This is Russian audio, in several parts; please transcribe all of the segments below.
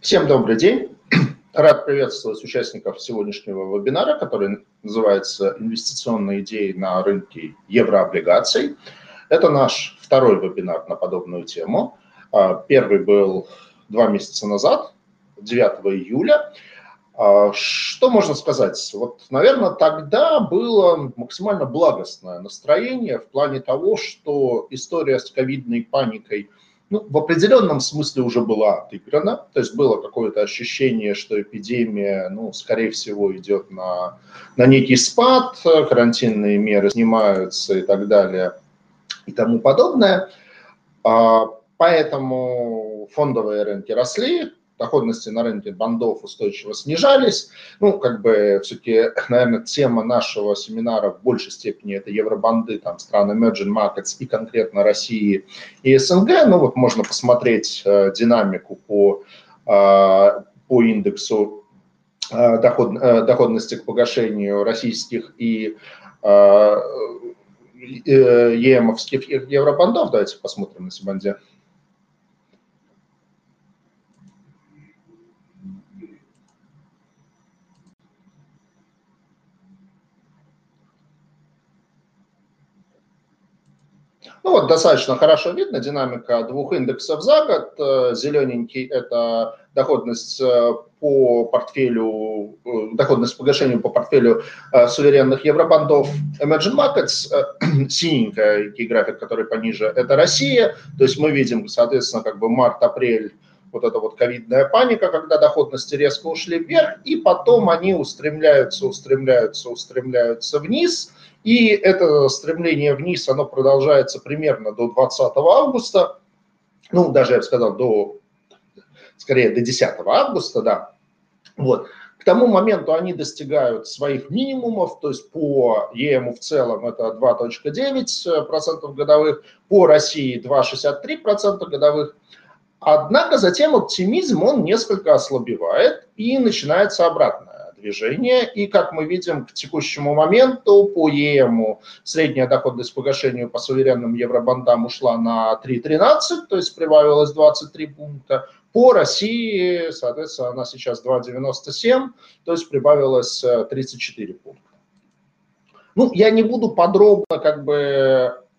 Всем добрый день. Рад приветствовать участников сегодняшнего вебинара, который называется «Инвестиционные идеи на рынке еврооблигаций». Это наш второй вебинар на подобную тему. А, первый был два месяца назад, 9 июля. А, что можно сказать? Вот, наверное, тогда было максимально благостное настроение в плане того, что история с ковидной паникой – ну, в определенном смысле уже была отыграна, то есть было какое-то ощущение, что эпидемия, ну, скорее всего, идет на, на некий спад, карантинные меры снимаются и так далее и тому подобное. А, поэтому фондовые рынки росли, доходности на рынке бандов устойчиво снижались. Ну, как бы все-таки, наверное, тема нашего семинара в большей степени это евробанды, там, страны emerging markets и конкретно России и СНГ. Ну, вот можно посмотреть э, динамику по, э, по индексу э, доход, э, доходности к погашению российских и э, э, ЕМовских евробандов. Давайте посмотрим на Сибанде. Ну вот достаточно хорошо видно динамика двух индексов за год. Э, зелененький – это доходность э, по портфелю, э, доходность погашению по портфелю суверенных евробандов Emerging Markets, синенький график, который пониже, это Россия. То есть мы видим, соответственно, как бы март-апрель вот эта вот ковидная паника, когда доходности резко ушли вверх, и потом они устремляются, устремляются, устремляются вниз – и это стремление вниз, оно продолжается примерно до 20 августа, ну, даже, я бы сказал, до, скорее, до 10 августа, да. Вот. К тому моменту они достигают своих минимумов, то есть по ЕМу в целом это 2.9% годовых, по России 2,63% годовых. Однако затем оптимизм, он несколько ослабевает и начинается обратно движения. И, как мы видим, к текущему моменту по ЕМу средняя доходность погашению по суверенным евробандам ушла на 3,13, то есть прибавилось 23 пункта. По России, соответственно, она сейчас 2,97, то есть прибавилось 34 пункта. Ну, я не буду подробно как бы Э,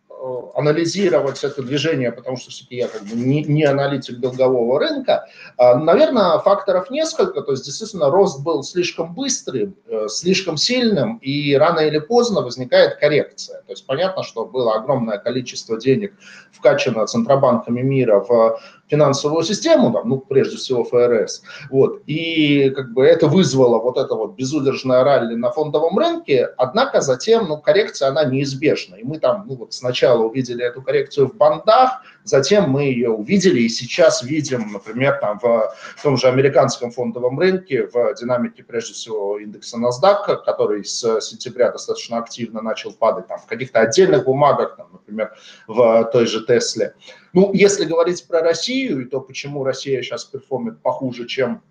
анализировать это движение, потому что все-таки я как бы не, не аналитик долгового рынка. А, наверное, факторов несколько. То есть, действительно, рост был слишком быстрым, э, слишком сильным, и рано или поздно возникает коррекция. То есть, понятно, что было огромное количество денег вкачано центробанками мира в финансовую систему, там, ну, прежде всего ФРС, вот, и как бы это вызвало вот это вот безудержное ралли на фондовом рынке, однако затем, ну, коррекция, она неизбежна, и мы там, ну, вот сначала увидели эту коррекцию в бандах, затем мы ее увидели и сейчас видим, например, там в том же американском фондовом рынке, в динамике, прежде всего, индекса NASDAQ, который с сентября достаточно активно начал падать, там, в каких-то отдельных бумагах, там, например, в той же Тесле, ну, если говорить про Россию, и то, почему Россия сейчас перформит похуже, чем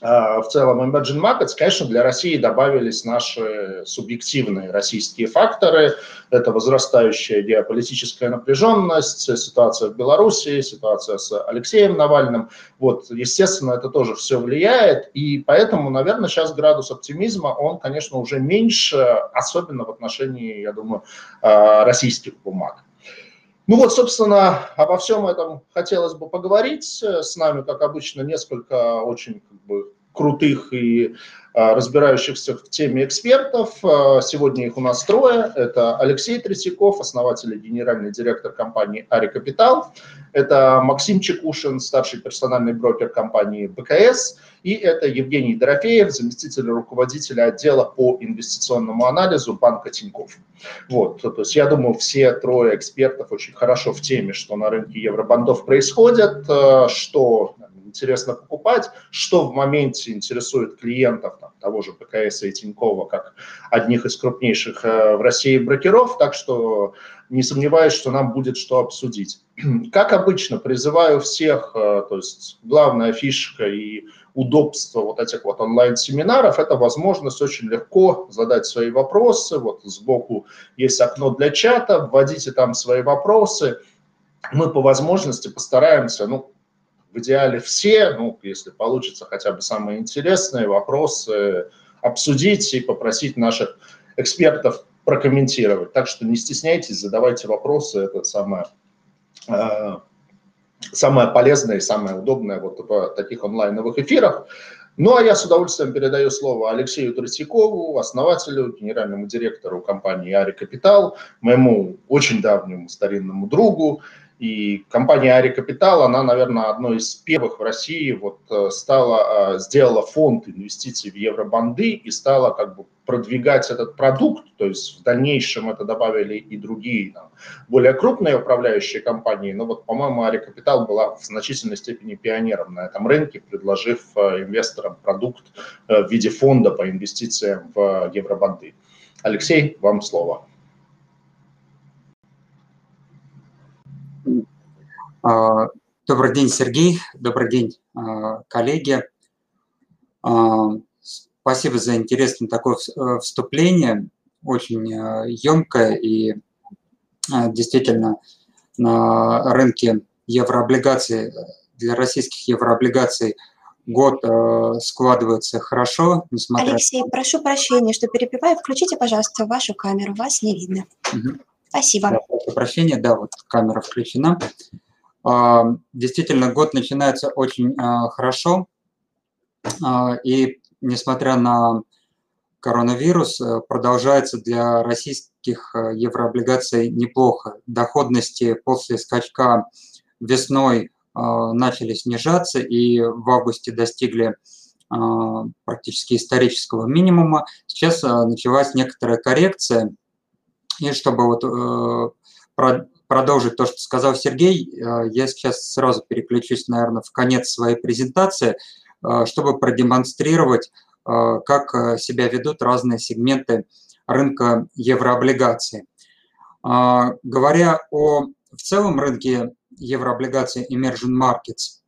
в целом emerging markets, конечно, для России добавились наши субъективные российские факторы. Это возрастающая геополитическая напряженность, ситуация в Беларуси, ситуация с Алексеем Навальным. Вот, естественно, это тоже все влияет, и поэтому, наверное, сейчас градус оптимизма, он, конечно, уже меньше, особенно в отношении, я думаю, э, российских бумаг. Ну вот, собственно, обо всем этом хотелось бы поговорить. С нами, как обычно, несколько очень как бы, крутых и а, разбирающихся в теме экспертов. А, сегодня их у нас трое. Это Алексей Третьяков, основатель и генеральный директор компании «Ари Капитал». Это Максим Чекушин, старший персональный брокер компании БКС. И это Евгений Дорофеев, заместитель руководителя отдела по инвестиционному анализу банка Тинькофф. Вот, то есть я думаю, все трое экспертов очень хорошо в теме, что на рынке евробандов происходит, а, что интересно покупать, что в моменте интересует клиентов там, того же ПКС и Тинькова, как одних из крупнейших э, в России брокеров, так что не сомневаюсь, что нам будет что обсудить. Как обычно, призываю всех, э, то есть главная фишка и удобство вот этих вот онлайн-семинаров – это возможность очень легко задать свои вопросы. Вот сбоку есть окно для чата, вводите там свои вопросы. Мы по возможности постараемся, ну, в идеале все, ну, если получится хотя бы самые интересные вопросы обсудить и попросить наших экспертов прокомментировать. Так что не стесняйтесь, задавайте вопросы, это самое, э, самое полезное и самое удобное вот в таких онлайновых эфирах. Ну, а я с удовольствием передаю слово Алексею Третьякову, основателю, генеральному директору компании «Ари Капитал», моему очень давнему старинному другу. И компания «Ари Капитал», она, наверное, одной из первых в России вот э, стала, э, сделала фонд инвестиций в евробанды и стала как бы продвигать этот продукт, то есть в дальнейшем это добавили и другие там, более крупные управляющие компании, но вот, по-моему, Ари Капитал была в значительной степени пионером на этом рынке, предложив э, инвесторам продукт в виде фонда по инвестициям в евробанды. Алексей, вам слово. Добрый день, Сергей. Добрый день, а, коллеги. А, Спасибо за интересное такое э, вступление, очень емкое э, и э, действительно на рынке еврооблигаций, для российских еврооблигаций год складывается хорошо, несмотря... Алексей, прошу прощения, что перебиваю. Включите, пожалуйста, вашу камеру, вас не видно. Угу. Спасибо. Да, прошу прощения, да, вот камера включена. А, действительно, год начинается очень хорошо, а, и несмотря на коронавирус, э, продолжается для российских э, еврооблигаций неплохо. Доходности после скачка весной э, начали снижаться и в августе достигли практически исторического минимума. Сейчас началась некоторая коррекция. И чтобы вот продолжить то, что сказал Сергей, я сейчас сразу переключусь, наверное, в конец своей презентации – Э, чтобы продемонстрировать, э, как э, себя ведут разные сегменты рынка еврооблигаций. Говоря о в целом рынке еврооблигаций Emerging Markets,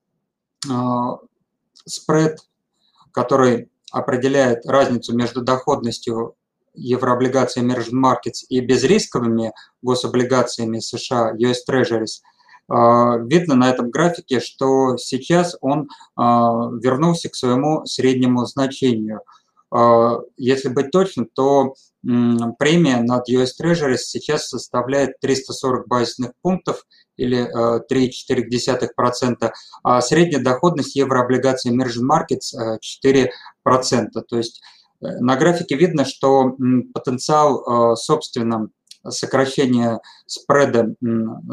спред, который определяет разницу между доходностью еврооблигаций Emerging Markets и безрисковыми гособлигациями США, US Treasuries – а, видно на этом графике, что сейчас он а, вернулся к своему среднему значению. А, если быть точным, то премия над US Treasuries сейчас составляет 340 базисных пунктов или 3,4%, а средняя доходность еврооблигаций Emerging Markets 4%. То есть на графике видно, что потенциал, собственно, сокращение спреда,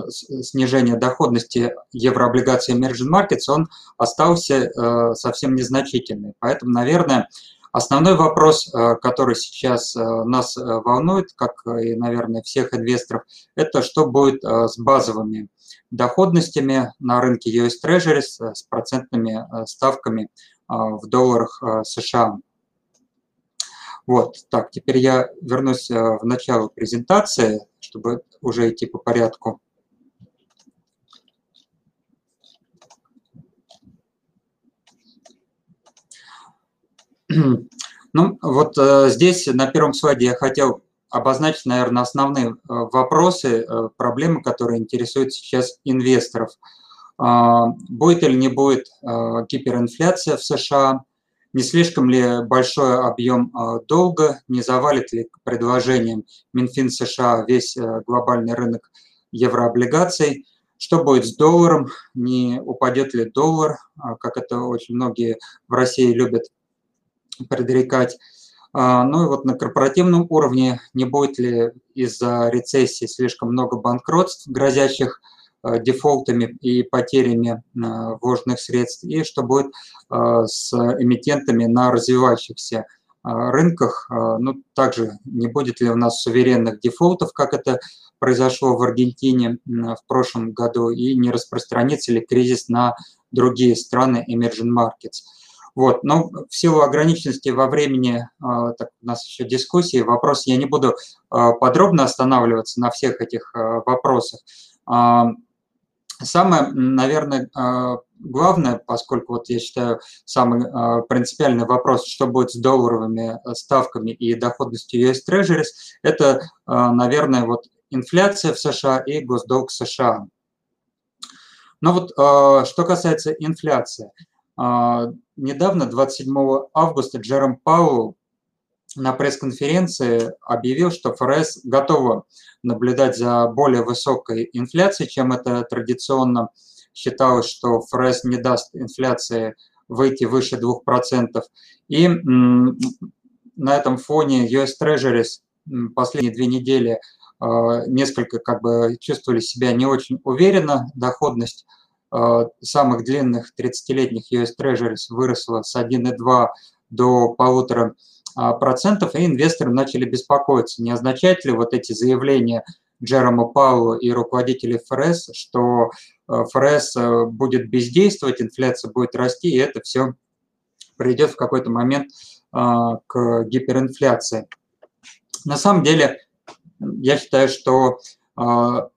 снижение доходности еврооблигаций Emerging Markets, он остался э, совсем незначительный. Поэтому, наверное, основной вопрос, э, который сейчас э, нас волнует, как и, наверное, всех инвесторов, это что будет с базовыми доходностями на рынке US Treasuries с процентными ставками в долларах США. Вот, так, теперь я вернусь э, в начало презентации, чтобы уже идти по порядку. Ну, вот э, здесь на первом слайде я хотел обозначить, наверное, основные э, вопросы, проблемы, которые интересуют сейчас инвесторов. А, будет или не будет гиперинфляция в США – не слишком ли большой объем а, долга, не завалит ли предложением Минфин США весь э, глобальный рынок еврооблигаций, что будет с долларом, не упадет ли доллар, а, как это очень многие в России любят предрекать. А, ну и вот на корпоративном уровне не будет ли из-за рецессии слишком много банкротств, грозящих дефолтами и потерями э, вложенных средств, и что будет э, с эмитентами на развивающихся рынках. Ну, также не будет ли у нас суверенных дефолтов, как это произошло в Аргентине в прошлом году, и не распространится ли кризис на другие страны emerging markets. Вот. Но в силу ограниченности во времени, так, у нас еще дискуссии, вопрос, я не буду подробно останавливаться на всех этих вопросах. Самое, наверное, а, главное, поскольку вот я считаю самый а, принципиальный вопрос, что будет с долларовыми э, ставками и доходностью US Treasuries, это, а, наверное, вот инфляция в США и госдолг США. Но вот что касается инфляции. Недавно, 27 августа, Джером Пауэлл на пресс-конференции объявил, что ФРС готова наблюдать за более высокой инфляцией, чем это традиционно считалось, что ФРС не даст инфляции выйти выше 2%. И на этом фоне US Treasuries последние две недели а, несколько как бы чувствовали себя не очень уверенно. Доходность а, самых длинных 30-летних US Treasuries выросла с 1,2 до полутора процентов, и инвесторы начали беспокоиться. Не означает ли вот эти заявления Джерома Пауэлла и руководителей ФРС, что ФРС будет бездействовать, инфляция будет расти, и это все придет в какой-то момент к гиперинфляции. На самом деле, я считаю, что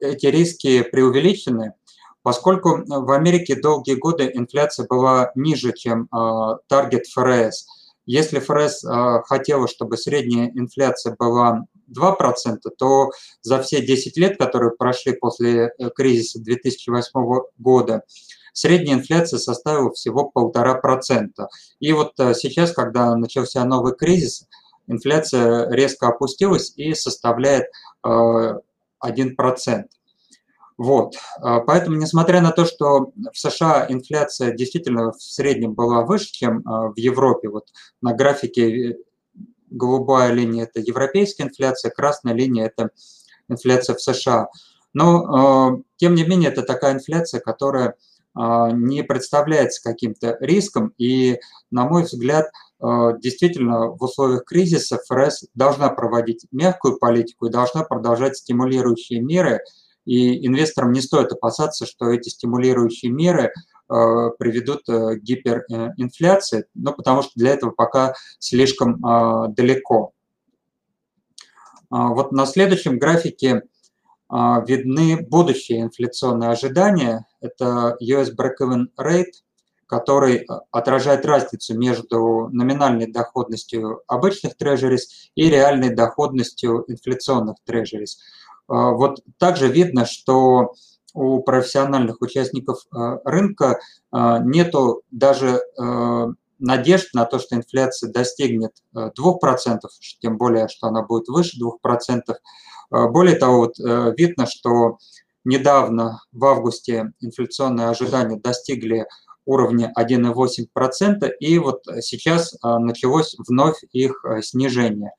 эти риски преувеличены, поскольку в Америке долгие годы инфляция была ниже, чем таргет ФРС. Если ФРС хотела, чтобы средняя инфляция была 2%, то за все 10 лет, которые прошли после э, кризиса 2008 года, средняя инфляция составила всего 1,5%. И вот э, сейчас, когда начался новый кризис, инфляция резко опустилась и составляет 1%. Э, вот. Поэтому, несмотря на то, что в США инфляция действительно в среднем была выше, чем в Европе, вот на графике голубая линия – это европейская инфляция, красная линия – это инфляция в США. Но, э, тем не менее, это такая инфляция, которая э, не представляется каким-то риском. И, на мой взгляд, э, действительно в условиях кризиса ФРС должна проводить мягкую политику и должна продолжать стимулирующие меры. И инвесторам не стоит опасаться, что эти стимулирующие меры Э, приведут э, к гиперинфляции, ну, потому что для этого пока слишком а, далеко. А, вот на следующем графике а, видны будущие инфляционные ожидания. Это US Break-Even Rate, который отражает разницу между номинальной доходностью обычных трежерис и реальной доходностью инфляционных трежерис. Вот также видно, что у профессиональных участников э, рынка э, нету даже э, надежд на то, что инфляция достигнет 2%, тем более, что она будет выше 2%. Более того, вот видно, что недавно в августе инфляционные ожидания достигли уровня 1,8%, и вот сейчас началось вновь их снижение.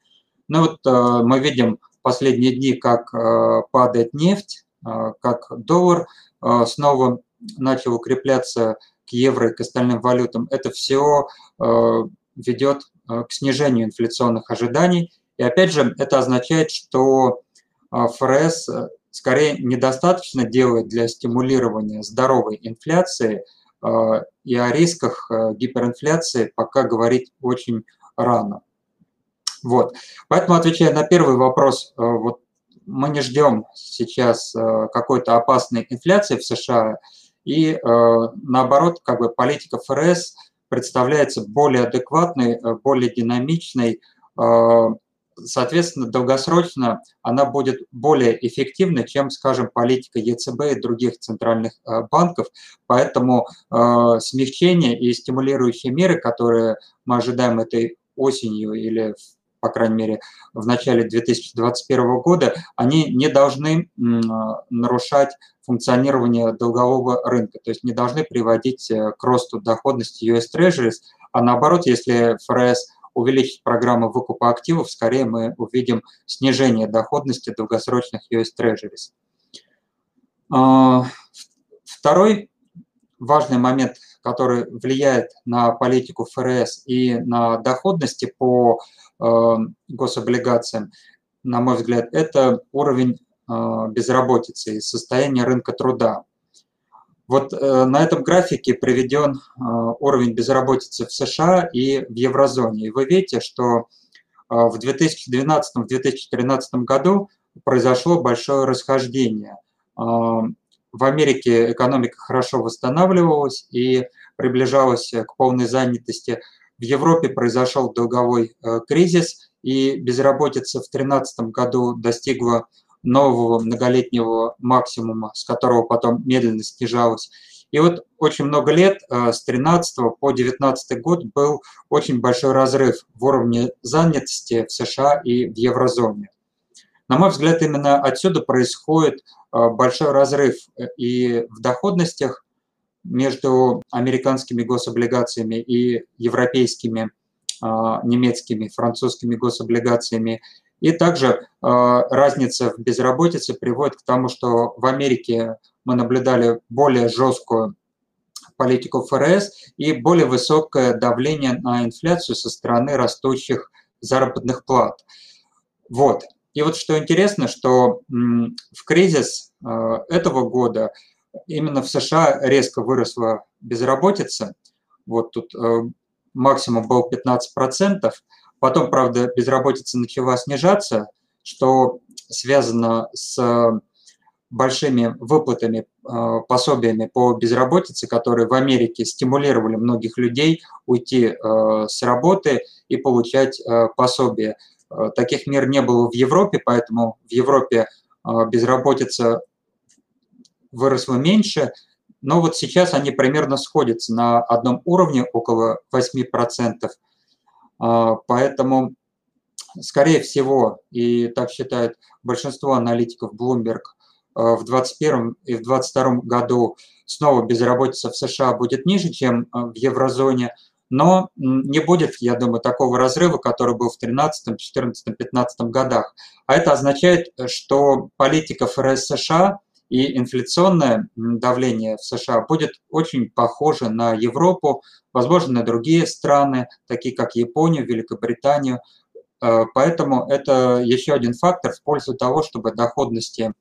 Ну вот мы видим последние дни, как падает нефть, а, как доллар а, снова начал укрепляться к евро и к остальным валютам, это все ведет к снижению инфляционных ожиданий. И опять же, это означает, что ФРС скорее недостаточно делает для стимулирования здоровой инфляции, и о рисках гиперинфляции пока говорить очень рано. Вот. Поэтому, отвечая на первый вопрос, вот мы не ждем сейчас э, какой-то опасной инфляции в США, и э, наоборот, как бы политика ФРС представляется более адекватной, э, более динамичной, соответственно, долгосрочно она будет более эффективной, чем, скажем, политика ЕЦБ и других центральных банков. Поэтому смягчение и стимулирующие меры, которые мы ожидаем этой осенью или в по крайней мере, в начале 2021 года, они не должны нарушать функционирование долгового рынка, то есть не должны приводить э, к росту доходности US Treasuries, а наоборот, если ФРС увеличит программу выкупа активов, скорее мы увидим снижение доходности долгосрочных US Treasuries. А, второй важный момент, который влияет на политику ФРС и на доходности по гособлигациям, на мой взгляд, это уровень э, безработицы и состояние рынка труда. Вот э, на этом графике приведен уровень безработицы в США и в еврозоне. И вы видите, что в 2012-2013 году произошло большое расхождение. В Америке экономика хорошо восстанавливалась и приближалась к полной занятости в Европе произошел долговой э, кризис, и безработица в 2013 году достигла нового многолетнего максимума, с которого потом медленно снижалась. И вот очень много лет, с 13 по 19 год, был очень большой разрыв в уровне занятости в США и в еврозоне. На мой взгляд, именно отсюда происходит большой разрыв и в доходностях между американскими гособлигациями и европейскими, немецкими, французскими гособлигациями, и также а, разница в безработице приводит к тому, что в Америке мы наблюдали более жесткую политику ФРС и более высокое давление на инфляцию со стороны растущих заработных плат. Вот. И вот что интересно, что в кризис а, этого года именно в США резко выросла безработица. Вот тут э, максимум был 15%, Потом, правда, безработица начала снижаться, что связано с большими выплатами, э, пособиями по безработице, которые в Америке стимулировали многих людей уйти э, с работы и получать э, пособие. Таких мер не было в Европе, поэтому в Европе безработица выросла меньше, но вот сейчас они примерно сходятся на одном уровне, около 8%. А, поэтому, скорее всего, и так считает большинство аналитиков Bloomberg, а, в 2021 и в 2022 году снова безработица в США будет ниже, чем а, в еврозоне, но не будет, я думаю, такого разрыва, который был в 2013, 2014, 2015 годах. А это означает, что политика ФРС США – и инфляционное давление в США будет очень похоже на Европу, возможно, на другие страны, такие как Японию, Великобританию. Э, поэтому это еще один фактор в пользу того, чтобы доходности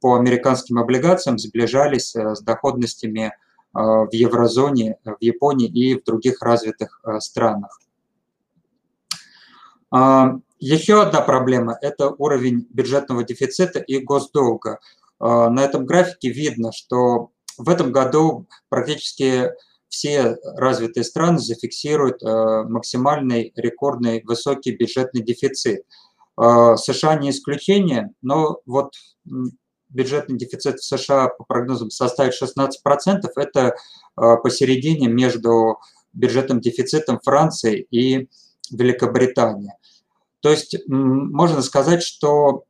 по американским облигациям сближались э, с доходностями э, в еврозоне, в Японии и в других развитых странах. Еще одна проблема – это уровень бюджетного дефицита и госдолга – а, на этом графике видно, что в этом году практически все развитые страны зафиксируют а, максимальный рекордный высокий бюджетный дефицит. А, США не исключение, но вот бюджетный дефицит в США по прогнозам составит 16%. Это посередине между бюджетным дефицитом Франции и Великобритании. То есть можно сказать, что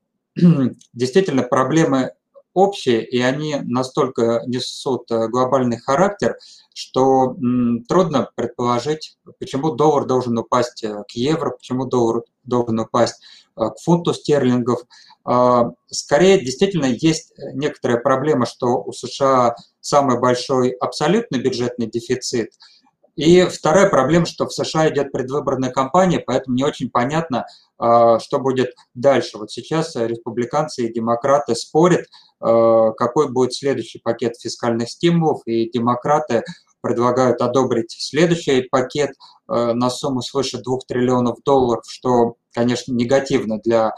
действительно проблемы общие, и они настолько несут э, глобальный характер, что трудно предположить, почему доллар должен упасть э, к евро, почему доллар должен упасть э, к фунту стерлингов. А, скорее, действительно, есть некоторая проблема, что у США самый большой абсолютный бюджетный дефицит – и вторая проблема, что в США идет предвыборная кампания, поэтому не очень понятно, а, что будет дальше. Вот сейчас республиканцы и демократы спорят, а, какой будет следующий пакет фискальных стимулов, и демократы предлагают одобрить следующий пакет а, на сумму свыше 2 триллионов долларов, что, конечно, негативно для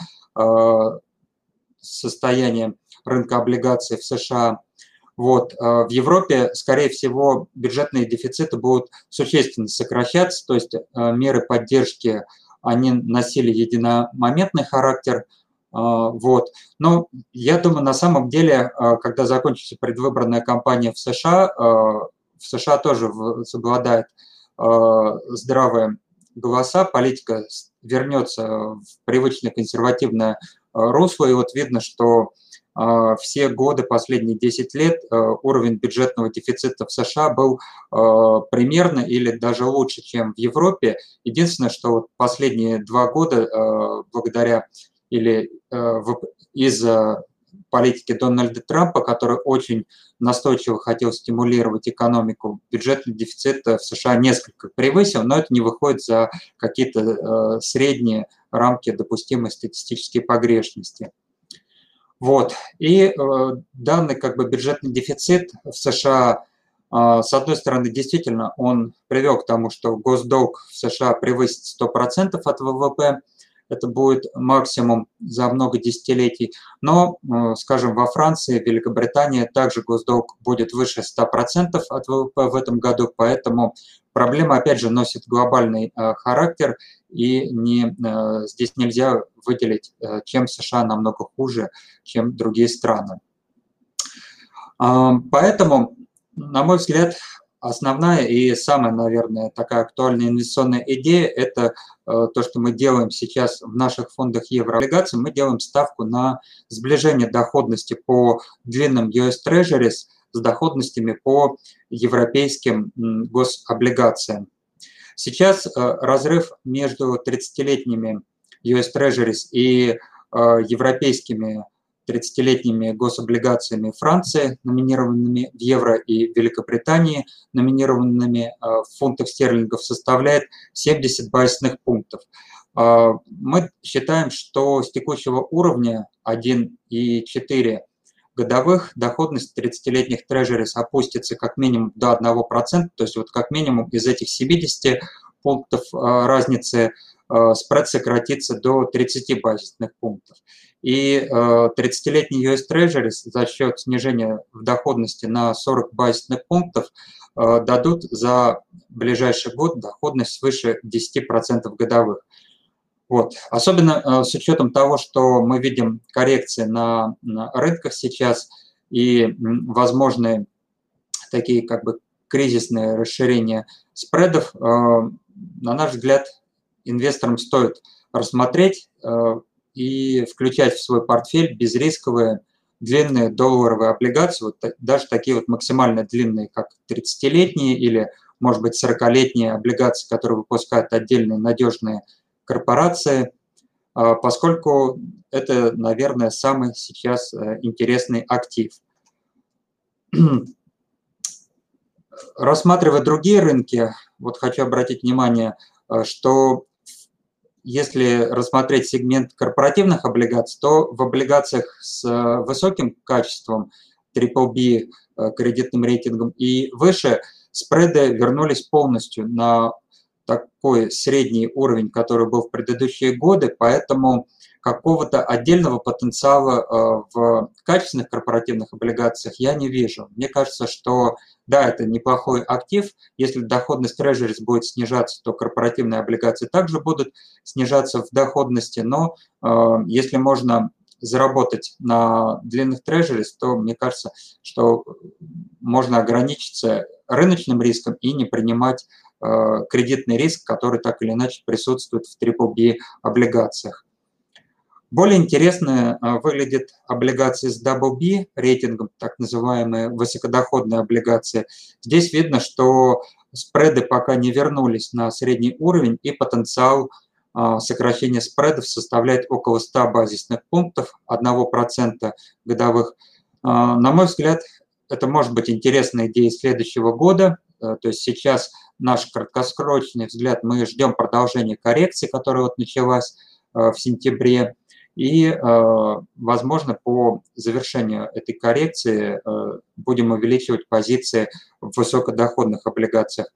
состояния рынка облигаций в США. Вот. В Европе, скорее всего, бюджетные дефициты будут существенно сокращаться, то есть меры поддержки они носили единомоментный характер. А, вот. Но я думаю, на самом деле, когда закончится предвыборная кампания в США, в США тоже соблюдает здравые голоса, политика вернется в привычное консервативное русло, и вот видно, что все годы, последние 10 лет, э, уровень бюджетного дефицита в США был э, примерно или даже лучше, чем в Европе. Единственное, что последние два года, э, благодаря или из-за политики Дональда Трампа, который очень настойчиво хотел стимулировать экономику, бюджетный дефицит в США несколько превысил, но это не выходит за какие-то средние рамки допустимой статистической погрешности. Вот. И э, данный как бы бюджетный дефицит в США, э, с одной стороны, действительно, он привел к тому, что госдолг в США превысит 100% от ВВП, это будет максимум за много десятилетий. Но, э, скажем, во Франции, Великобритании также госдолг будет выше 100% от ВВП в этом году, поэтому проблема, опять же, носит глобальный э, характер, и не, э, здесь нельзя выделить, чем США намного хуже, чем другие страны. Поэтому На мой взгляд, основная и самая, наверное, такая актуальная инвестиционная идея – это э, то, что мы делаем сейчас в наших фондах еврооблигаций. Мы делаем ставку на сближение доходности по длинным US Treasuries с доходностями по европейским гособлигациям. Сейчас э, разрыв между 30-летними US Treasuries и э, европейскими 30-летними гособлигациями Франции, номинированными в евро, и Великобритании, номинированными э, в фунтах стерлингов, составляет 70 базисных пунктов. Мы считаем, что с текущего уровня 1,4 годовых доходность 30-летних трежерис опустится как минимум до 1%, то есть вот как минимум из этих 70 пунктов э, разницы спред сократится до 30 базисных пунктов. И 30-летний US Treasury за счет снижения в доходности на 40 базисных пунктов э, дадут за ближайший год доходность свыше 10% годовых. Вот. Особенно э, с учетом того, что мы видим коррекции на, на рынках сейчас и возможные такие как бы кризисные расширения спредов, э, на наш взгляд, инвесторам стоит рассмотреть и включать в свой портфель безрисковые длинные долларовые облигации, вот даже такие вот максимально длинные, как 30-летние или, может быть, 40-летние облигации, которые выпускают отдельные надежные корпорации, а, поскольку это, наверное, самый сейчас э, интересный актив. Рассматривая другие рынки, вот хочу обратить внимание, э, что если рассмотреть сегмент корпоративных облигаций, то в облигациях с э, высоким качеством, BBB кредитным рейтингом и выше, спреды вернулись полностью на такой средний уровень, который был в предыдущие годы, поэтому какого-то отдельного потенциала э, в качественных корпоративных облигациях я не вижу. Мне кажется, что да, это неплохой актив. Если доходность Treasuries будет снижаться, то корпоративные облигации также будут снижаться в доходности. Но э, если можно заработать на длинных Treasuries, то мне кажется, что можно ограничиться рыночным риском и не принимать кредитный риск, который так или иначе присутствует в BBB облигациях. Более интересно а, выглядят облигации с double B рейтингом, так называемые высокодоходные облигации. Здесь видно, что спреды пока не вернулись на средний уровень, и потенциал а, сокращения спредов составляет около 100 базисных пунктов, 1% годовых. На мой взгляд, это может быть интересная идея следующего года. То есть сейчас наш краткосрочный взгляд, мы ждем продолжения коррекции, которая вот началась в сентябре. И, э, возможно, по завершению этой коррекции э, будем увеличивать позиции в высокодоходных облигациях.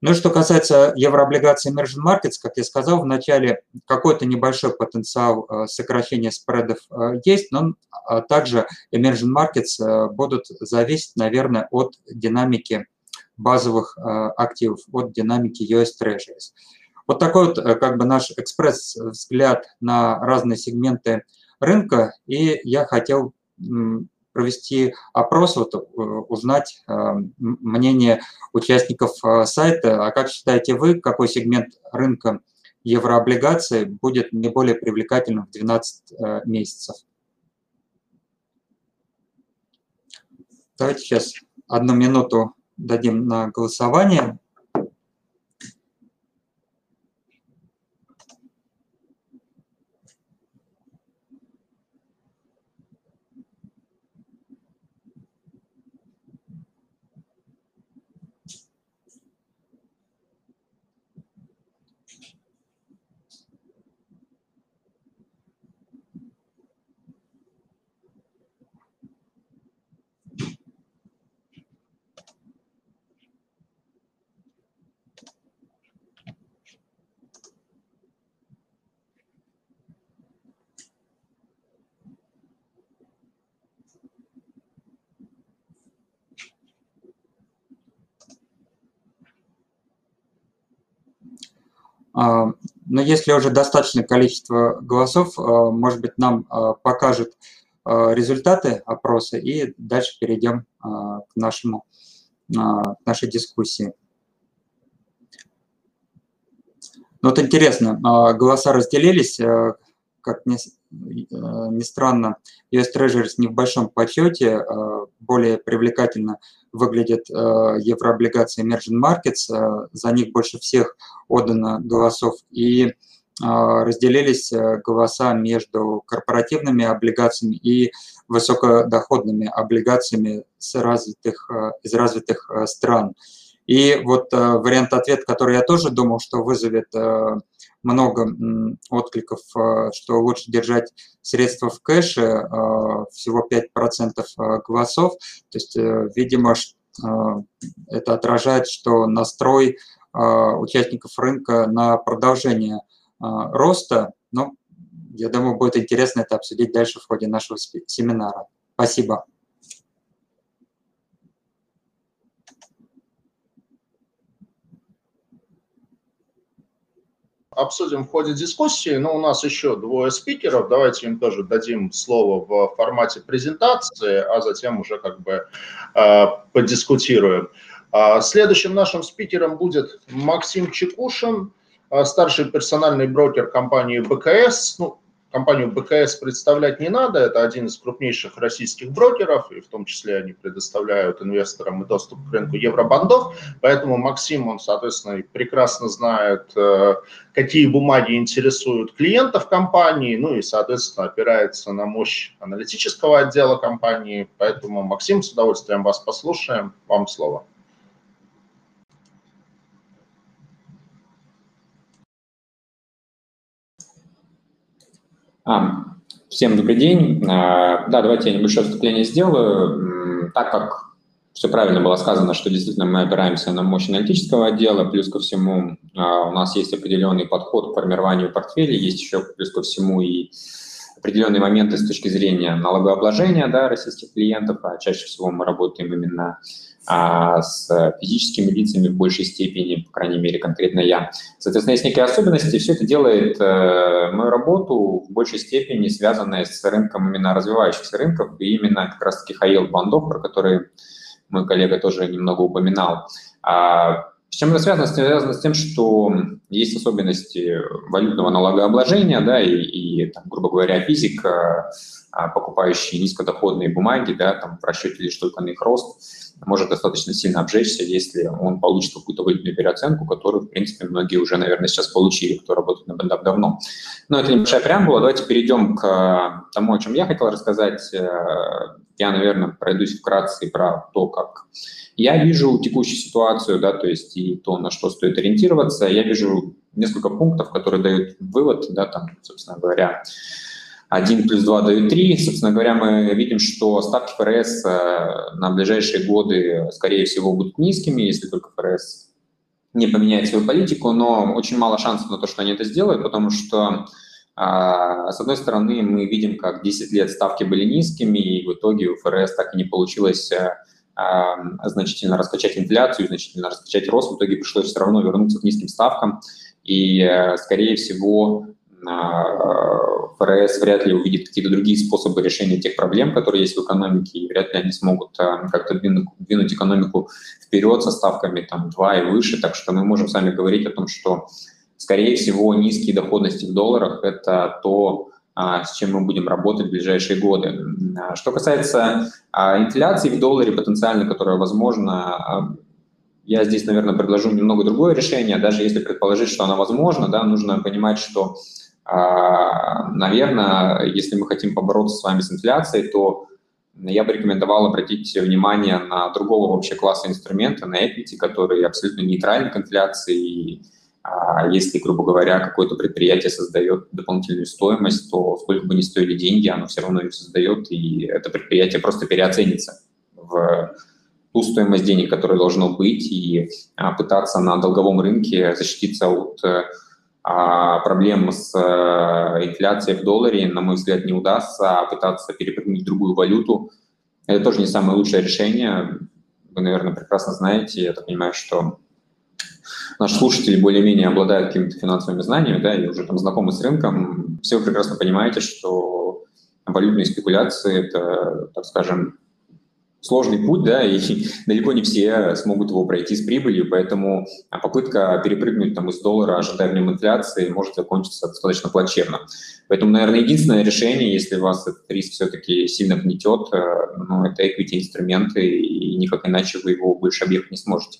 Ну и что касается еврооблигаций Emerging Markets, как я сказал, в начале какой-то небольшой потенциал э, сокращения спредов есть, но также Emerging Markets будут зависеть, наверное, от динамики базовых активов, от динамики US Treasuries. Вот такой вот э, как бы наш экспресс-взгляд на разные сегменты рынка. И я хотел провести опрос, вот, э, узнать э, мнение участников сайта. А как считаете вы, какой сегмент рынка еврооблигаций будет наиболее привлекательным в 12 месяцев? Давайте сейчас одну минуту дадим на голосование. А, но если уже достаточное количество голосов, а, может быть, нам а, покажет результаты опроса и дальше перейдем к, нашему, к нашей дискуссии. Ну, вот интересно, голоса разделились, как ни, ни странно, US Treasuries не в большом почете, более привлекательно выглядят еврооблигации Emerging Markets, за них больше всех отдано голосов, и разделились э, голоса между корпоративными облигациями и высокодоходными облигациями с развитых, э, из развитых э, стран. И вот вариант ответа, который я тоже думал, что вызовет много откликов, что лучше держать средства в кэше, всего 5% голосов. То есть, видимо, это отражает, что настрой участников рынка на продолжение – роста. Но я думаю, будет интересно это обсудить дальше в ходе нашего семинара. Спасибо. Обсудим в ходе дискуссии. Но у нас еще двое спикеров. Давайте им тоже дадим слово в формате презентации, а затем уже как бы э, подискутируем. А следующим нашим спикером будет Максим Чекушин, а старший персональный брокер компании БКС. Ну, компанию БКС представлять не надо, это один из крупнейших российских брокеров, и в том числе они предоставляют инвесторам и доступ к рынку евробандов, поэтому Максим, он, соответственно, прекрасно знает, э, какие бумаги интересуют клиентов компании, ну и, соответственно, опирается на мощь аналитического отдела компании, поэтому, Максим, с удовольствием вас послушаем, вам слово. А, всем добрый день. А, да, давайте я небольшое вступление сделаю. Так как все правильно было сказано, что действительно мы опираемся на мощь аналитического отдела, плюс ко всему а, у нас есть определенный подход к формированию портфеля, есть еще плюс ко всему и определенные моменты с точки зрения налогообложения да, российских клиентов, а чаще всего мы работаем именно а с физическими лицами в большей степени, по крайней мере, конкретно я. Соответственно, есть некие особенности, все это делает э, мою работу в большей степени связанная с рынком именно развивающихся рынков, и именно как раз-таки high бандов, про которые мой коллега тоже немного упоминал. А, с чем это связано? Связано с тем, что есть особенности валютного налогообложения, да, и, и там, грубо говоря, физик, а, покупающий низкодоходные бумаги, да, там в расчете лишь только на их рост, может достаточно сильно обжечься, если он получит какую-то валютную переоценку, которую, в принципе, многие уже, наверное, сейчас получили, кто работает на бендап давно. Но это небольшая преамбула. Давайте перейдем к тому, о чем я хотел рассказать. Э, я, наверное, пройдусь вкратце про то, как я вижу текущую ситуацию, да, то есть и то, на что стоит ориентироваться. Я вижу несколько пунктов, которые дают вывод, да, там, собственно говоря, 1 плюс 2 дают 3. Собственно говоря, мы видим, что ставки ФРС э, на ближайшие годы, скорее всего, будут низкими, если только ФРС не поменяет свою политику, но очень мало шансов на то, что они это сделают, потому что а, с одной стороны, мы видим, как 10 лет ставки были низкими, и в итоге у ФРС так и не получилось э, а, значительно раскачать инфляцию, значительно раскачать рост. В итоге пришлось все равно вернуться к низким ставкам. И, э, скорее всего, ФРС вряд ли увидит какие-то другие способы решения тех проблем, которые есть в экономике, и вряд ли они смогут а, как-то двинуть, экономику вперед со ставками там 2 и выше. Так что мы можем сами говорить о том, что, скорее всего, низкие доходности в долларах – это то, а, с чем мы будем работать в ближайшие годы. А, что касается инфляции в долларе потенциально, которая возможна, я здесь, наверное, предложу немного другое решение. Даже если предположить, что она возможна, да, нужно понимать, что а, наверное, если мы хотим побороться с вами с инфляцией, то я бы рекомендовал обратить внимание на другого вообще класса инструмента, на equity, который абсолютно нейтрален к инфляции. И а, если, грубо говоря, какое-то предприятие создает дополнительную стоимость, то сколько бы ни стоили деньги, оно все равно ее создает, и это предприятие просто переоценится в ту стоимость денег, которая должно быть, и а, пытаться на долговом рынке защититься от а проблем с э, инфляцией в долларе, на мой взгляд, не удастся, а пытаться перепрыгнуть в другую валюту – это тоже не самое лучшее решение. Вы, наверное, прекрасно знаете, я так понимаю, что наши слушатели более-менее обладают какими-то финансовыми знаниями, да, и уже там знакомы с рынком. Все вы прекрасно понимаете, что валютные спекуляции – это, так скажем, сложный путь, да, и далеко не все смогут его пройти с прибылью, поэтому попытка перепрыгнуть там из доллара, нем инфляции, может закончиться достаточно плачевно. Поэтому, наверное, единственное решение, если вас этот риск все-таки сильно гнетет, э, ну, это equity инструменты, и никак иначе вы его больше объехать не сможете.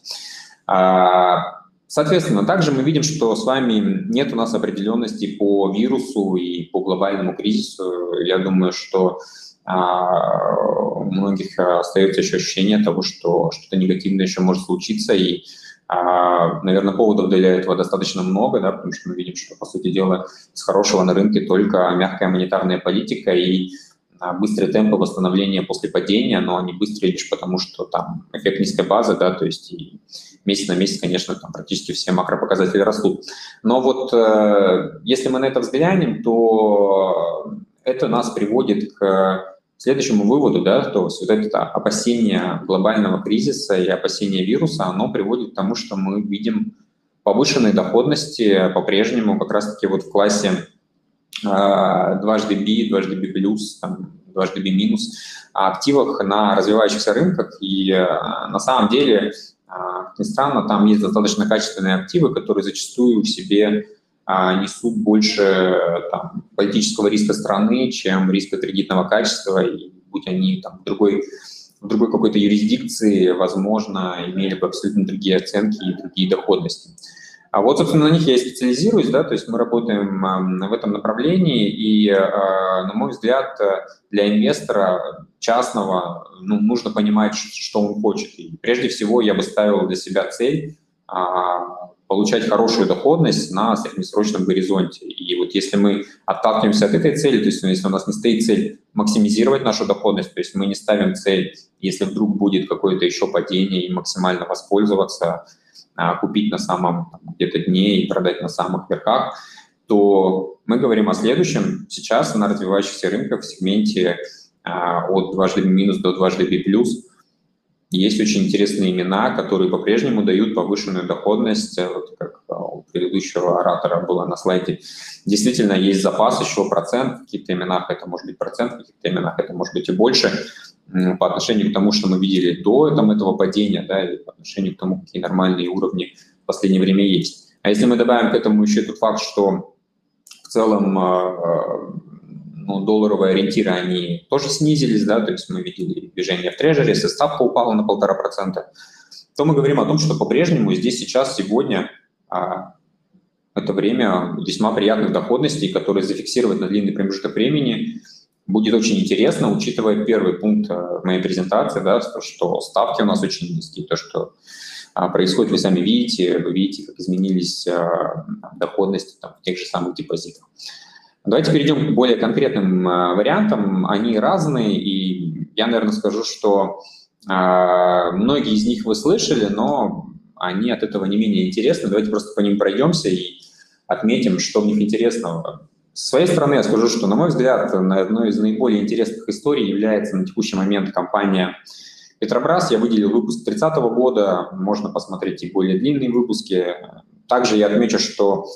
А, соответственно, также мы видим, что с вами нет у нас определенности по вирусу и по глобальному кризису. Я думаю, что а, у многих остается еще ощущение того, что что-то негативное еще может случиться, и, а, наверное, поводов для этого достаточно много, да, потому что мы видим, что, по сути дела, с хорошего на рынке только мягкая монетарная политика и а, быстрые темпы восстановления после падения, но они быстрые лишь потому, что там эффект низкой базы, да, то есть и месяц на месяц, конечно, там практически все макропоказатели растут. Но вот э, если мы на это взглянем, то это нас приводит к следующему выводу, да, то есть вот это опасение глобального кризиса и опасение вируса, оно приводит к тому, что мы видим повышенные доходности по-прежнему как раз-таки вот в классе э, дважды B, дважды B+, там, дважды B минус активах на развивающихся рынках. И э, на самом деле, э, как ни странно, там есть достаточно качественные активы, которые зачастую в себе а, несут больше там, политического риска страны, чем риска кредитного качества, и будь они там, другой, в другой какой-то юрисдикции, возможно, имели бы абсолютно другие оценки и другие доходности. А вот, собственно, на них я и специализируюсь, да, то есть мы работаем в этом направлении, и, а, на мой взгляд, для инвестора частного ну, нужно понимать, что он хочет. И прежде всего я бы ставил для себя цель а, получать хорошую доходность на среднесрочном горизонте. И вот если мы отталкиваемся от этой цели, то есть ну, если у нас не стоит цель максимизировать нашу доходность, то есть мы не ставим цель, если вдруг будет какое-то еще падение и максимально воспользоваться, а, купить на самом где-то дне и продать на самых верхах, то мы говорим о следующем. Сейчас на развивающихся рынках в сегменте а, от 2 минус до 2 плюс – есть очень интересные имена, которые по-прежнему дают повышенную доходность, э, вот как э, у предыдущего оратора было на слайде. Действительно, есть запас, еще процент, в каких-то именах это может быть процент, в каких-то именах это может быть и больше, по отношению к тому, что мы видели до там, этого падения, да, и по отношению к тому, какие нормальные уровни в последнее время есть. А если мы добавим к этому еще тот факт, что в целом э, ну, долларовые ориентиры, они тоже снизились, да, то есть мы видели движение в трежере, если ставка упала на полтора процента, то мы говорим о том, что по-прежнему здесь сейчас, сегодня а, это время весьма приятных доходностей, которые зафиксировать на длинный промежуток времени будет очень интересно, учитывая первый пункт а, моей презентации, да, то, что ставки у нас очень низкие, то, что а, происходит, вы сами видите, вы видите, как изменились а, доходности там, в тех же самых депозитах. Давайте перейдем к более конкретным э, вариантам. Они разные, и я, наверное, скажу, что э, многие из них вы слышали, но они от этого не менее интересны. Давайте просто по ним пройдемся и отметим, что в них интересного. С своей стороны я скажу, что, на мой взгляд, одной из наиболее интересных историй является на текущий момент компания Петробрас. Я выделил выпуск 30 года, можно посмотреть и более длинные выпуски. Также я отмечу, что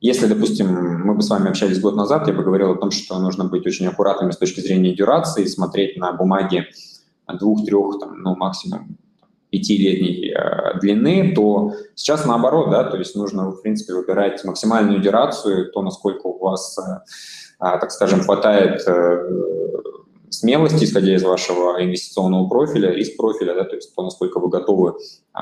если, допустим, мы бы с вами общались год назад, я бы говорил о том, что нужно быть очень аккуратными с точки зрения дюрации, смотреть на бумаги двух-трех, ну, максимум пятилетней э, длины, то сейчас наоборот, да, то есть нужно, в принципе, выбирать максимальную дюрацию, то, насколько у вас, э, э, так скажем, хватает э, смелости, исходя из вашего инвестиционного профиля, риск-профиля, да, то есть то, насколько вы готовы э,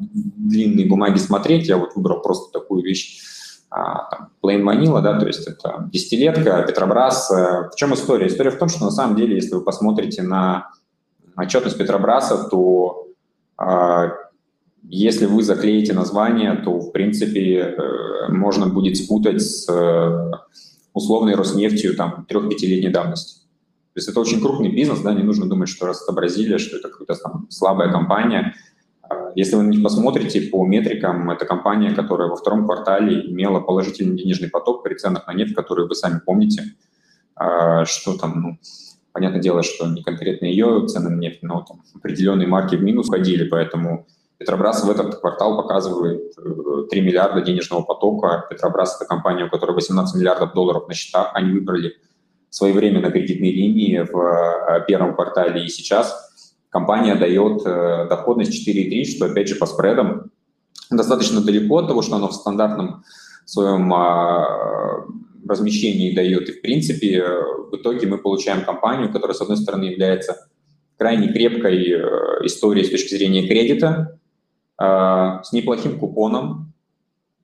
длинные бумаги смотреть. Я вот выбрал просто такую вещь, а, там, Plain Vanilla, да, то есть это десятилетка, Петробрас. Э, в чем история? История в том, что на самом деле, если вы посмотрите на отчетность Петробраса, то а, если вы заклеите название, то, в принципе, э, можно будет спутать с э, условной Роснефтью там трех-пятилетней давности. То есть это очень крупный бизнес, да, не нужно думать, что раз это Бразилия, что это какая-то там слабая компания. Если вы на них посмотрите по метрикам, это компания, которая во втором квартале имела положительный денежный поток при ценах на нефть, которые вы сами помните, а, что там, ну, понятное дело, что не конкретно ее цены на нефть, но там определенные марки в минус ходили, поэтому Петробрас в этот квартал показывает 3 э, миллиарда денежного потока. Петробрас – это компания, у которой 18 миллиардов долларов на счетах. Они выбрали своевременно кредитные линии в первом квартале и сейчас компания дает доходность 4,3, что, опять же, по спредам достаточно далеко от того, что оно в стандартном своем размещении дает. И, в принципе, в итоге мы получаем компанию, которая, с одной стороны, является крайне крепкой э, историей с точки зрения кредита, э, с неплохим купоном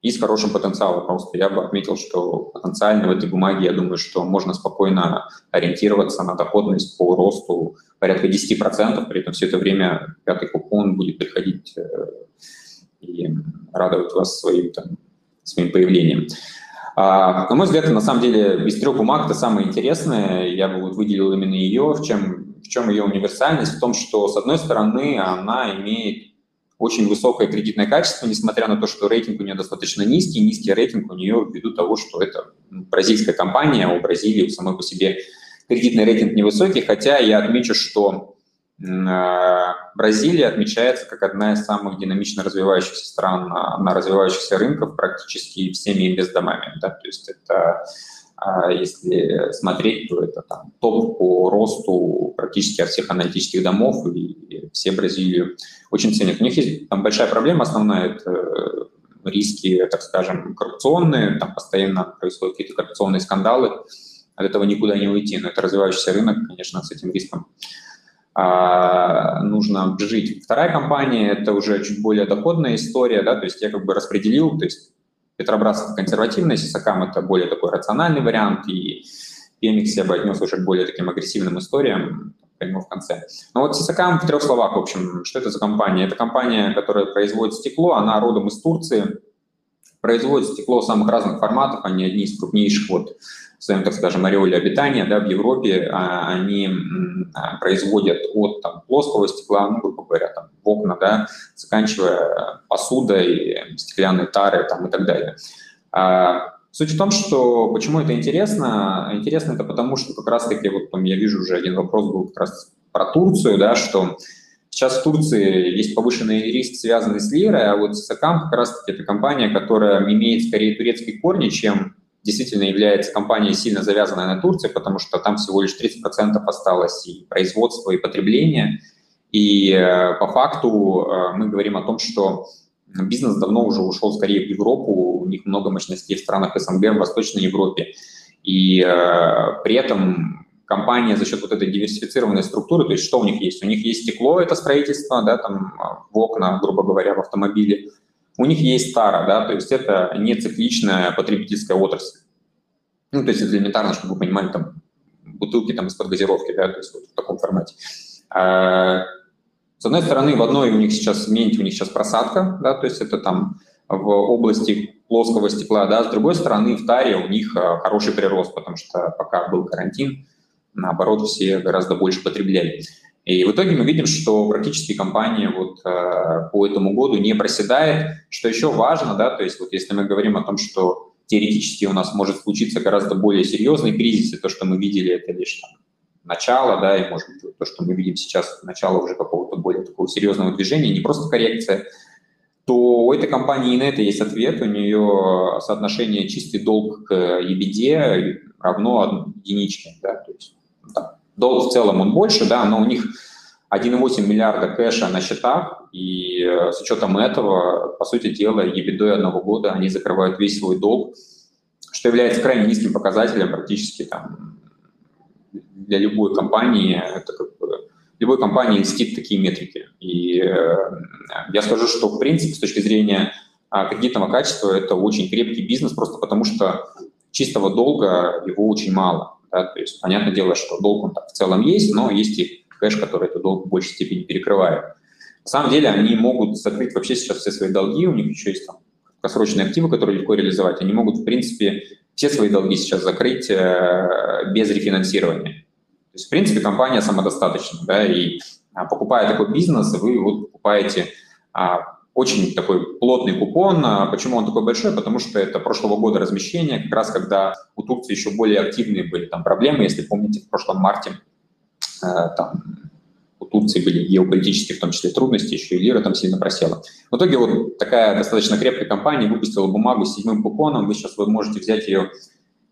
и с хорошим потенциалом. Просто я бы отметил, что потенциально в этой бумаге, я думаю, что можно спокойно ориентироваться на доходность по росту порядка 10%, при этом все это время пятый купон будет приходить э, и радовать вас своим, там, своим появлением. А, на мой взгляд, на самом деле из трех бумаг это самое интересное. Я бы вот выделил именно ее. В чем, в чем ее универсальность? В том, что, с одной стороны, она имеет очень высокое кредитное качество, несмотря на то, что рейтинг у нее достаточно низкий. Низкий рейтинг у нее ввиду того, что это бразильская компания, а у Бразилии самой по себе кредитный рейтинг невысокий, хотя я отмечу, что Э, Бразилия отмечается как одна из самых динамично развивающихся стран на, на развивающихся рынках практически всеми инвестдомами. Да? То есть это, а, если смотреть, то это там, топ по росту практически от всех аналитических домов, и все Бразилию очень ценят. У них есть там большая проблема основная, это риски, так скажем, коррупционные, там постоянно происходят какие-то коррупционные скандалы, от этого никуда не уйти, но это развивающийся рынок, конечно, с этим риском а, нужно жить. Вторая компания – это уже чуть более доходная история, да, то есть я как бы распределил, то есть Петробрас – это консервативный, Сисакам – это более такой рациональный вариант, и PMX я бы отнес уже к более таким агрессивным историям, пойму в конце. Но вот Сисакам в трех словах, в общем, что это за компания? Это компания, которая производит стекло, она родом из Турции, производит стекло самых разных форматов, они одни из крупнейших вот в своем, так скажем, ореоле обитания, да, в Европе а, они а, производят от там, плоского стекла, ну, грубо говоря, там, в окна, да, заканчивая посудой, стеклянной тары там, и так далее. А, суть в том, что почему это интересно? Интересно это потому, что как раз-таки, вот там я вижу уже один вопрос был как раз про Турцию, да, что Сейчас в Турции есть повышенный риск, связанный с лирой, а вот Сакам как раз-таки это компания, которая имеет скорее турецкие корни, чем действительно является компанией сильно завязанной на Турции, потому что там всего лишь 30% осталось и производство, и потребление. И э, по факту э, мы говорим о том, что бизнес давно уже ушел скорее в Европу, у них много мощностей в странах СНГ, в Восточной Европе. И э, при этом компания за счет вот этой диверсифицированной структуры, то есть что у них есть? У них есть стекло, это строительство, да, там в окна, грубо говоря, в автомобиле. У них есть тара, да, то есть это не цикличная потребительская отрасль. Ну, то есть это элементарно, чтобы вы понимали, там, бутылки там из-под газировки, да, то есть вот в таком формате. А, с одной стороны, в одной у них сейчас, в Менте у них сейчас просадка, да, то есть это там в области плоского стекла, да, с другой стороны, в таре у них а, хороший прирост, потому что пока был карантин, наоборот, все гораздо больше потребляли. И в итоге мы видим, что практически компания вот э, по этому году не проседает. Что еще важно, да, то есть вот если мы говорим о том, что теоретически у нас может случиться гораздо более серьезный кризис, и то, что мы видели, это лишь там, начало, да, и, может быть, то, что мы видим сейчас, начало уже какого-то более такого серьезного движения, не просто коррекция, то у этой компании и на это есть ответ. У нее соотношение чистый долг к EBITDA равно единичке, да, то есть Долг в целом он больше, да, но у них 1,8 миллиарда кэша на счетах, и э, с учетом этого, по сути дела, ебидой одного года они закрывают весь свой долг, что является крайне низким показателем практически там для любой компании. Это как бы, любой компании льстит такие метрики. И э, я скажу, что в принципе с точки зрения э, кредитного качества это очень крепкий бизнес, просто потому что чистого долга его очень мало. Да? То есть, понятное дело, что долг он в целом есть, но есть и кэш, который этот долг в большей степени перекрывает. На самом деле они могут закрыть вообще сейчас все свои долги, у них еще есть там краткосрочные активы, которые легко реализовать. Они могут, в принципе, все свои долги сейчас закрыть э, без рефинансирования. То есть, в принципе, компания самодостаточна, да, и а, покупая такой бизнес, вы вот покупаете а, очень такой плотный купон. А почему он такой большой? Потому что это прошлого года размещение, как раз когда у Турции еще более активные были там проблемы. Если помните, в прошлом марте э, там у Турции были геополитические, в том числе, трудности, еще и лира там сильно просела. В итоге вот такая достаточно крепкая компания выпустила бумагу с седьмым купоном. Вы сейчас вы можете взять ее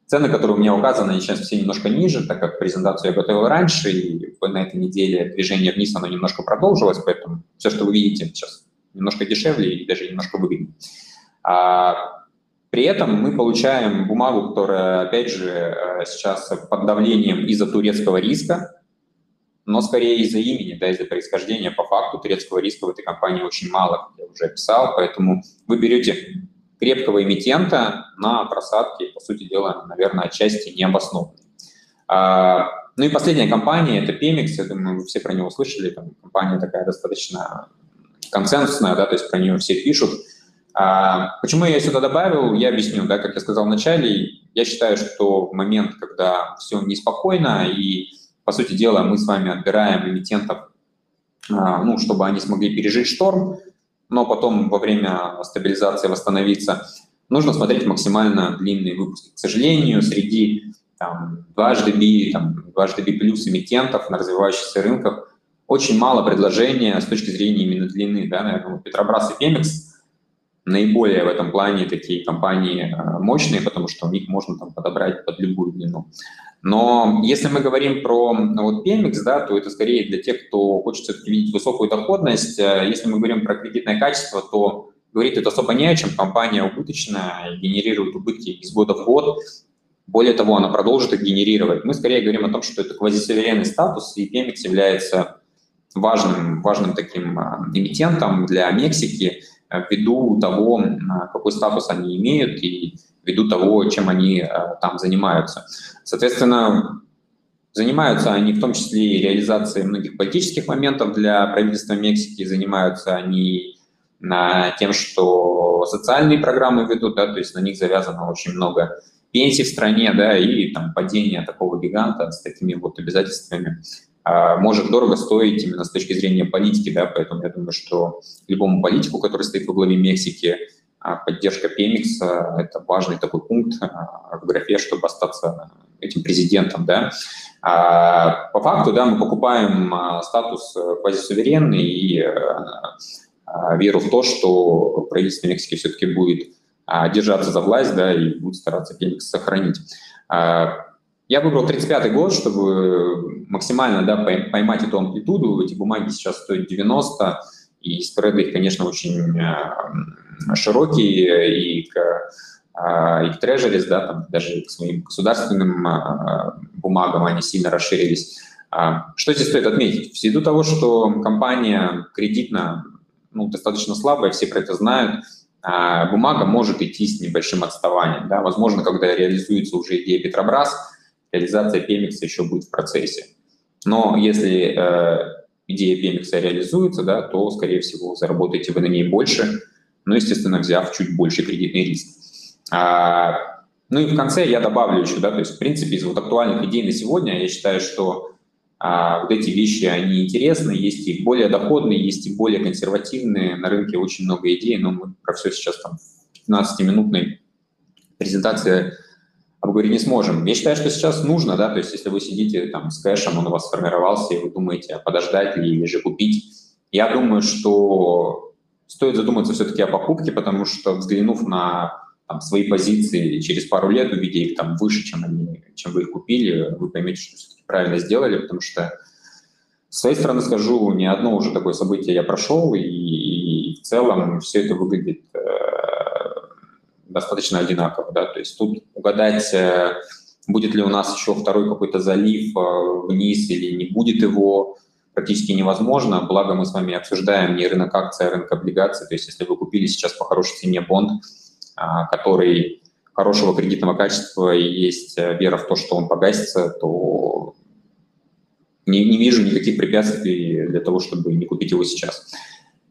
Цены, которые у меня указаны, они сейчас все немножко ниже, так как презентацию я готовил раньше, и на этой неделе движение вниз, оно немножко продолжилось, поэтому все, что вы видите сейчас, немножко дешевле и даже немножко выгоднее. А, при этом мы получаем бумагу, которая, опять же, э, сейчас под давлением из-за турецкого риска, но скорее из-за имени, да, из-за происхождения. По факту турецкого риска в этой компании очень мало, как я уже описал, поэтому вы берете крепкого эмитента на просадке, по сути дела, наверное, отчасти необоснованной. А, ну и последняя компания – это Pemex, я думаю, вы все про него слышали, там компания такая достаточно консенсусная, да, то есть про нее все пишут. А, почему я ее сюда добавил, я объясню, да, как я сказал вначале, я считаю, что в момент, когда все неспокойно и, по сути дела, мы с вами отбираем эмитентов, а, ну, чтобы они смогли пережить шторм, но потом во время стабилизации восстановиться, нужно смотреть максимально длинные выпуски. К сожалению, среди там, дважды B, там, дважды B плюс эмитентов на развивающихся рынках очень мало предложения с точки зрения именно длины. Да, наверное, Петробрас и Пемекс наиболее в этом плане такие компании э, мощные, потому что у них можно там подобрать под любую длину. Но если мы говорим про ну, вот PMX, да, то это скорее для тех, кто хочет все-таки видеть высокую доходность. Э, если мы говорим про кредитное качество, то говорит это особо не о чем. Компания убыточная, генерирует убытки из года в год. Более того, она продолжит их генерировать. Мы скорее говорим о том, что это квазисуверенный статус, и PMX является важным, важным таким э, эмитентом для Мексики – Э, ввиду того, какой статус они имеют и ввиду того, чем они э, там занимаются. Соответственно, занимаются они в том числе и реализацией многих политических моментов для правительства Мексики, занимаются они тем, что социальные программы ведут, да, то есть на них завязано очень много пенсий в стране, да, и там падение такого гиганта с такими вот обязательствами а, может дорого стоить именно с точки зрения политики, да, поэтому я думаю, что любому политику, который стоит во главе Мексики, а, поддержка Пемикс – это важный такой пункт а, в графе, чтобы остаться этим президентом, да. По факту, да, мы покупаем статус квазисуверенный и веру в то, что правительство Мексики все-таки будет держаться за власть, да, и будет стараться Пемикс сохранить. Я выбрал 35 год, чтобы максимально да, поймать эту амплитуду. Эти бумаги сейчас стоят 90, и спреды их, конечно, очень э, широкие, и к, э, и к трежерис, да, там, даже к своим государственным э, бумагам они сильно расширились. А, что здесь стоит отметить? Ввиду того, что компания кредитно ну, достаточно слабая, все про это знают, а, бумага может идти с небольшим отставанием. Да? Возможно, когда реализуется уже идея Петробрас, реализация PMX еще будет в процессе. Но если э, идея PMX реализуется, да, то, скорее всего, заработаете вы на ней больше, ну, естественно, взяв чуть больше кредитный риск. А, ну и в конце я добавлю еще, да, то есть, в принципе, из вот актуальных идей на сегодня я считаю, что а, вот эти вещи, они интересны, есть и более доходные, есть и более консервативные. На рынке очень много идей, но мы про все сейчас там в 15-минутной презентации обговорить не сможем. Я считаю, что сейчас нужно, да, то есть если вы сидите там с кэшем, он у вас сформировался, и вы думаете, а подождать ли или же купить, я думаю, что стоит задуматься все-таки о покупке, потому что взглянув на там, свои позиции через пару лет, увидя их там выше, чем, они, чем вы их купили, вы поймете, что все-таки правильно сделали, потому что с своей стороны скажу, ни одно уже такое событие я прошел, и, и в целом все это выглядит достаточно одинаково, да, то есть тут угадать, э, будет ли у нас еще второй какой-то залив э, вниз или не будет его, практически невозможно, благо мы с вами обсуждаем не рынок акций, а рынок облигаций, то есть если вы купили сейчас по хорошей цене бонд, а, который хорошего кредитного качества и есть э, вера в то, что он погасится, то не, не вижу никаких препятствий для того, чтобы не купить его сейчас.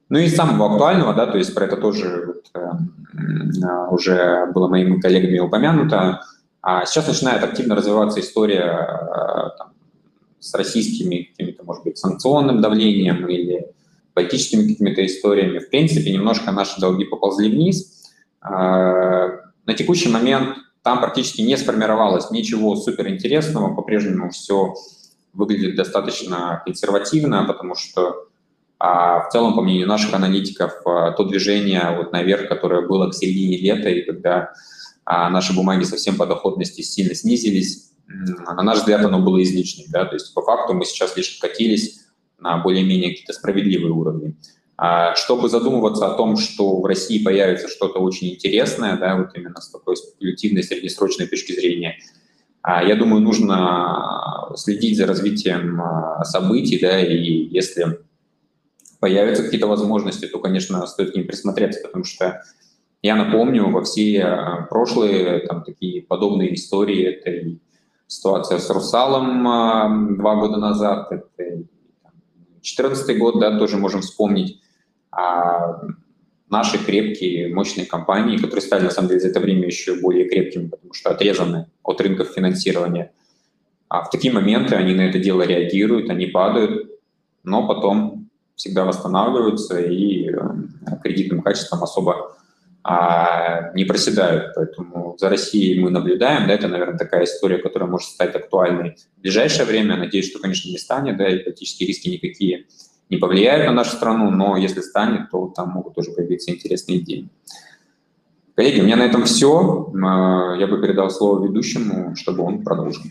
Ну и самого актуального, да, то есть про это тоже вот, э, уже было моими коллегами упомянуто. А сейчас начинает активно развиваться история э, там, с российскими какими-то, может быть, санкционным давлением или политическими какими-то историями. В принципе, немножко наши долги поползли вниз. Э, на текущий момент там практически не сформировалось ничего суперинтересного, по-прежнему все выглядит достаточно консервативно, потому что а в целом, по мнению наших аналитиков, а, то движение вот наверх, которое было к середине лета, и когда а наши бумаги совсем по доходности сильно снизились, на наш взгляд, оно было излишним. Да? То есть по факту мы сейчас лишь откатились на более-менее какие-то справедливые уровни. А чтобы задумываться о том, что в России появится что-то очень интересное, да, вот именно с такой спекулятивной среднесрочной точки зрения, а, я думаю, нужно следить за развитием событий, да, и если появятся какие-то возможности, то, конечно, стоит к ним присмотреться, потому что я напомню, во все а, прошлые там, такие подобные истории, это и ситуация с Русалом два года назад, это 2014 год, да, тоже можем вспомнить, а наши крепкие, мощные компании, которые стали, на самом деле, за это время еще более крепкими, потому что отрезаны от рынков финансирования. А в такие моменты они на это дело реагируют, они падают, но потом всегда восстанавливаются и э, кредитным качеством особо а, не проседают. Поэтому за Россией мы наблюдаем. Да, это, наверное, такая история, которая может стать актуальной в ближайшее время. Надеюсь, что, конечно, не станет, да, и политические риски никакие не повлияет на нашу страну, но если станет, то там могут тоже появиться интересные идеи. Коллеги, у меня на этом все. Я бы передал слово ведущему, чтобы он продолжил.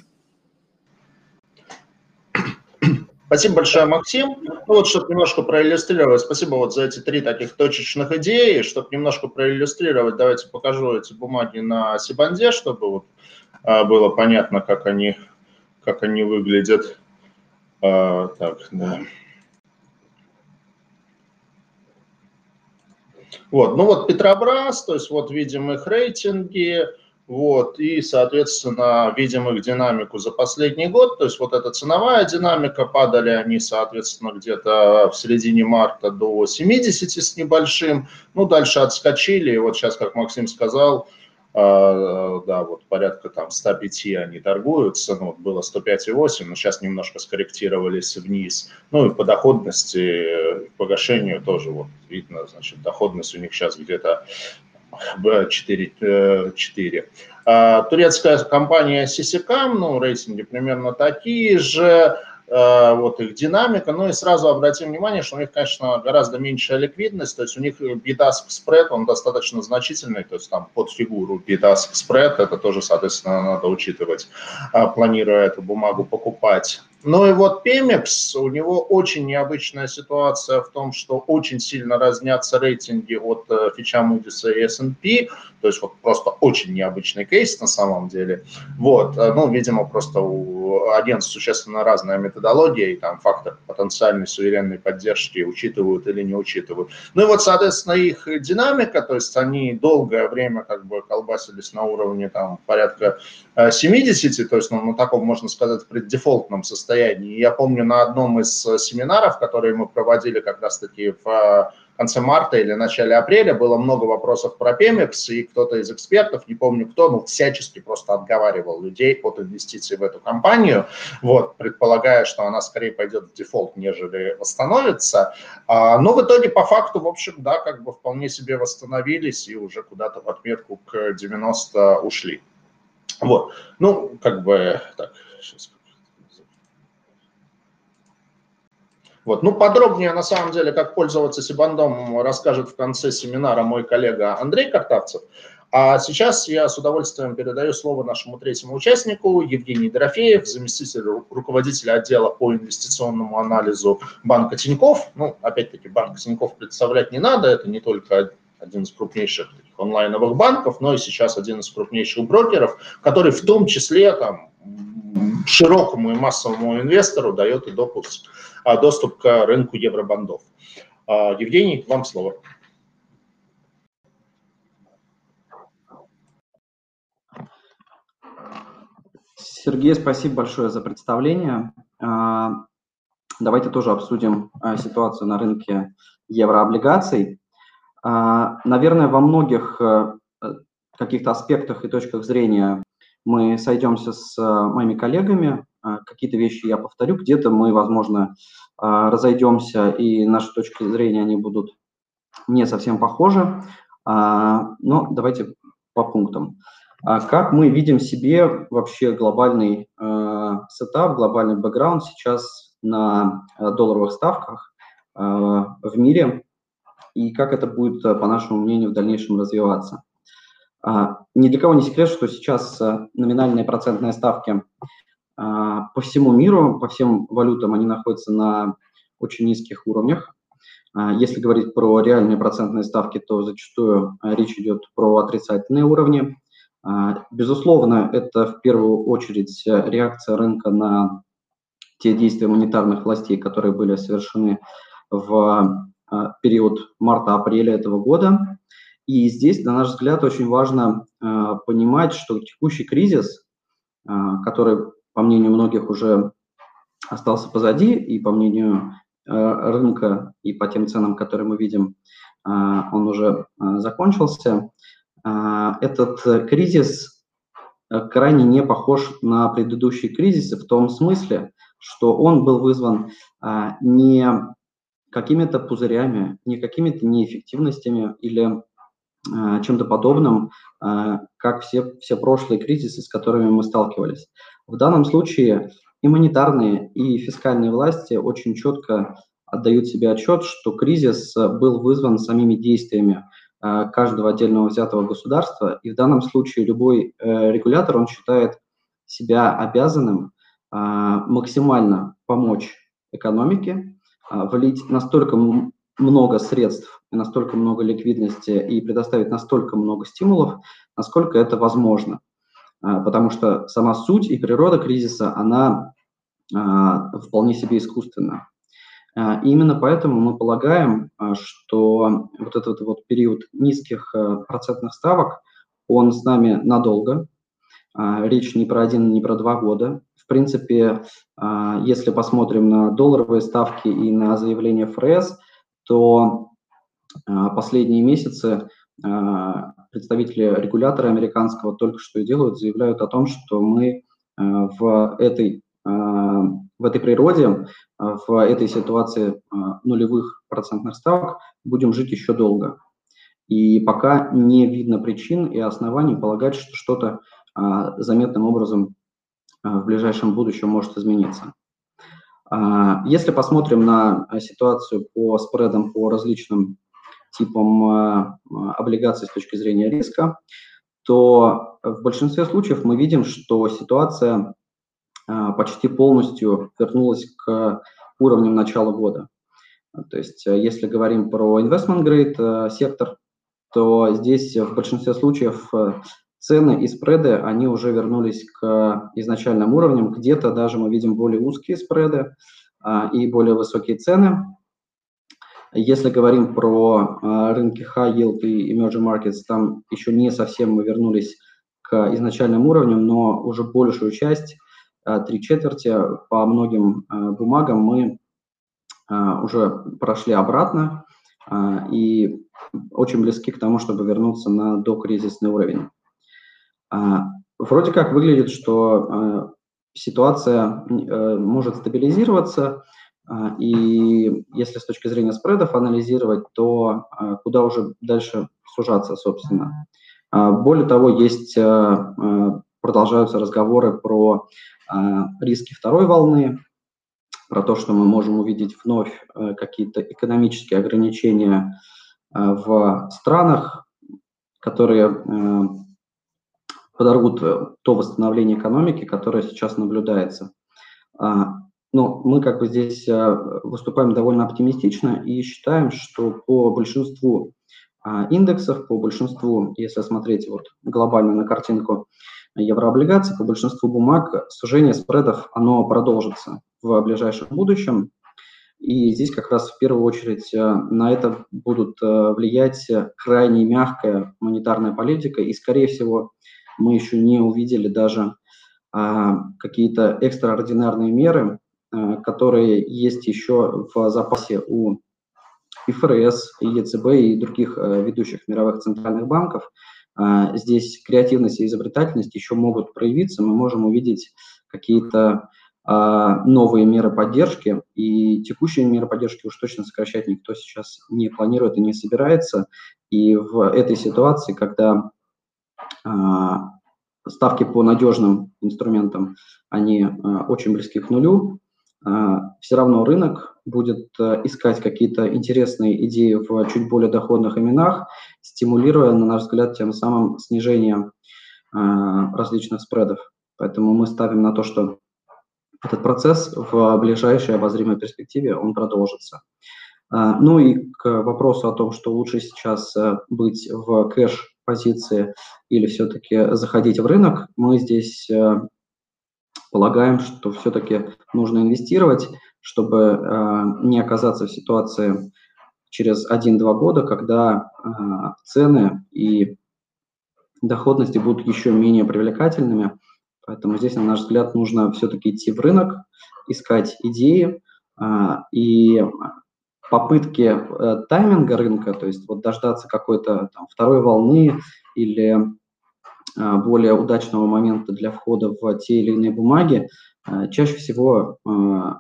Спасибо большое, Максим. Ну вот, чтобы немножко проиллюстрировать, спасибо вот за эти три таких точечных идеи. Чтобы немножко проиллюстрировать, давайте покажу эти бумаги на Сибанде, чтобы вот а, было понятно, как они, как они выглядят. А, так, да. Вот, ну вот Петробрас, то есть вот видим их рейтинги, вот, и, соответственно, видим их динамику за последний год, то есть вот эта ценовая динамика, падали они, соответственно, где-то в середине марта до 70 с небольшим, ну, дальше отскочили, и вот сейчас, как Максим сказал, а, да, вот порядка там 105 они торгуются, ну, вот было 105,8, но сейчас немножко скорректировались вниз. Ну, и по доходности, погашению тоже вот видно, значит, доходность у них сейчас где-то 4. 4. А, турецкая компания Сисикам, ну, рейтинги примерно такие же, Э, вот их динамика. Ну и сразу обратим внимание, что у них, конечно, гораздо меньшая ликвидность, то есть у них bid-ask спред, он достаточно значительный, то есть там под фигуру bid-ask спред, это тоже, соответственно, надо учитывать, э, планируя эту бумагу покупать. Ну и вот Pemex, у него очень необычная ситуация в том, что очень сильно разнятся рейтинги от э, фича Moody's и S&P, то есть вот просто очень необычный кейс на самом деле. Вот, э, ну, видимо, просто у агентств существенно разная методология, и там фактор потенциальной суверенной поддержки учитывают или не учитывают. Ну и вот, соответственно, их динамика, то есть они долгое время как бы колбасились на уровне там порядка 70, э, то есть ну, на таком, можно сказать, преддефолтном состоянии. Я помню на одном из э, семинаров, которые мы проводили как раз-таки в э, конце марта или начале апреля, было много вопросов про Пемекс, и кто-то из экспертов, не помню кто, но всячески просто отговаривал людей от инвестиций в эту компанию, вот, предполагая, что она скорее пойдет в дефолт, нежели восстановится. А, но в итоге, по факту, в общем, да, как бы вполне себе восстановились и уже куда-то в отметку к 90 ушли. Вот. Ну, как бы так, сейчас. Вот. Ну, подробнее, на самом деле, как пользоваться Сибандом, расскажет в конце семинара мой коллега Андрей Картавцев. А сейчас я с удовольствием передаю слово нашему третьему участнику, Евгений Дорофеев, заместитель руководителя отдела по инвестиционному анализу банка Тиньков. Ну, опять-таки, банк Тиньков представлять не надо, это не только один из крупнейших онлайновых банков, но и сейчас один из крупнейших брокеров, который в том числе там, широкому и массовому инвестору дает и допуск, доступ к рынку евробандов. А, Евгений, вам слово. Сергей, спасибо большое за представление. А, давайте тоже обсудим ситуацию на рынке еврооблигаций. А, наверное, во многих каких-то аспектах и точках зрения мы сойдемся с моими коллегами. А, какие-то вещи я повторю, где-то мы, возможно, а, разойдемся, и наши точки зрения они будут не совсем похожи. Но давайте по пунктам. Как мы видим себе вообще глобальный сетап, глобальный бэкграунд сейчас на долларовых ставках в мире? и как это будет, по нашему мнению, в дальнейшем развиваться. Ни для кого не секрет, что сейчас номинальные процентные ставки по всему миру, по всем валютам, они находятся на очень низких уровнях. Если говорить про реальные процентные ставки, то зачастую речь идет про отрицательные уровни. Безусловно, это в первую очередь реакция рынка на те действия монетарных властей, которые были совершены в а, период марта-апреля этого года. И здесь, на наш взгляд, очень важно а, понимать, что текущий кризис, а, который, по мнению многих, уже остался позади, и по мнению рынка, и по тем ценам, которые мы видим, он уже закончился. Этот кризис крайне не похож на предыдущие кризисы в том смысле, что он был вызван не какими-то пузырями, не какими-то неэффективностями или чем-то подобным, как все, все прошлые кризисы, с которыми мы сталкивались. В данном случае и монетарные, и фискальные власти очень четко отдают себе отчет, что кризис был вызван самими действиями каждого отдельного взятого государства, и в данном случае любой э, регулятор, он считает себя обязанным а, максимально помочь экономике, влить настолько много средств настолько много ликвидности и предоставить настолько много стимулов, насколько это возможно. А, потому что сама суть и природа кризиса, она вполне себе искусственна. И именно поэтому мы полагаем, что вот этот вот период низких процентных ставок, он с нами надолго. Речь не про один, не про два года. В принципе, а, если посмотрим на долларовые ставки и на заявление ФРС, то а, последние месяцы а, представители регулятора американского только что и делают, заявляют о том, что мы в этой, в этой природе, в этой ситуации нулевых процентных ставок будем жить еще долго. И пока не видно причин и оснований полагать, что что-то заметным образом в ближайшем будущем может измениться. Если посмотрим на ситуацию по спредам по различным типам а, облигаций с точки зрения риска, то в большинстве случаев мы видим, что ситуация а, почти полностью вернулась к уровням начала года. То есть если говорим про investment grade сектор, то здесь в большинстве случаев цены и спреды, они уже вернулись к изначальным уровням. Где-то даже мы видим более узкие спреды и более высокие цены. Если говорим про а, рынки high yield и emerging markets, там еще не совсем мы вернулись к изначальным уровням, но уже большую часть, а, три четверти по многим а, бумагам мы уже прошли обратно и очень близки к тому, чтобы вернуться на докризисный уровень. Вроде как выглядит, что ситуация э, может стабилизироваться, и если с точки зрения спредов анализировать, то куда уже дальше сужаться, собственно. Более того, есть, продолжаются разговоры про риски второй волны, про то, что мы можем увидеть вновь какие-то экономические ограничения в странах, которые подорвут то восстановление экономики, которое сейчас наблюдается. Но мы как бы здесь э, выступаем довольно оптимистично и считаем, что по большинству а, индексов, по большинству, если смотреть вот глобально на картинку еврооблигаций, по большинству бумаг сужение спредов, оно продолжится в ближайшем будущем. И здесь как раз в первую очередь э, на это будут влиять крайне мягкая монетарная политика и, скорее всего, мы еще не увидели даже а, какие-то экстраординарные меры, которые есть еще в запасе у ФРС, ЕЦБ и других а, ведущих мировых центральных банков. А, здесь креативность и изобретательность еще могут проявиться, мы можем увидеть какие-то новые меры поддержки, и текущие меры поддержки уж точно сокращать никто сейчас не планирует и не собирается. И в этой ситуации, когда ставки по надежным инструментам, они очень близки к нулю. А, Все равно рынок будет искать какие-то интересные идеи в чуть более доходных именах стимулируя, на наш взгляд, тем самым снижение различных спредов. Поэтому мы ставим на то, что этот процесс в ближайшей обозримой перспективе он продолжится. Ну и к вопросу о том, что лучше сейчас быть в кэш-позиции или все-таки заходить в рынок, мы здесь полагаем, что все-таки нужно инвестировать, чтобы э, не оказаться в ситуации через 1-2 года, когда э, цены и доходности будут еще менее привлекательными. Поэтому здесь, на наш взгляд, нужно все-таки идти в рынок, искать идеи э, и попытки э, тайминга рынка, то есть вот дождаться какой-то там, второй волны или более удачного момента для входа в те или иные бумаги, э, чаще всего э,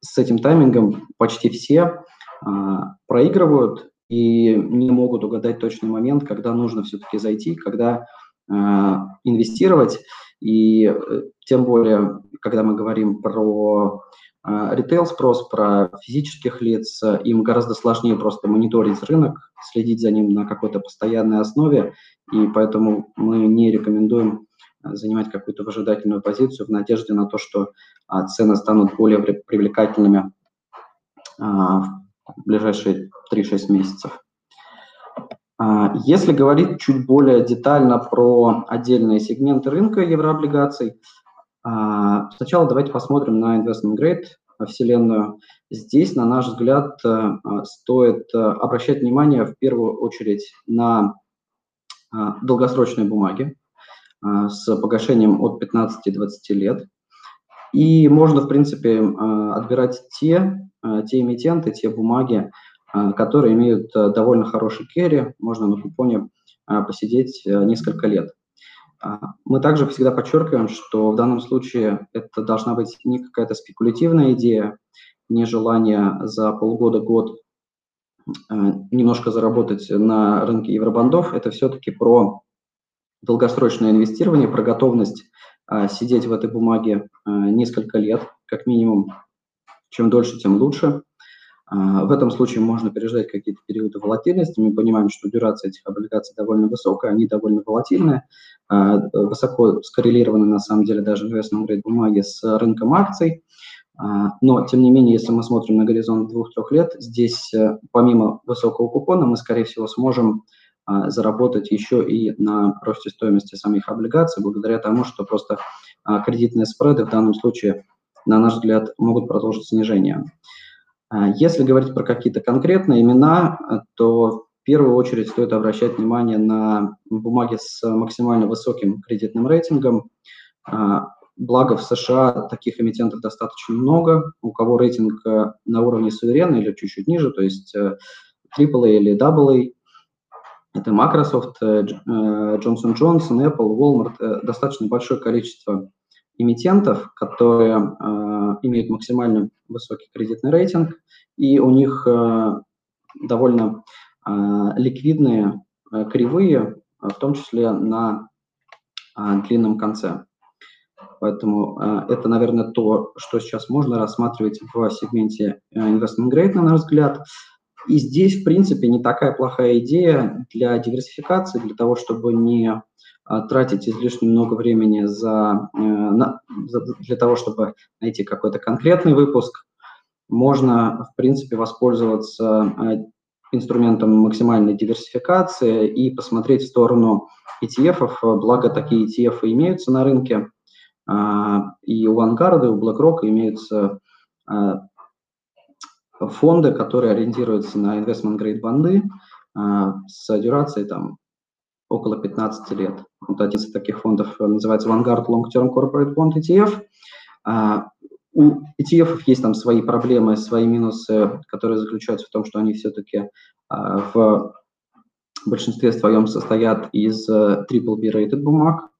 с этим таймингом почти все проигрывают и не могут угадать точный момент, когда нужно все-таки зайти, когда инвестировать. И тем более, когда мы говорим про ритейл-спрос, про физических лиц, им гораздо сложнее просто мониторить рынок, следить за ним на какой-то постоянной основе и поэтому мы не рекомендуем э, занимать какую-то выжидательную позицию в надежде на то, что а, цены станут более привлекательными а, в ближайшие 3-6 месяцев. А, если говорить чуть более детально про отдельные сегменты рынка еврооблигаций, сначала давайте посмотрим на investment grade вселенную. Здесь, на наш взгляд, э, стоит э, обращать внимание в первую очередь на а, долгосрочные бумаги а, с погашением от 15 до 20 лет. И можно, в принципе, а, отбирать те, те эмитенты, те бумаги, которые имеют довольно хороший керри, можно на купоне посидеть несколько лет. Мы также всегда подчеркиваем, что в данном случае это должна быть не какая-то спекулятивная идея, не желание за полгода-год Э, немножко заработать на рынке евробандов, это все-таки про долгосрочное инвестирование, про готовность э, сидеть в этой бумаге несколько лет, как минимум. Чем дольше, тем лучше. В этом случае можно переждать какие-то периоды волатильности. Мы понимаем, что дюрация этих облигаций довольно высокая, они довольно волатильные, высоко скоррелированы на самом деле даже investment grade бумаги с рынком акций. А, но, тем не менее, если мы смотрим на горизонт двух-трех лет, здесь э, помимо высокого купона мы, скорее всего, сможем а, заработать еще и на росте стоимости самих облигаций, благодаря тому, что просто а, кредитные спреды в данном случае, на наш взгляд, могут продолжить снижение. Если говорить про какие-то конкретные имена, то в первую очередь стоит обращать внимание на бумаги с максимально высоким кредитным рейтингом. Благо в США таких эмитентов достаточно много, у кого рейтинг э, на уровне суверена или чуть-чуть ниже, то есть AAA э, или AA. Это Microsoft, э, Johnson Johnson, Apple, Walmart, достаточно большое количество эмитентов, которые имеют максимально высокий кредитный рейтинг, и у них довольно ликвидные кривые, в том числе на длинном конце. Поэтому э, это, наверное, то, что сейчас можно рассматривать в сегменте э, investment grade, на наш взгляд. И здесь, в принципе, не такая плохая идея для диверсификации, для того, чтобы не э, тратить излишне много времени за, на, за, для того, чтобы найти какой-то конкретный выпуск. Можно, в принципе, воспользоваться инструментом максимальной диверсификации и посмотреть в сторону ETF, благо такие ETF имеются на рынке. А, и у Vanguard, и у BlackRock имеются а, фонды, которые ориентируются на investment grade банды а, с дюрацией там около 15 лет. Вот один из таких фондов называется Vanguard Long Term Corporate Bond ETF. У ETF есть там свои проблемы, свои минусы, которые заключаются в том, что они все-таки в большинстве своем состоят из triple B-rated бумаг,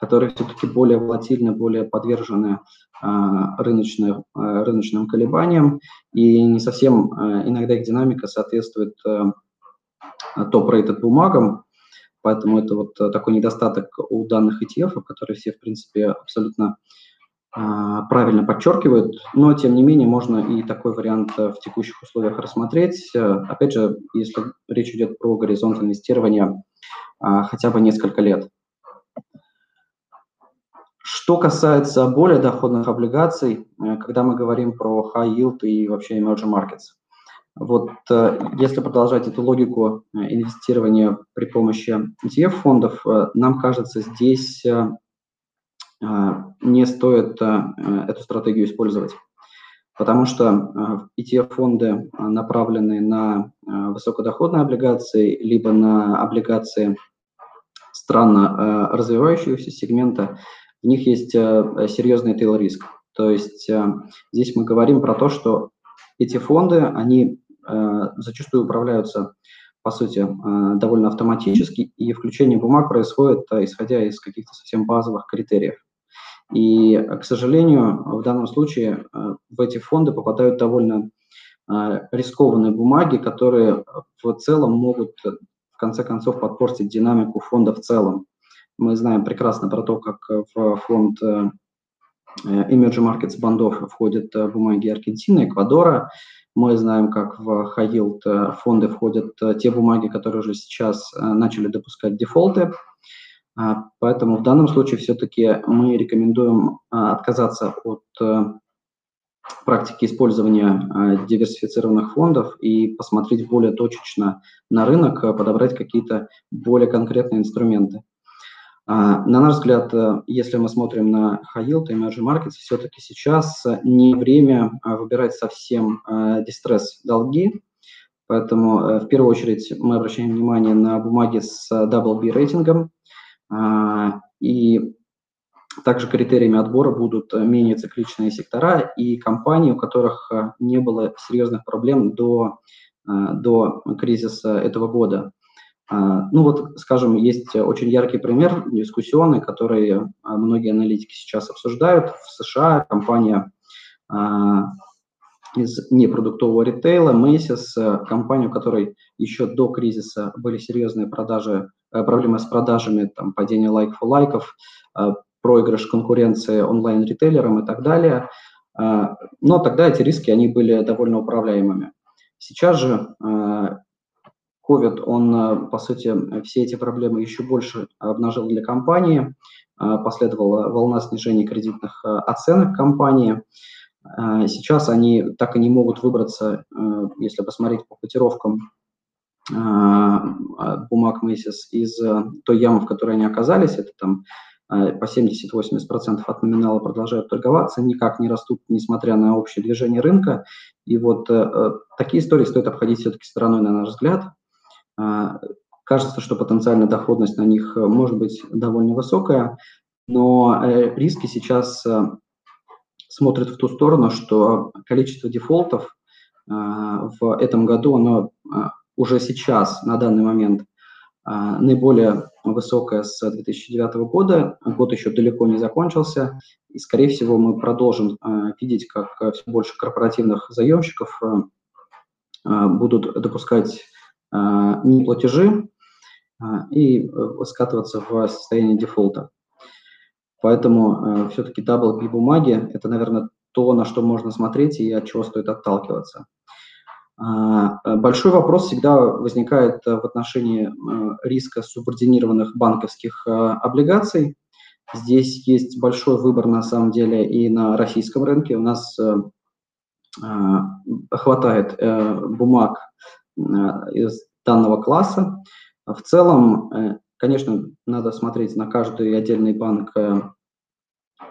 которые все-таки более волатильны, более подвержены а, рыночным, а, рыночным колебаниям, и не совсем а, иногда их динамика соответствует топ-рейтед бумагам, поэтому это вот такой недостаток у данных ETF, которые все, в принципе, абсолютно правильно подчеркивают, но тем не менее можно и такой вариант в текущих условиях рассмотреть. Опять же, если речь идет про горизонт инвестирования хотя бы несколько лет. Что касается более доходных облигаций, э, когда мы говорим про high yield и вообще emerging markets, вот э, если продолжать эту логику э, инвестирования при помощи ETF-фондов, нам кажется, здесь не стоит эту стратегию использовать, потому что ETF-фонды направлены на высокодоходные облигации, либо на облигации странно развивающегося сегмента, в них есть э, серьезный tail риск. То есть э, здесь мы говорим про то, что эти фонды, они э, зачастую управляются, по сути, довольно автоматически, и включение бумаг происходит, исходя из каких-то совсем базовых критериев. И, к сожалению, в данном случае в эти фонды попадают довольно рискованные бумаги, которые в целом могут в конце концов подпортить динамику фонда в целом. Мы знаем прекрасно про то, как в фонд э, Emerging Markets бандов входят э, бумаги Аргентины, Эквадора. Мы знаем, как в high yield э, фонды входят те бумаги, которые уже сейчас начали допускать дефолты. А, поэтому в данном случае все-таки мы рекомендуем отказаться от практики использования диверсифицированных фондов и посмотреть более точечно на рынок, подобрать какие-то более конкретные инструменты. А, на наш взгляд, э, если мы смотрим на high yield и emerging markets, все-таки сейчас не время а, выбирать совсем э, дистресс долги, поэтому э, в первую очередь мы обращаем внимание на бумаги с double B рейтингом, а, и также критериями отбора будут менее цикличные сектора и компании, у которых не было серьезных проблем до, до кризиса этого года. А, ну вот, скажем, есть очень яркий пример дискуссионный, который а, многие аналитики сейчас обсуждают. В США компания а, из непродуктового ритейла, Macy's, компания, у которой еще до кризиса были серьезные продажи, проблемы с продажами, там, падение лайк-фу-лайков, проигрыш конкуренции онлайн-ритейлерам и так далее. Но тогда эти риски, они были довольно управляемыми. Сейчас же COVID, он, э, по сути, все эти проблемы еще больше обнажил для компании, э, последовала волна снижения кредитных э, оценок компании. Сейчас они так и не могут выбраться, если посмотреть по котировкам бумаг Macy's из той ямы, в которой они оказались, это там по 70-80% от номинала продолжают торговаться, никак не растут, несмотря на общее движение рынка. И вот такие истории стоит обходить все-таки стороной, на наш взгляд. А, кажется, что потенциальная доходность на них э, может быть довольно высокая, но э, риски сейчас э, смотрят в ту сторону, что количество дефолтов в этом году, оно уже сейчас, на данный момент, наиболее высокое с 2009 года. Год еще далеко не закончился, и, скорее всего, мы продолжим видеть, как все больше корпоративных заемщиков будут допускать а, неплатежи а, и э, скатываться в состояние дефолта. Поэтому э, все-таки B бумаги – это, наверное, то, на что можно смотреть и от чего стоит отталкиваться. А, большой вопрос всегда возникает в отношении э, риска субординированных банковских облигаций. Здесь есть большой выбор на самом деле и на российском рынке. У нас хватает бумаг Э, из данного класса. В целом, э, конечно, надо смотреть на каждый отдельный банк, э,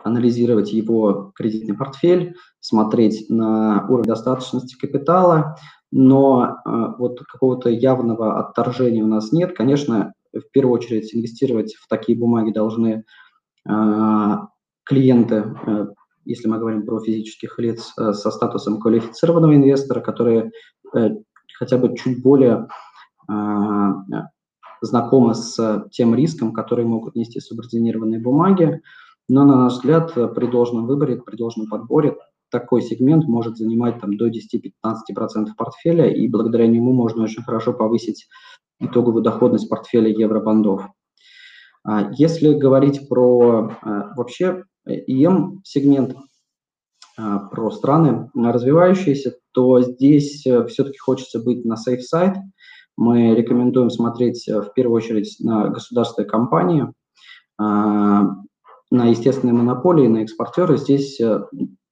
анализировать его кредитный портфель, смотреть на уровень достаточности капитала, но вот какого-то явного отторжения у нас нет. Конечно, в первую очередь инвестировать в такие бумаги должны клиенты, если мы говорим про физических лиц со статусом квалифицированного инвестора, которые хотя бы чуть более э, знакомы с тем риском, который могут нести субординированные бумаги. Но, на наш взгляд, при должном выборе, при должном подборе такой сегмент может занимать там, до 10-15% портфеля, и благодаря нему можно очень хорошо повысить итоговую доходность портфеля евробандов. А если говорить про а, вообще EM-сегмент, про страны развивающиеся, то здесь все-таки хочется быть на safe side. Мы рекомендуем смотреть в первую очередь на государственные компании, на естественные монополии, на экспортеры. Здесь э,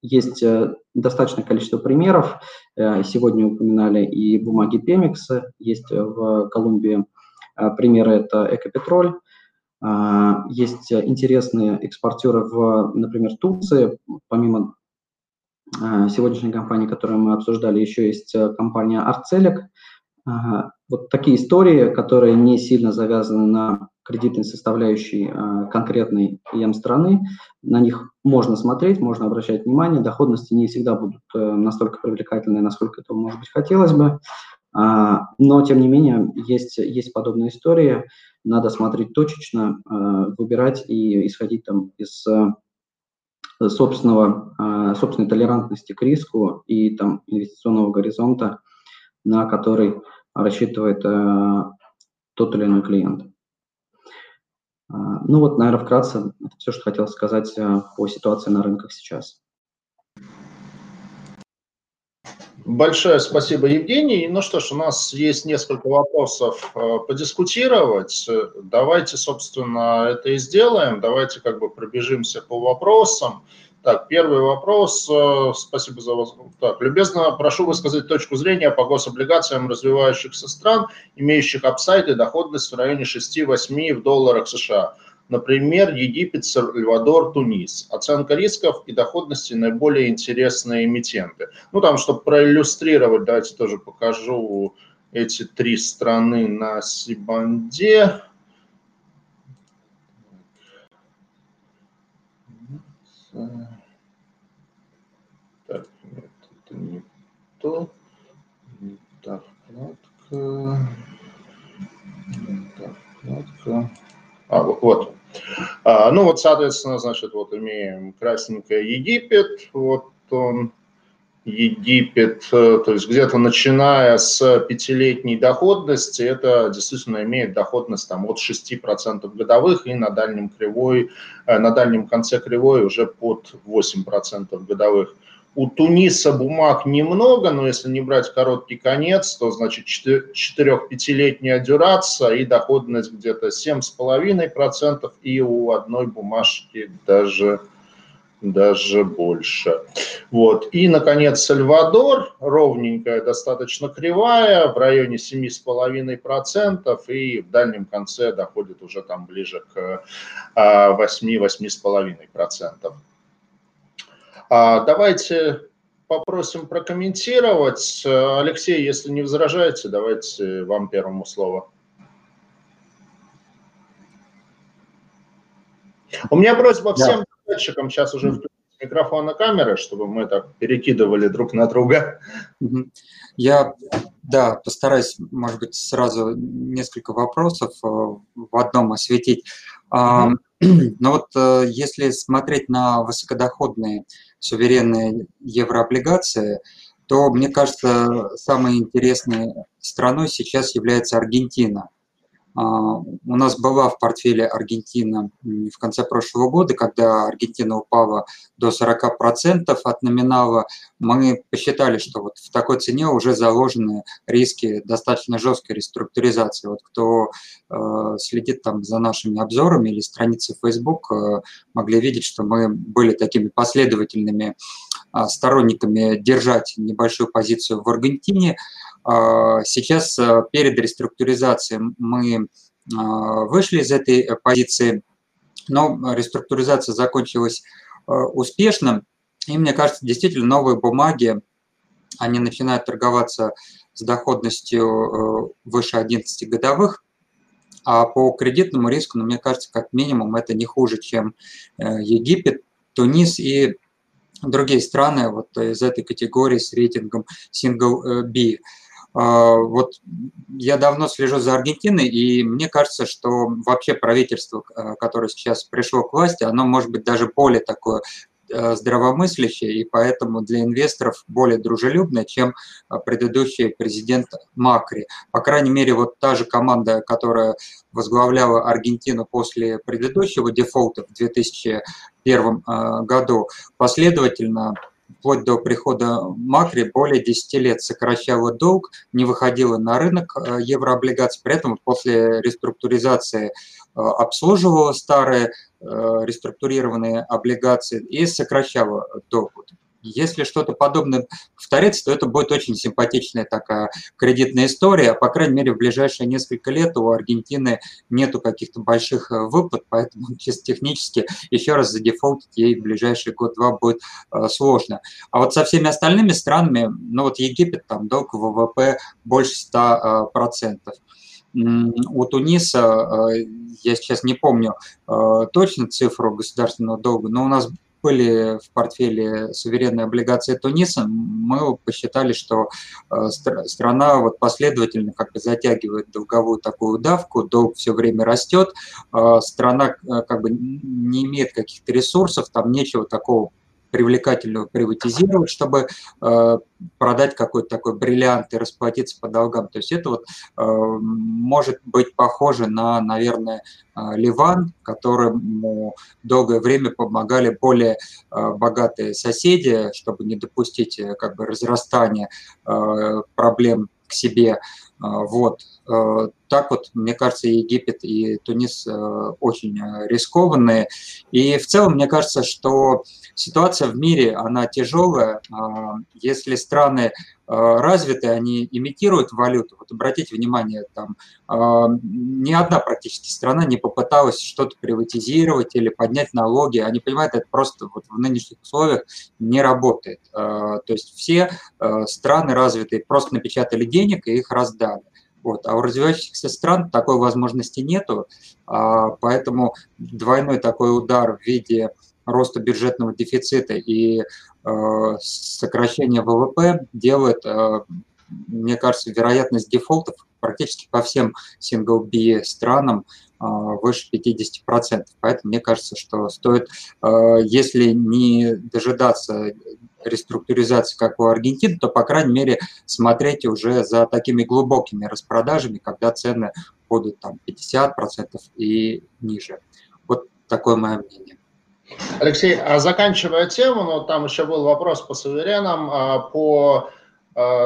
есть э, достаточное количество примеров. Э, сегодня упоминали и бумаги Пемикс, есть в Колумбии примеры, это Экопетроль. Есть интересные экспортеры в, например, Турции. Помимо сегодняшней компании, которую мы обсуждали, еще есть компания Арцелик. Вот такие истории, которые не сильно завязаны на кредитной составляющей э, конкретной ем страны. На них можно смотреть, можно обращать внимание. Доходности не всегда будут э, настолько привлекательные, насколько это, может быть, хотелось бы. А, но, тем не менее, есть, есть подобные истории. Надо смотреть точечно, э, выбирать и исходить там из собственного, собственной толерантности к риску и там инвестиционного горизонта, на который рассчитывает тот или иной клиент. А, ну вот, наверное, вкратце это все, что хотел сказать по ситуации на рынках сейчас. Большое спасибо, Евгений. Ну что ж, у нас есть несколько вопросов э, подискутировать. Давайте, собственно, это и сделаем. Давайте как бы пробежимся по вопросам. Так, первый вопрос. Э, спасибо за вас. Так, любезно прошу высказать точку зрения по гособлигациям развивающихся стран, имеющих апсайд и доходность в районе 6-8 в долларах США. Например, Египет, Сальвадор, Тунис. Оценка рисков и доходности наиболее интересные эмитенты. Ну, там, чтобы проиллюстрировать, давайте тоже покажу эти три страны на Сибанде. Так, нет, это не то. Не та вкладка. Не та вкладка. А, вот. А, ну вот, соответственно, значит, вот имеем красненькое Египет. Вот он Египет, э, то есть где-то начиная с пятилетней доходности, это действительно имеет доходность там, от 6% годовых и на дальнем, кривой, э, на дальнем конце кривой уже под 8% годовых. У Туниса бумаг немного, но если не брать короткий конец, то значит 4-5-летняя дюрация и доходность где-то 7,5%, и у одной бумажки даже даже больше. Вот. И, наконец, Сальвадор, ровненькая, достаточно кривая, в районе 7,5%, и в дальнем конце доходит уже там ближе к 8-8,5%. А, давайте попросим прокомментировать. Алексей, если не возражаете, давайте вам первому слово. У меня просьба всем датчикам сейчас уже включить микрофон и камеры, чтобы мы так перекидывали друг на друга. Я, да, постараюсь, может быть, сразу несколько вопросов э, в одном осветить. Но вот э, если смотреть на высокодоходные суверенные еврооблигации, то, мне кажется, самой интересной страной сейчас является Аргентина. А, у нас была в портфеле Аргентина в конце прошлого года, когда Аргентина упала до 40% от номинала. Мы посчитали, что вот в такой цене уже заложены риски достаточно жесткой реструктуризации. Вот кто э, следит там за нашими обзорами или страницей Facebook, э, могли видеть, что мы были такими последовательными сторонниками держать небольшую позицию в Аргентине. А, сейчас э, перед реструктуризацией мы а, вышли из этой э, позиции, но реструктуризация закончилась э, успешно. И мне кажется, действительно новые бумаги, они начинают торговаться с доходностью выше 11 годовых, а по кредитному риску, ну, мне кажется, как минимум это не хуже, чем Египет, Тунис и другие страны вот из этой категории с рейтингом Single B. А, вот я давно слежу за Аргентиной, и мне кажется, что вообще правительство, а, которое сейчас пришло к власти, оно может быть даже более такое здравомыслящая и поэтому для инвесторов более дружелюбная, чем предыдущий президент Макри. По крайней мере, вот та же команда, которая возглавляла Аргентину после предыдущего дефолта в 2001 году, последовательно вплоть до прихода Макри более 10 лет сокращала долг, не выходила на рынок э, еврооблигаций, при этом после реструктуризации э, обслуживала старые э, реструктурированные облигации и сокращала долг. Если что-то подобное повторится, то это будет очень симпатичная такая кредитная история. По крайней мере, в ближайшие несколько лет у Аргентины нету каких-то больших э, выплат, поэтому чисто технически еще раз задефолтить ей в ближайший год-два будет э, сложно. А вот со всеми остальными странами, ну вот Египет, там долг ВВП больше 100%. процентов. У Туниса, э, я сейчас не помню точно цифру государственного долга, но у нас были в портфеле суверенные облигации Туниса, мы посчитали, что э, страна вот последовательно как бы затягивает долговую такую давку, долг все время растет, э, страна э, как бы не имеет каких-то ресурсов, там нечего такого привлекательного приватизировать, чтобы э, продать какой-то такой бриллиант и расплатиться по долгам. То есть это вот э, может быть похоже на, наверное, э, Ливан, которому долгое время помогали более э, богатые соседи, чтобы не допустить э, как бы разрастания э, проблем к себе. Вот. Э, так вот, мне кажется, Египет и Тунис э, очень э, рискованные. И в целом, мне кажется, что ситуация в мире, она тяжелая. Если страны развитые, они имитируют валюту. Вот обратите внимание, там ни одна практически страна не попыталась что-то приватизировать или поднять налоги. Они понимают, это просто вот в нынешних условиях не работает. То есть все страны развитые просто напечатали денег и их раздали. Вот. А у развивающихся стран такой возможности нету, а, поэтому двойной такой удар в виде роста бюджетного дефицита и а, сокращения ВВП делает, а, мне кажется, вероятность дефолтов практически по всем single-B странам выше 50%. Поэтому мне кажется, что стоит, если не дожидаться реструктуризации, как у Аргентины, то, по крайней мере, смотреть уже за такими глубокими распродажами, когда цены будут там 50% и ниже. Вот такое мое мнение. Алексей, а заканчивая тему, но там еще был вопрос по суверенам, а, по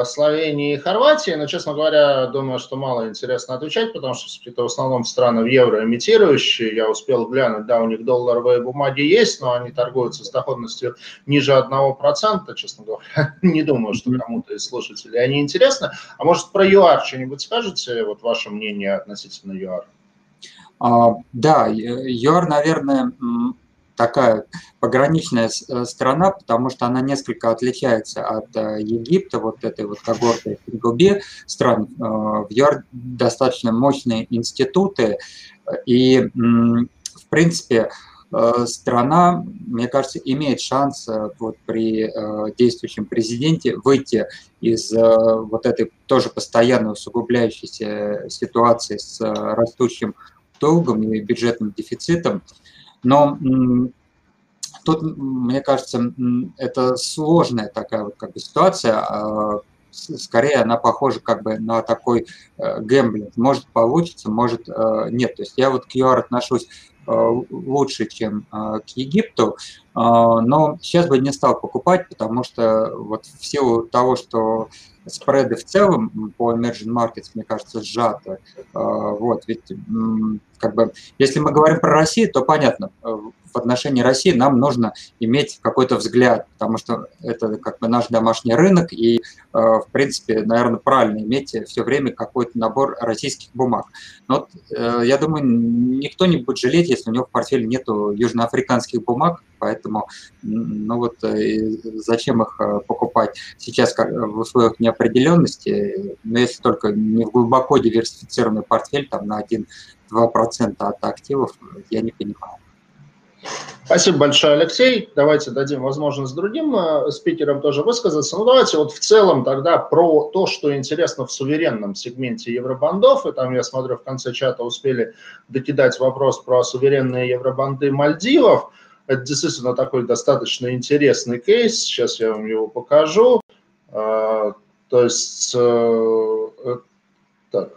Словении и Хорватии, но, честно говоря, думаю, что мало интересно отвечать, потому что это в основном страны в евро имитирующие. Я успел глянуть, да, у них долларовые бумаги есть, но они торгуются с доходностью ниже 1%, честно говоря. Не думаю, что кому-то из слушателей они интересны. А может, про ЮАР что-нибудь скажете? Вот ваше мнение относительно ЮАР? А, да, ЮАР, наверное, такая пограничная э, страна, потому что она несколько отличается от э, Египта, вот этой вот когорты Губе стран. Э, в ЮАР достаточно мощные институты, и, в принципе, страна, мне кажется, имеет шанс вот при действующем президенте выйти из вот этой тоже постоянно усугубляющейся ситуации с растущим долгом и бюджетным дефицитом. Но тут, мне кажется, это сложная такая вот как бы ситуация. А, скорее она похожа как бы на такой э, гэмблинг. Может получится, может э, нет. То есть я вот к QR отношусь лучше, чем к Египту, но сейчас бы не стал покупать, потому что вот в силу того, что спреды в целом по emerging markets, мне кажется, сжаты. Вот, ведь как бы, если мы говорим про Россию, то понятно, в отношении России нам нужно иметь какой-то взгляд, потому что это как бы наш домашний рынок, и, э, в принципе, наверное, правильно иметь все время какой-то набор российских бумаг. Но вот, э, я думаю, никто не будет жалеть, если у него в портфеле нету южноафриканских бумаг, поэтому, ну вот, э, зачем их покупать сейчас в условиях неопределенности, но если только не в глубоко диверсифицированный портфель, там на 1-2% от активов, я не понимаю. Спасибо большое, Алексей. Давайте дадим возможность другим э, спикерам тоже высказаться. Ну, давайте вот в целом тогда про то, что интересно в суверенном сегменте евробандов. И там, я смотрю, в конце чата успели докидать вопрос про суверенные евробанды Мальдивов. это действительно такой достаточно интересный кейс. Сейчас я вам его покажу. То есть, так,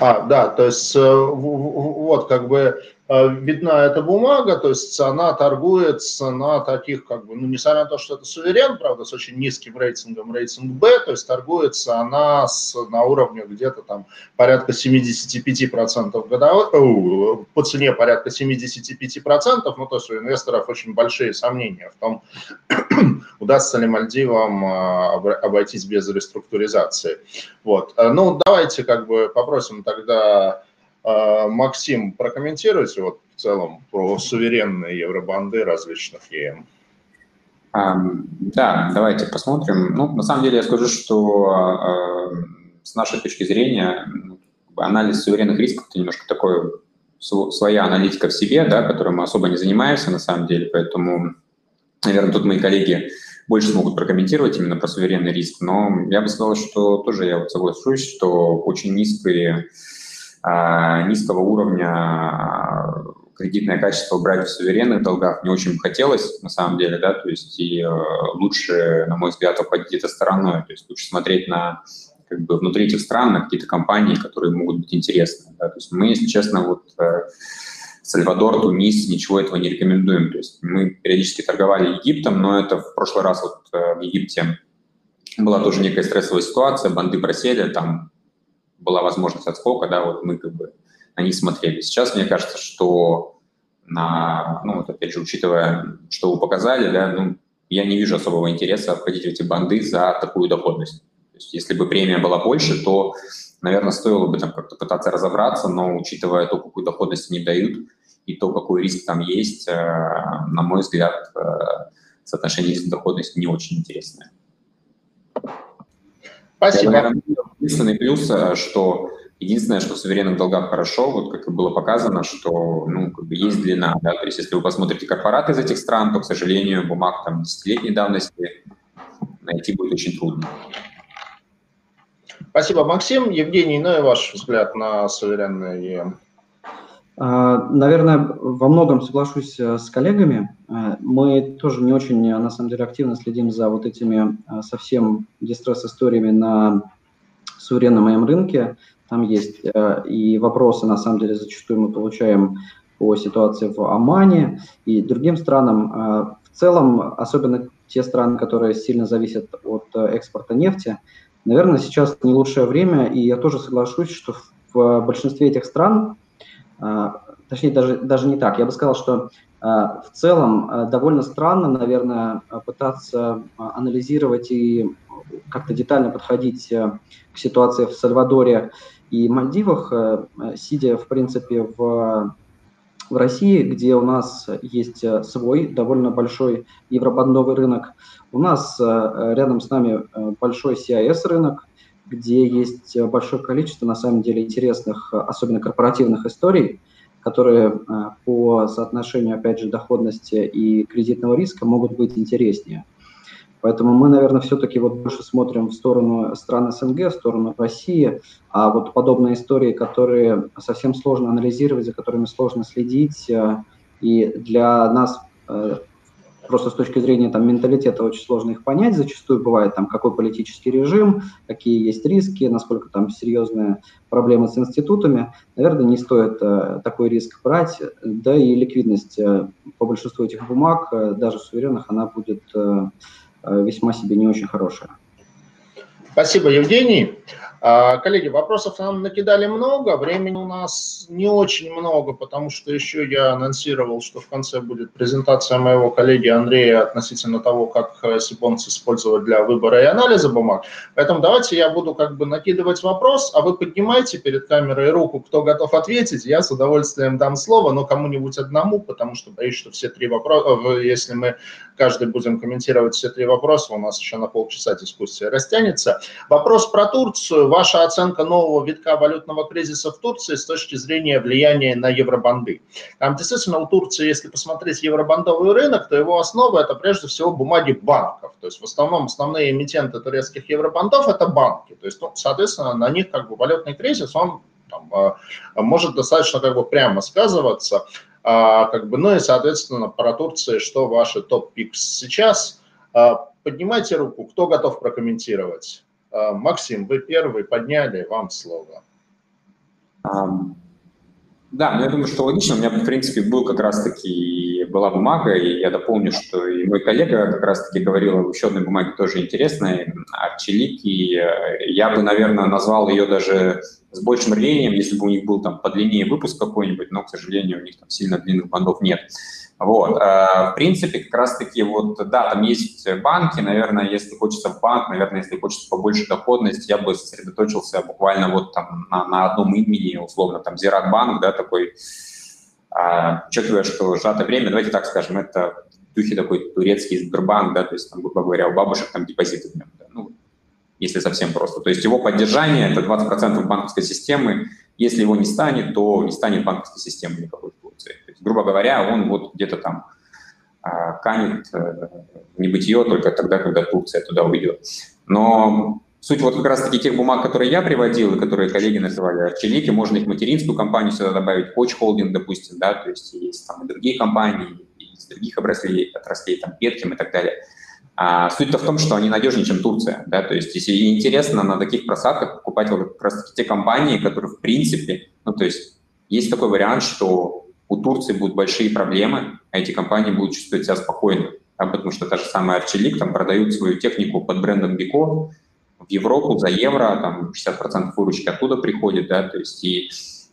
а, да, то есть вот как бы Э, видна эта бумага, то есть она торгуется на таких, как бы, ну, несмотря на то, что это суверен, правда, с очень низким рейтингом, рейтинг B, то есть торгуется она с, на уровне где-то там порядка 75% годовой, по цене порядка 75%, ну, то есть у инвесторов очень большие сомнения в том, удастся ли Мальдивам э, обойтись без реструктуризации. Вот. Э, ну, давайте как бы попросим тогда Максим, прокомментируйте вот в целом про суверенные евробанды различных ЕМ. Да, давайте посмотрим. Ну, на самом деле я скажу, что а, с нашей точки зрения анализ суверенных рисков – это немножко такой своя аналитика в себе, да, которой мы особо не занимаемся на самом деле, поэтому, наверное, тут мои коллеги больше смогут прокомментировать именно про суверенный риск, но я бы сказал, что тоже я вот соглашусь, что очень низкие а, низкого уровня а, кредитное качество брать в суверенных долгах не очень хотелось, на самом деле, да, то есть и э, лучше, на мой взгляд, обходить это стороной, то есть лучше смотреть на как бы внутри этих стран на какие-то компании, которые могут быть интересны. Да? То есть мы, если честно, вот э, Сальвадор, Тунис, ничего этого не рекомендуем. То есть мы периодически торговали Египтом, но это в прошлый раз вот э, в Египте была тоже некая стрессовая ситуация, банды просели, там была возможность отскока, да, вот мы как бы на них смотрели. Сейчас мне кажется, что на, ну, вот опять же, учитывая, что вы показали, да, ну, я не вижу особого интереса входить в эти банды за такую доходность. То есть, если бы премия была больше, то, наверное, стоило бы там как-то пытаться разобраться, но учитывая то, какую доходность они дают, и то, какой риск там есть, э, на мой взгляд, э, соотношение риск-доходности не очень интересное. Спасибо. Я, наверное, единственный плюс, э, что единственное, что в суверенных долгах хорошо, вот как и было показано, что ну, как бы есть длина. Да? То есть если вы посмотрите корпораты из этих стран, то, к сожалению, бумаг там десятилетней давности найти будет очень трудно. Спасибо, Максим. Евгений, ну и ваш взгляд на суверенные наверное, во многом соглашусь э, с коллегами. Э, мы тоже не очень, на самом деле, активно следим за вот этими э, совсем дистресс-историями на суверенном моем рынке. Там есть и вопросы, на самом деле, зачастую мы получаем по ситуации в Омане и другим странам. В целом, особенно те страны, которые сильно зависят от экспорта нефти, наверное, сейчас не лучшее время, и я тоже соглашусь, что в большинстве этих стран а, точнее, даже, даже не так. Я бы сказал, что а, в целом а, довольно странно, наверное, пытаться анализировать и как-то детально подходить к ситуации в Сальвадоре и Мальдивах, сидя, в принципе, в, в России, где у нас есть свой довольно большой евробандовый рынок. У нас рядом с нами большой CIS рынок, где есть большое количество, на самом деле, интересных, особенно корпоративных историй, которые э, по соотношению, опять же, доходности и кредитного риска могут быть интереснее. Поэтому мы, наверное, все-таки вот больше смотрим в сторону стран СНГ, в сторону России, а вот подобные истории, которые совсем сложно анализировать, за которыми сложно следить, э, и для нас э, просто с точки зрения там, менталитета очень сложно их понять. Зачастую бывает там, какой политический режим, какие есть риски, насколько там серьезные проблемы с институтами. Наверное, не стоит э, такой риск брать. Да и ликвидность э, по большинству этих бумаг, э, даже суверенных, она будет э, э весьма себе не очень хорошая. Спасибо, Евгений. А, коллеги, вопросов нам накидали много, времени у нас не очень много, потому что еще я анонсировал, что в конце будет презентация моего коллеги Андрея относительно того, как Сибонс использовать для выбора и анализа бумаг. Поэтому давайте я буду как бы накидывать вопрос, а вы поднимайте перед камерой руку, кто готов ответить, я с удовольствием дам слово, но кому-нибудь одному, потому что боюсь, что все три вопроса, если мы каждый будем комментировать все три вопроса, у нас еще на полчаса дискуссия растянется. Вопрос про Турцию ваша оценка нового витка валютного кризиса в Турции с точки зрения влияния на евробанды. Там действительно у Турции, если посмотреть евробандовый рынок, то его основа это прежде всего бумаги банков. То есть в основном основные эмитенты турецких евробандов это банки. То есть, ну, соответственно, на них как бы валютный кризис, он там, а, может достаточно как бы прямо сказываться. А, как бы, ну и, соответственно, про Турцию, что ваши топ-пикс сейчас. А, поднимайте руку, кто готов прокомментировать. А, Максим, вы первый подняли, вам слово. Да, но я думаю, что логично. У меня, в принципе, был как раз-таки была бумага, и я дополню, что и мой коллега как раз-таки говорил об еще одной бумаге, тоже интересной, Арчелик, и э, я бы, наверное, назвал ее даже с большим рвением, если бы у них был там подлиннее выпуск какой-нибудь, но, к сожалению, у них там сильно длинных бандов нет. Вот. Э, в принципе, как раз-таки вот, да, там есть банки, наверное, если хочется в банк, наверное, если хочется побольше доходности, я бы сосредоточился буквально вот там на, на одном имени, условно, там, Зират банк, да, такой, а, учитывая, что сжатое время, давайте так скажем, это в духе такой турецкий Сбербанк, да, то есть, там, грубо говоря, у бабушек там депозиты в нем, да, ну, если совсем просто. То есть его поддержание – это 20% банковской системы. Если его не станет, то не станет банковской системы никакой Турции. То есть, грубо говоря, он вот где-то там а, канет э, в небытие только тогда, когда Турция туда уйдет. Но суть вот как раз-таки тех бумаг, которые я приводил, и которые коллеги называли арчелики, можно их материнскую компанию сюда добавить, Коч Холдинг, допустим, да, то есть есть там и другие компании, из других отраслей, отраслей там Петким и так далее – а суть-то в том, что они надежнее, чем Турция. Да? То есть, если интересно на таких просадках покупать вот как раз те компании, которые в принципе, ну то есть есть такой вариант, что у Турции будут большие проблемы, а эти компании будут чувствовать себя спокойно. Да? Потому что та же самая Archilink там продают свою технику под брендом Бико в Европу за евро, там 60% выручки оттуда приходит, да, то есть и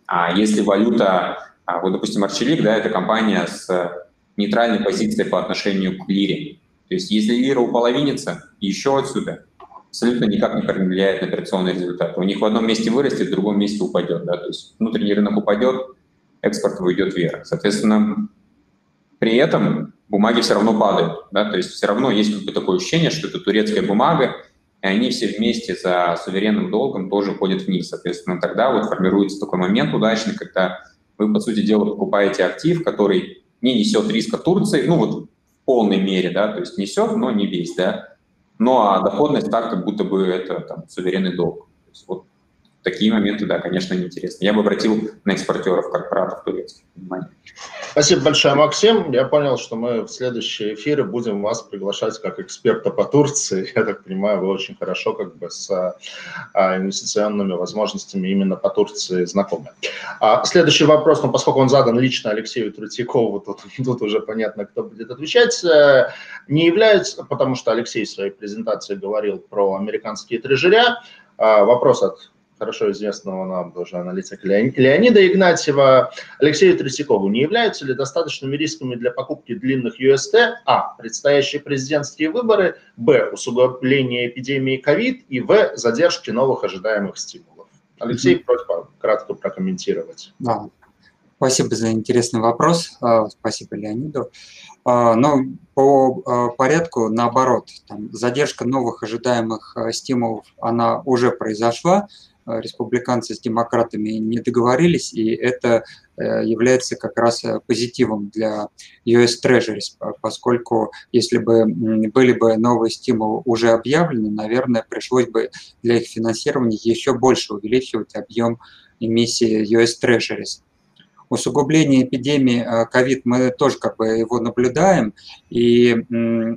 а если валюта, а, вот, допустим, Archilink, да, это компания с нейтральной позицией по отношению к лире, то есть если лира уполовинится, еще отсюда абсолютно никак не влияет на операционный результат. У них в одном месте вырастет, в другом месте упадет. Да? То есть внутренний рынок упадет, экспорт уйдет вверх. Соответственно, при этом бумаги все равно падают. Да? То есть все равно есть как бы такое ощущение, что это турецкая бумага, и они все вместе за суверенным долгом тоже ходят вниз. Соответственно, тогда вот формируется такой момент удачный, когда вы, по сути дела, покупаете актив, который не несет риска Турции, ну вот полной мере, да, то есть несет, но не весь, да. Ну а доходность так, как будто бы это там, суверенный долг. То есть, вот такие моменты, да, конечно, неинтересны. Я бы обратил на экспортеров, корпоратов турецких внимание. Спасибо большое, Максим. Я понял, что мы в следующие эфиры будем вас приглашать как эксперта по Турции. Я так понимаю, вы очень хорошо как бы с а, инвестиционными возможностями именно по Турции знакомы. А, следующий вопрос, ну, поскольку он задан лично Алексею Третьякову, тут, тут уже понятно, кто будет отвечать. Э, не является, потому что Алексей в своей презентации говорил про американские трежеря, а, Вопрос от хорошо известного нам тоже аналитика Леонида Игнатьева, Алексею Третьякову, не являются ли достаточными рисками для покупки длинных UST А. Предстоящие президентские выборы, Б. Усугубление эпидемии ковид и В. Задержки новых ожидаемых стимулов. Алексей, mm-hmm. просьба кратко прокомментировать. Да. Спасибо за интересный вопрос. А, спасибо Леониду. А, но по а, порядку, наоборот, там, задержка новых ожидаемых стимулов, она уже произошла. Э, республиканцы с демократами не договорились, и это э, является как раз э, позитивом для US Treasuries, поскольку если бы были бы новые стимулы уже объявлены, наверное, пришлось бы для их финансирования еще больше увеличивать объем эмиссии US Treasuries усугубление эпидемии COVID мы тоже как бы его наблюдаем, и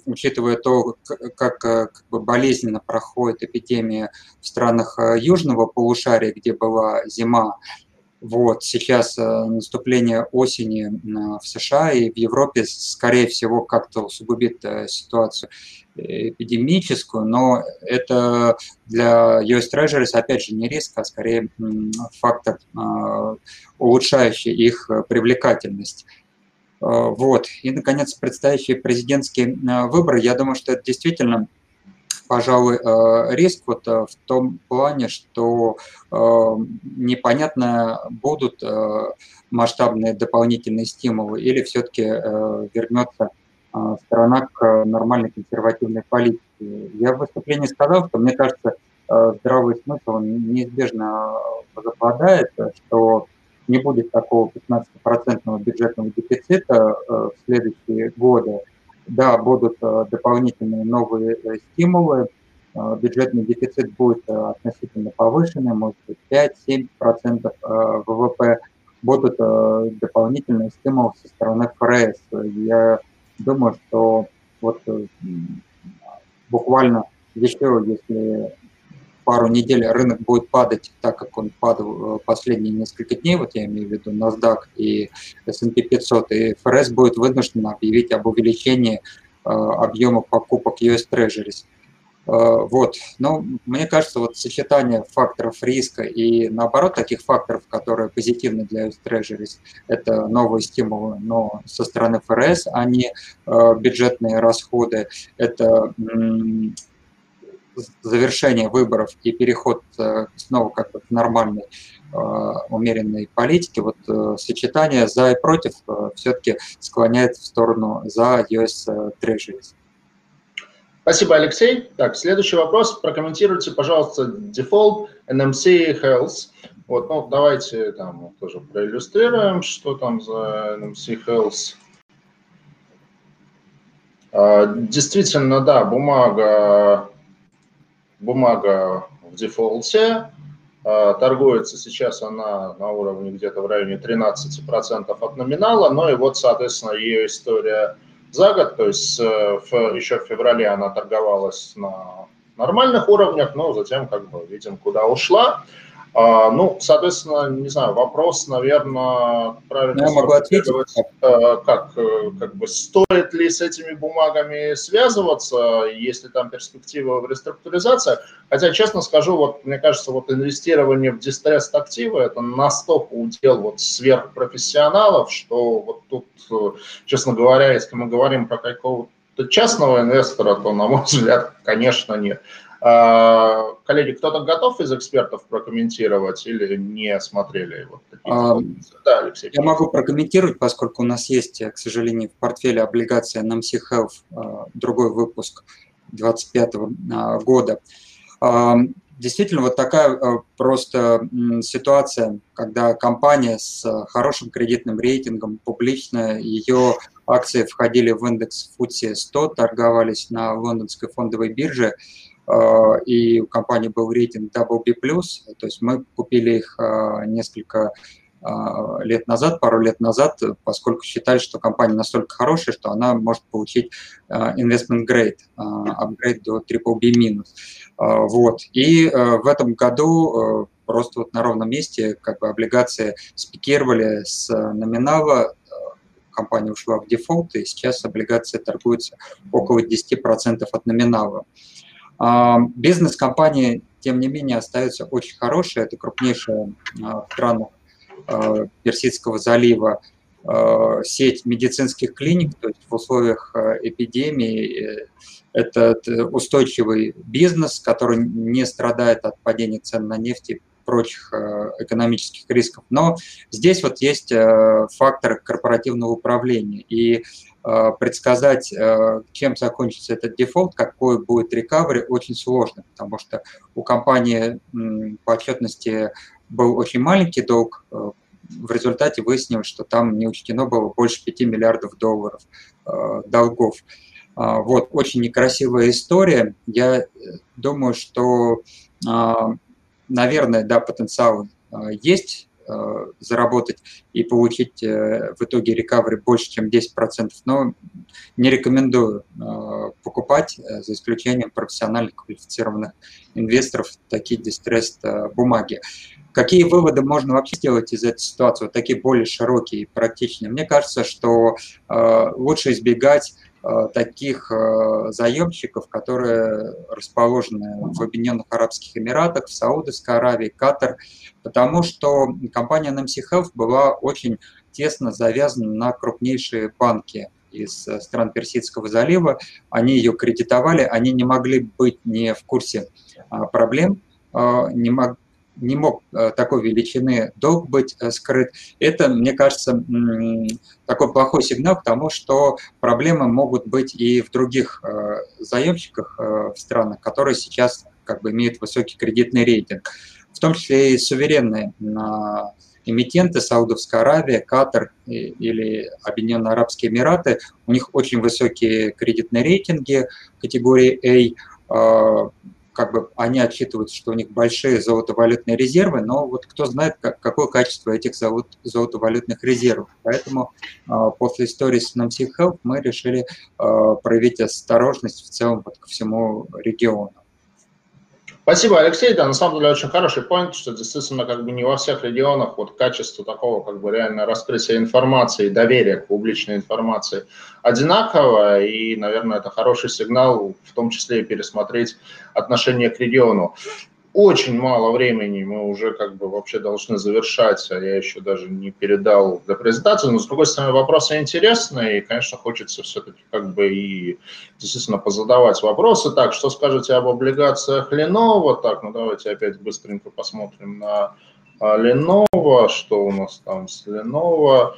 учитывая то, как, как бы болезненно проходит эпидемия в странах южного полушария, где была зима, вот, сейчас наступление осени в США и в Европе, скорее всего, как-то усугубит ситуацию эпидемическую, но это для US Treasuries, опять же, не риск, а скорее фактор, а, улучшающий их привлекательность. А, вот. И, наконец, предстоящие президентские а, выборы, я думаю, что это действительно пожалуй, риск вот в том плане, что непонятно, будут масштабные дополнительные стимулы или все-таки вернется страна к нормальной консервативной политике. Я в выступлении сказал, что мне кажется, э, здравый смысл он неизбежно возобладает, что не будет такого 15% бюджетного дефицита э, в следующие годы. Да, будут э, дополнительные новые стимулы, бюджетный дефицит будет относительно повышенный, может быть 5-7% ВВП, будут дополнительные стимулы со стороны ФРС. Я думаю, что вот буквально еще, если пару недель рынок будет падать так, как он падал последние несколько дней, вот я имею в виду NASDAQ и S&P 500, и ФРС будет вынужден объявить об увеличении объема покупок US Treasuries. Вот. Но мне кажется, вот сочетание факторов риска и наоборот таких факторов, которые позитивны для US Treasuries, это новые стимулы, но со стороны ФРС, а не бюджетные расходы, это завершение выборов и переход э, снова как бы к нормальной э, умеренной политике, вот э, сочетание за и против все-таки склоняет в сторону за US Treasuries. Спасибо, Алексей. Так, следующий вопрос. Прокомментируйте, пожалуйста, дефолт NMC Health. Вот, ну, давайте там тоже проиллюстрируем, что там за NMC Health. А, действительно, да, бумага бумага в дефолте. А, торгуется сейчас она на уровне где-то в районе 13% от номинала, но и вот, соответственно, ее история за год, то есть э, еще в феврале она торговалась на нормальных уровнях, но затем, как бы, видим, куда ушла. А, ну, соответственно, не знаю, вопрос, наверное, правильно Я могу ответить. Э, как, э, как бы, стоит ли с этими бумагами связываться, если там перспектива в реструктуризации. Хотя, честно скажу, вот мне кажется, вот инвестирование в дистресс активы это настолько удел вот сверхпрофессионалов, что вот тут, э, честно говоря, если мы говорим про какого-то частного инвестора, то, на мой взгляд, конечно, нет. А, коллеги, кто-то готов из экспертов прокомментировать или не смотрели? Вот а, да, Алексей. Я могу прокомментировать, поскольку у нас есть, к сожалению, в портфеле облигации NMC Health а, другой выпуск 2025 а, года. Действительно, вот такая просто ситуация, когда компания с хорошим кредитным рейтингом, публичная, ее акции входили в индекс FTSE 100, торговались на лондонской фондовой бирже, Э, и у компании был рейтинг WB+, то есть мы купили их э, несколько э, лет назад, пару лет назад, поскольку считали, что компания настолько хорошая, что она может получить investment grade, upgrade до BBB-. Вот. И в этом году просто вот на ровном месте как бы облигации спикировали с номинала, компания ушла в дефолт, и сейчас облигации торгуются около 10% от номинала. А, бизнес компании, тем не менее, остается очень хорошей. Это крупнейшая а, в странах а, Персидского залива сеть медицинских клиник, то есть в условиях эпидемии э, это устойчивый бизнес, который не страдает от падения цен на нефть и прочих экономических рисков. Но здесь вот есть э, фактор корпоративного управления. И предсказать, э, чем закончится этот дефолт, какой будет рекавери, очень сложно, потому что у компании по отчетности был очень маленький долг, э, в результате выяснилось, что там не учтено было больше 5 миллиардов долларов долгов. Вот, очень некрасивая история. Я думаю, что, наверное, да, потенциал есть Э, заработать и получить э, в итоге рекавери больше, чем 10%, но не рекомендую э, покупать, за исключением профессиональных квалифицированных инвесторов, такие дистресс бумаги. Какие выводы можно вообще сделать из этой ситуации, вот такие более широкие и практичные? Мне кажется, что лучше избегать Э, таких э, заемщиков, которые расположены в Объединенных Арабских Эмиратах, в Саудовской Аравии, Катар, потому что компания NMC Health была очень тесно завязана на крупнейшие банки из э, стран Персидского залива. Они ее кредитовали, они не могли быть не в курсе а, проблем, не, мог, не мог э, такой величины долг быть э, скрыт. Это, мне кажется, такой плохой сигнал к тому, что проблемы могут быть и в других э, заемщиках в странах, которые сейчас как бы имеют высокий кредитный рейтинг, в том числе и суверенные эмитенты, Саудовская Аравия, Катар или Объединенные Арабские Эмираты, у них очень высокие кредитные рейтинги категории A, как бы они отчитываются, что у них большие золотовалютные резервы, но вот кто знает, как, какое качество этих золот, золотовалютных резервов. Поэтому э, после истории с NMC Health мы решили э, проявить осторожность в целом вот, ко всему региону. Спасибо, Алексей. Да, на самом деле очень хороший point, что действительно как бы не во всех регионах вот качество такого как бы реально раскрытия информации, доверия к публичной информации одинаково, и, наверное, это хороший сигнал, в том числе и пересмотреть отношение к региону очень мало времени, мы уже как бы вообще должны завершать, а я еще даже не передал для презентации, но с другой стороны вопросы интересные, и, конечно, хочется все-таки как бы и действительно позадавать вопросы. Так, что скажете об облигациях Lenovo? Так, ну давайте опять быстренько посмотрим на а, Lenovo, что у нас там с Lenovo.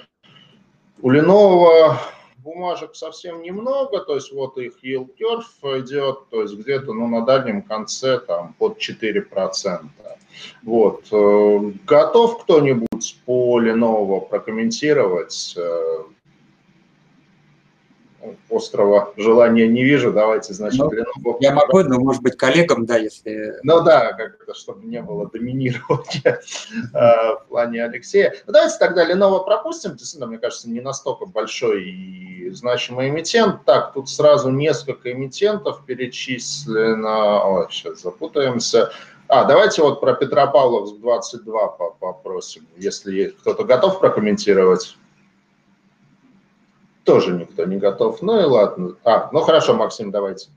У Lenovo бумажек совсем немного, то есть вот их yield curve идет, то есть где-то ну, на дальнем конце там под 4%. Вот. Э, готов кто-нибудь по Lenovo прокомментировать? Острого желания не вижу, давайте, значит, ну, Lenovo... Я могу, но, может быть, коллегам, да, если... Ну да, как-то, чтобы не было доминирования э, в плане Алексея. Ну, давайте тогда Lenovo пропустим, действительно, мне кажется, не настолько большой и значимый эмитент. Так, тут сразу несколько эмитентов перечислено. Ой, сейчас запутаемся. А, давайте вот про Петропавловск 22 попросим, если кто-то готов прокомментировать тоже никто не готов. Ну и ладно. А, ну хорошо, Максим, давайте.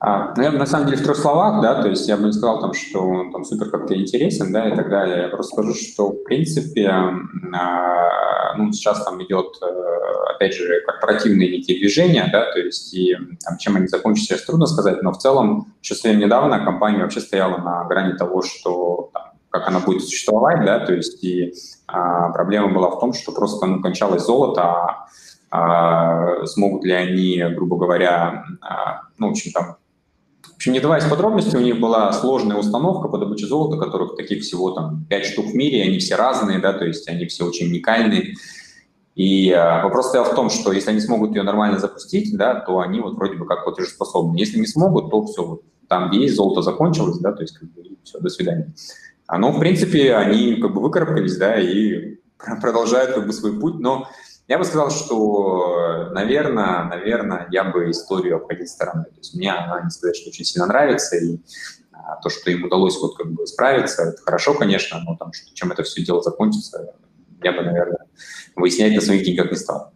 А, наверное, на самом деле в трех словах, да, то есть я бы не сказал, там, что он там супер как-то интересен, да, и так далее. Я просто скажу, что, в принципе, а, ну, сейчас там идет, э, опять же, корпоративные некие движения, да, то есть и там, чем они закончатся, сейчас трудно сказать, но в целом еще совсем недавно компания вообще стояла на грани того, что там, как она будет существовать, да, то есть и а, проблема была в том, что просто ну, кончалось золото, а, а смогут ли они, грубо говоря, а, ну, в общем, там, в общем, не даваясь подробности, у них была сложная установка по добыче золота, которых таких всего там 5 штук в мире, они все разные, да, то есть они все очень уникальные. И э, вопрос стоял в том, что если они смогут ее нормально запустить, да, то они вот вроде бы как платежеспособны. Если не смогут, то все, вот, там, где есть золото, закончилось, да, то есть как бы, все, до свидания. А, ну, в принципе, они как бы выкарабкались, да, и продолжают как бы свой путь, но я бы сказал, что, наверное, наверное, я бы историю обходил стороной. То есть мне она, не сказать, что очень сильно нравится, и а, то, что им удалось вот как бы справиться, это хорошо, конечно, но там, что, чем это все дело закончится, я бы, наверное, выяснять на своих деньгах не стал.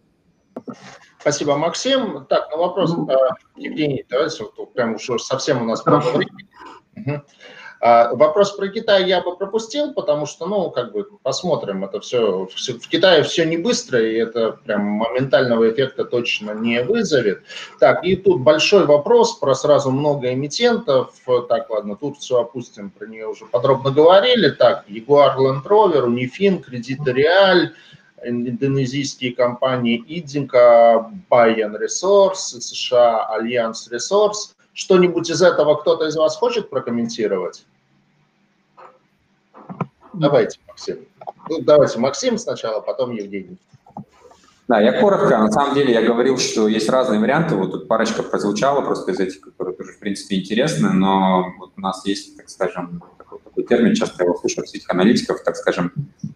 Спасибо, Максим. Так, на вопрос, ну, Евгений, давайте вот, прям уж совсем у нас много времени. Угу. А вопрос про Китай я бы пропустил, потому что, ну, как бы посмотрим, это все, в Китае все не быстро, и это прям моментального эффекта точно не вызовет. Так, и тут большой вопрос про сразу много эмитентов. Так, ладно, тут все опустим, про нее уже подробно говорили. Так, Jaguar Land Rover, Unifin, Кредит Реаль, индонезийские компании Идинка, Bayern Resource, США Alliance Resource. Что-нибудь из этого кто-то из вас хочет прокомментировать? Давайте, Максим. Ну, давайте, Максим сначала, потом Евгений. Да, я коротко. На самом деле я говорил, что есть разные варианты. Вот тут парочка прозвучала просто из этих, которые тоже, в принципе, интересны, но вот у нас есть, так скажем, такой, такой термин, часто я его слышу от аналитиков, так скажем,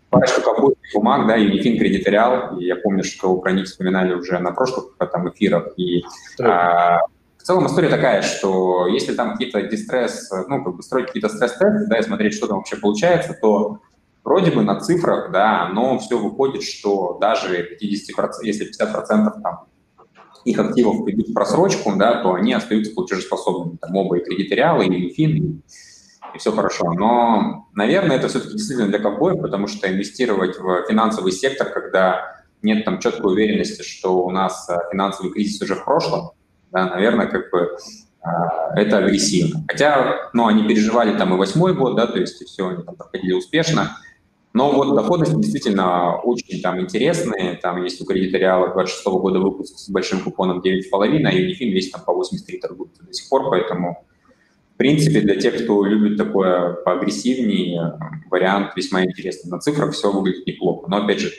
парочка ковбойских бумаг, да, Unifin Кредиториал. И я помню, что про них вспоминали уже на прошлых там, эфирах. И а, целом история такая, что если там какие-то дистресс, ну, как бы строить какие-то стресс-тесты, да, и смотреть, что там вообще получается, то вроде бы на цифрах, да, но все выходит, что даже 50%, если 50% там их активов идут в просрочку, да, то они остаются платежеспособными. Там оба и кредиториалы, и фин, и, и все хорошо. Но, наверное, это все-таки действительно для ковбоев, потому что инвестировать в финансовый сектор, когда нет там четкой уверенности, что у нас э, финансовый кризис уже в прошлом, да, наверное, как бы а, это агрессивно. Хотя, ну, они переживали там и восьмой год, да, то есть все, они там проходили успешно. Но вот доходности действительно очень там интересные. Там есть у кредиториала 26 -го года выпуск с большим купоном 9,5, а Unifin весь там по 83 торгуется до сих пор, поэтому в принципе, для тех, кто любит такое поагрессивнее, вариант весьма интересный. На цифрах все выглядит неплохо. Но, опять же,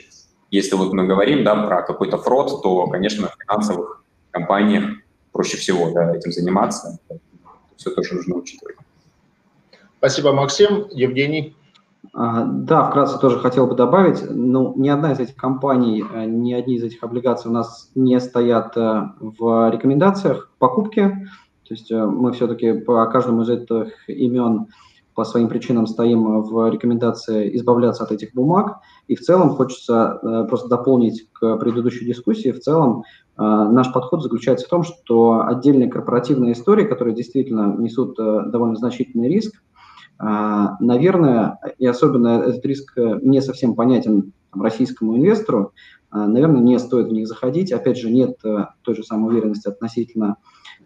если вот мы говорим да, про какой-то фрод, то, конечно, в финансовых компаниях проще всего да, этим заниматься. все тоже нужно учитывать. Спасибо, Максим. Евгений? А, да, вкратце тоже хотел бы добавить, ну, ни одна из этих компаний, э, ни одни из этих облигаций у нас не стоят э, в рекомендациях покупки, то есть э, мы все-таки по каждому из этих имен по своим причинам стоим в рекомендации избавляться от этих бумаг. И в целом хочется просто дополнить к предыдущей дискуссии. В целом наш подход заключается в том, что отдельные корпоративные истории, которые действительно несут довольно значительный риск, а, наверное, и особенно этот риск не совсем понятен российскому инвестору, а, наверное, не стоит в них заходить. Опять же, нет э, той же самой уверенности относительно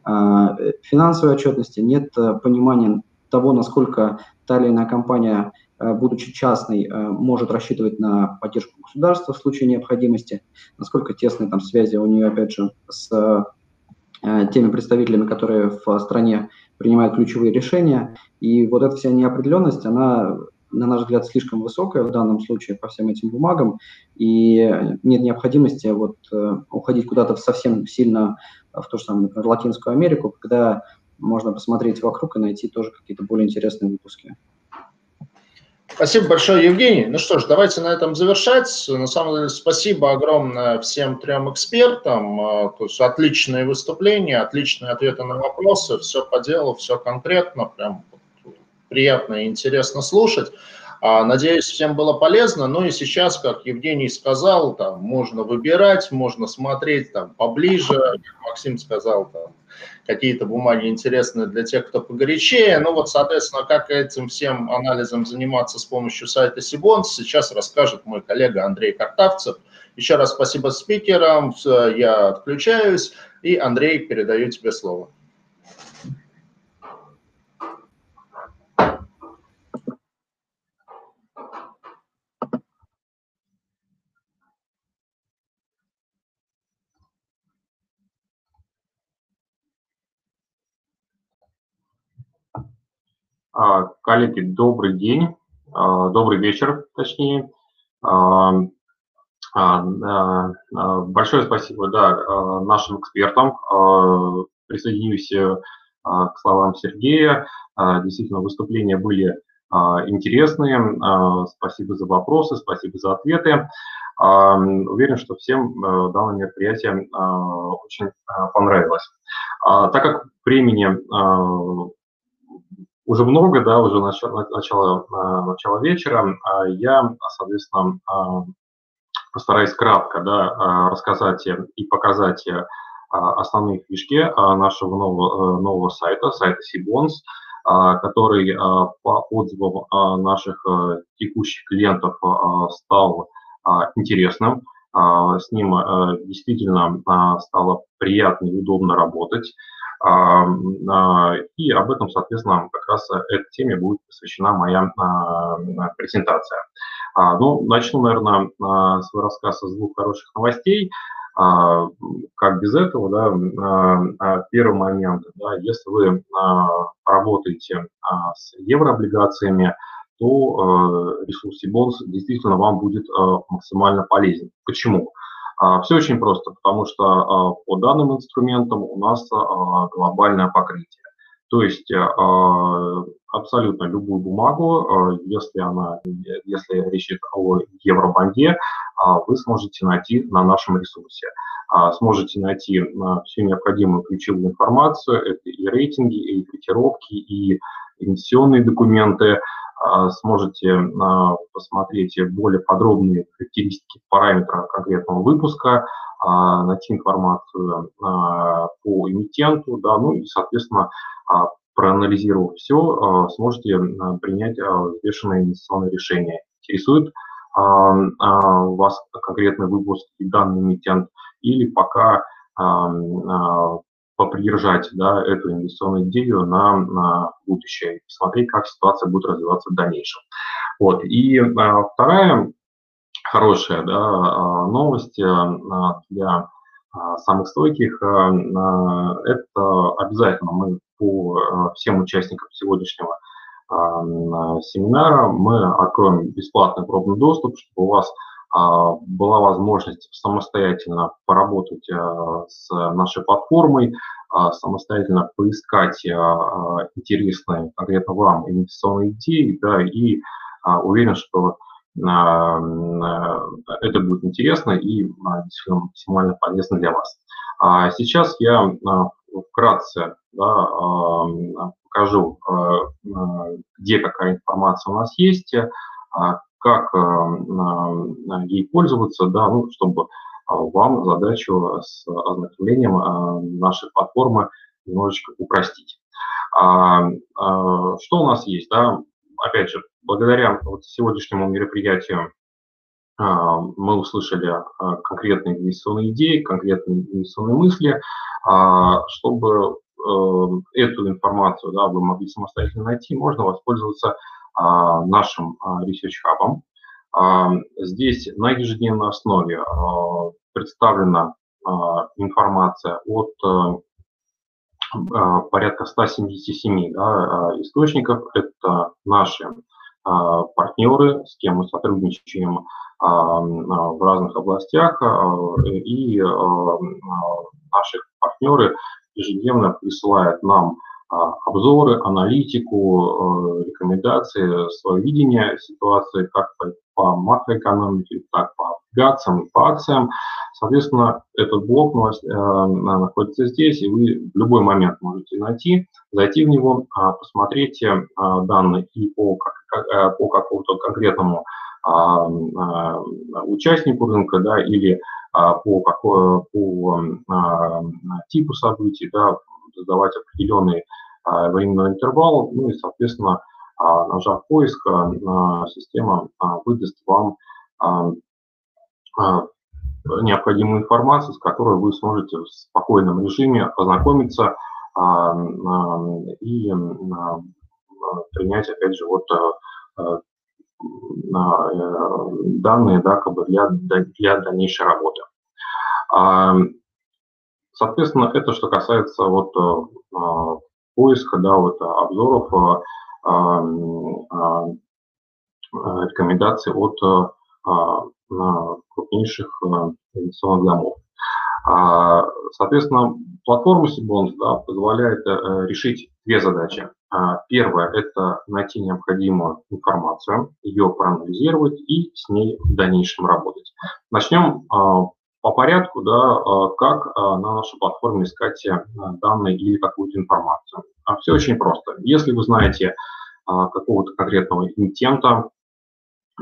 а, финансовой отчетности, нет э, понимания того, насколько та или иная компания, э, будучи частной, может рассчитывать на поддержку государства в случае необходимости, насколько тесные там связи у нее, опять же, с теми представителями, которые в стране принимают ключевые решения. И вот эта вся неопределенность, она, на наш взгляд, слишком высокая в данном случае по всем этим бумагам, и нет необходимости вот э, уходить куда-то совсем сильно в то же самое, например, Латинскую Америку, когда можно посмотреть вокруг и найти тоже какие-то более интересные выпуски. Спасибо большое, Евгений. Ну что ж, давайте на этом завершать. На самом деле, спасибо огромное всем трем экспертам. А, то есть отличные выступления, отличные ответы на вопросы. Все по делу, все конкретно. Прям приятно и интересно слушать. А, надеюсь, всем было полезно. Ну и сейчас, как Евгений сказал, там можно выбирать, можно смотреть там поближе. Максим сказал, там какие-то бумаги интересные для тех, кто погорячее. Ну вот, соответственно, как этим всем анализом заниматься с помощью сайта Сибонс, сейчас расскажет мой коллега Андрей Картавцев. Еще раз спасибо спикерам, я отключаюсь, и, Андрей, передаю тебе слово. Коллеги, добрый день, а, добрый вечер, точнее. А, большое спасибо да, нашим экспертам. Присоединюсь к словам Сергея. Действительно, выступления были интересные. Спасибо за вопросы, спасибо за ответы. Уверен, что всем данное мероприятие очень понравилось. Так как времени уже много, да, уже начало, а, начало вечера, а я, соответственно, а, постараюсь кратко да, рассказать и показать основные фишки нашего нового, нового сайта, сайта Сибонс, который по отзывам наших текущих клиентов стал интересным. С ним действительно стало приятно и удобно работать. А, и об этом, соответственно, как раз этой теме будет посвящена моя а, презентация. Ну, начну, наверное, свой рассказ с двух хороших новостей. Как без этого, да, первый момент, да, если вы работаете с еврооблигациями, то ресурс Сибонс действительно вам будет максимально полезен. Почему? А, Все очень просто, потому что а, по данным инструментам у нас а, глобальное покрытие. То есть абсолютно любую бумагу, если, она, если речь идет о евробанде, вы сможете найти на нашем ресурсе. Сможете найти всю необходимую ключевую информацию, это и рейтинги, и котировки, и эмиссионные документы, сможете а, посмотреть более подробные характеристики параметров конкретного выпуска, а, найти информацию по эмитенту, да, ну и, соответственно, проанализировав все, сможете принять взвешенное инвестиционное решение. Интересует вас конкретный выпуск и данный эмитент, или пока попридержать да, эту инвестиционную идею на, на будущее, посмотреть, как ситуация будет развиваться в дальнейшем. Вот. И а, вторая хорошая да, а, новость а, для а, самых стойких, а, а, это обязательно мы по а, всем участникам сегодняшнего семинара мы откроем бесплатный пробный доступ, чтобы у вас была возможность самостоятельно поработать а, с нашей платформой, самостоятельно поискать интересные конкретно вам инвестиционные идеи, да, и уверен, что это будет интересно и действительно максимально полезно для вас. Сейчас я вкратце да, покажу, где какая информация у нас есть, как ей пользоваться, да, ну, чтобы вам задачу с ознакомлением нашей платформы немножечко упростить. Что у нас есть? Да? Опять же, благодаря вот сегодняшнему мероприятию а, мы услышали а, конкретные инвестиционные идеи, конкретные инвестиционные мысли, а, чтобы э, эту информацию да, вы могли самостоятельно найти, можно воспользоваться нашим Research Hub. Здесь на ежедневной основе представлена информация от э, порядка 177 да, источников. Это наши а, партнеры, с кем мы сотрудничаем а, в разных областях, а, и наши партнеры ежедневно присылают нам обзоры, аналитику, рекомендации, свое видение ситуации как по макроэкономике, так по облигациям, по акциям. Соответственно, этот блок э, находится здесь, и вы в любой момент можете найти, зайти в него, а, посмотреть э, данные и по, э, по какому-то конкретному а, а, участнику рынка, да, или по, какой, по типу событий, да, задавать определенный временной интервал, ну и, соответственно, нажав поиск, система выдаст вам необходимую информацию, с которой вы сможете в спокойном режиме ознакомиться а, а, и а, принять, опять же, вот э, данные да, как бы для, для дальнейшей работы. Соответственно, это что касается вот поиска, да, вот обзоров, э, рекомендаций от крупнейших инвестиционных домов. А, соответственно, платформа Сибонс да, позволяет э, решить две задачи. А, первое – это найти необходимую информацию, ее проанализировать и с ней в дальнейшем работать. Начнем а, по порядку, да, как на нашей платформе искать э, данные или какую-то информацию. Все очень просто. Если вы знаете какого-то конкретного интента,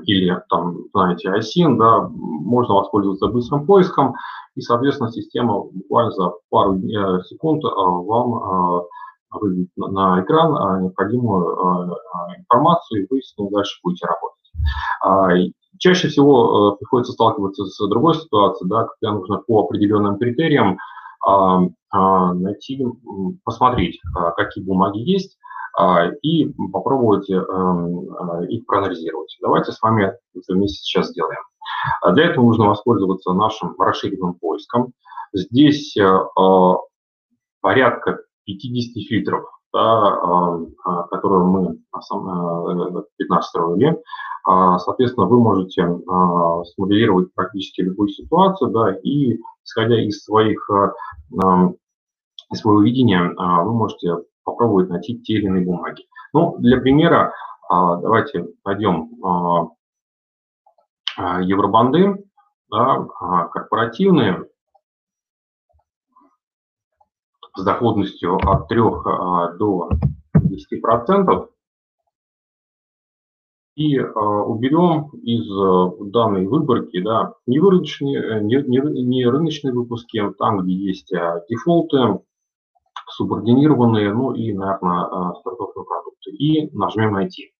или там, знаете, ISIN, да, можно воспользоваться быстрым поиском, и, соответственно, система буквально за пару э, секунд вам выведет на экран необходимую информацию, и вы с ней дальше будете работать. А, чаще всего приходится сталкиваться с другой ситуацией, да, когда нужно по определенным критериям а, а, найти, посмотреть, какие бумаги есть, а, и попробовать эм, э, их проанализировать. Давайте с вами это вместе сейчас сделаем. А для этого нужно воспользоваться нашим расширенным поиском. Здесь э, э, порядка 50 фильтров, да, которые мы настроили. А, соответственно, вы можете смоделировать практически любую ситуацию, да, и исходя из своих из своего видения, вы можете попробовать найти те или иные бумаги. Ну, для примера, а, давайте пойдем а, а, евробанды, да, корпоративные, с доходностью от 3 до 10%. И э, уберем из э, данной выборки да, не, рыночные, не, не, не рыночные выпуски, там, где есть э, дефолты, субординированные, ну и, наверное, э, стартовые продукты. И нажмем «Найти».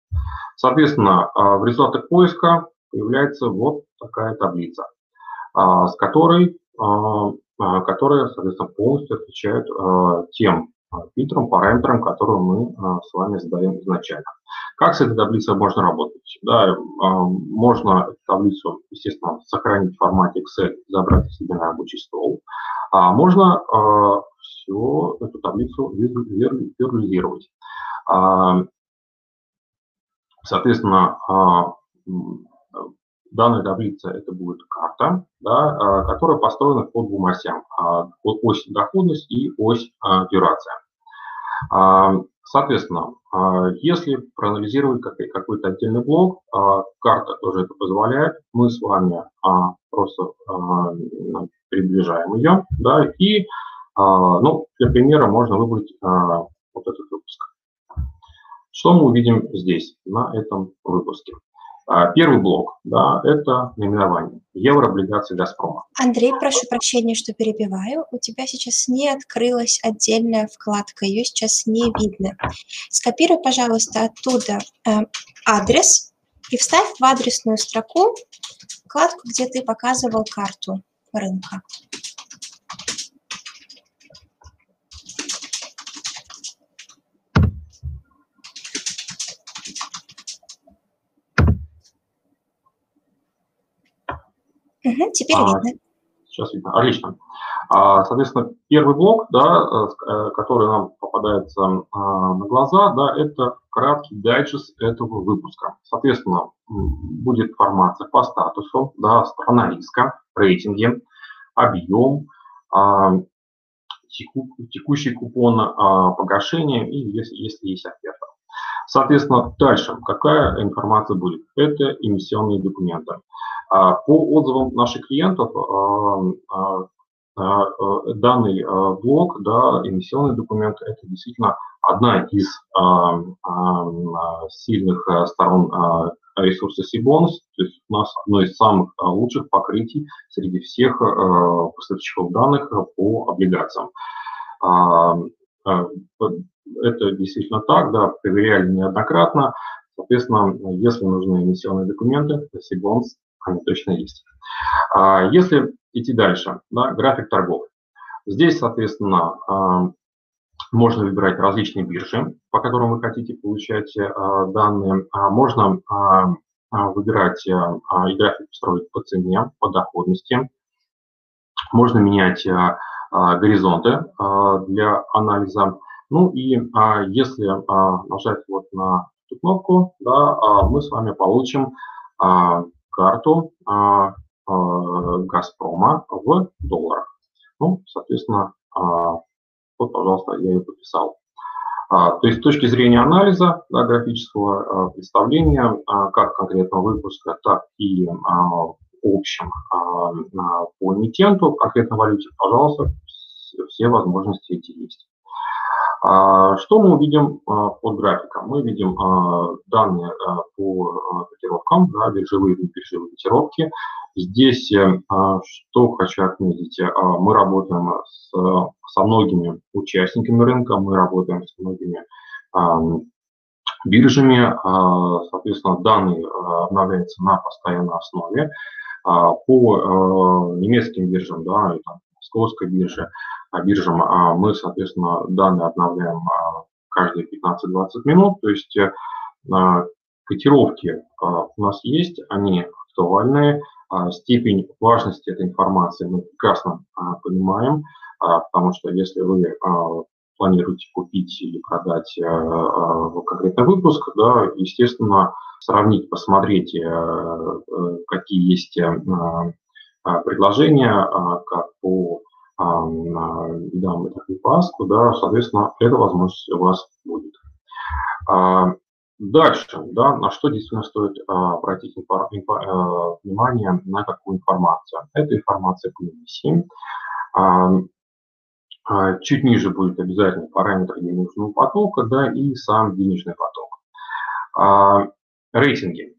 Соответственно, э, в результатах поиска появляется вот такая таблица, э, с которой, которая, соответственно, полностью отвечает тем фильтрам, параметрам, которые мы с вами задаем изначально. Как с этой таблицей можно работать? Да, можно эту таблицу, естественно, сохранить в формате Excel, забрать себе на рабочий стол. А можно все эту таблицу визуализировать. А, соответственно, а, данная таблица это будет карта, да, которая построена по двум осям. Ось доходность и ось дюрация. Соответственно, если проанализировать какой-то отдельный блок, карта тоже это позволяет, мы с вами просто приближаем ее, да, и, ну, для примера можно выбрать вот этот выпуск. Что мы увидим здесь, на этом выпуске? А, первый блок, да, это наименование еврооблигаций «Газпрома». Андрей, прошу прощения, что перебиваю. У тебя сейчас не открылась отдельная вкладка, ее сейчас не видно. Скопируй, пожалуйста, оттуда э, адрес и вставь в адресную строку вкладку, где ты показывал карту рынка. Угу, теперь а, видно. Сейчас видно. Отлично. А, соответственно, первый блок, да, э, который нам попадается а, на глаза, да, это краткий дайджест этого выпуска. Соответственно, будет информация по статусу, да, страна риска, рейтинги, объем, а, теку, текущий купон а, погашения и если, если есть оферта. Соответственно, дальше какая информация будет? Это эмиссионные документы. А, по отзывам наших клиентов, а, а, данный блок, да, эмиссионный документ, это действительно одна из сильных сторон ресурса Сибонус, то есть у нас одно из самых лучших покрытий среди всех поставщиков данных по облигациям. Это действительно так, да, проверяли неоднократно. Соответственно, если нужны эмиссионные документы, Сибонс они точно есть. А если идти дальше, да, график торгов. Здесь, соответственно, а, можно выбирать различные биржи, по которым вы хотите получать а, данные. Можно выбирать и график строить по цене, по доходности. Можно менять горизонты для анализа. Ну и если нажать вот на эту кнопку, да, мы с вами получим карту а, а, Газпрома в долларах. Ну, соответственно, а, вот, пожалуйста, я ее подписал. А, то есть с точки зрения анализа да, графического а, представления а, как конкретного выпуска, так и а, общем а, по эмитенту, конкретной валюте, пожалуйста, все возможности эти есть. А, что мы увидим а, под графиком? Мы видим а, данные по котировкам, да, биржевые и биржевые котировки. Здесь, э, что хочу отметить, мы работаем с, со многими участниками рынка, мы работаем с многими биржами, соответственно, данные обновляются на постоянной основе. По немецким биржам, да, московской бирже, биржам, а мы, соответственно, данные обновляем а, каждые 15-20 минут, то есть э, котировки а, у нас есть, они актуальные, степень важности этой информации мы прекрасно понимаем, потому что если вы планируете купить или продать э, э, конкретный выпуск, да, естественно, сравнить, посмотреть, какие есть предложения как по данный такой паску, да, соответственно, эта возможность у вас будет. А, дальше, да, на что действительно стоит а, обратить инфо, инфо, а, внимание, на какую информацию. Это информация по эмиссии. Чуть ниже будет обязательно параметр денежного потока, да, и сам денежный поток. Рейтинги.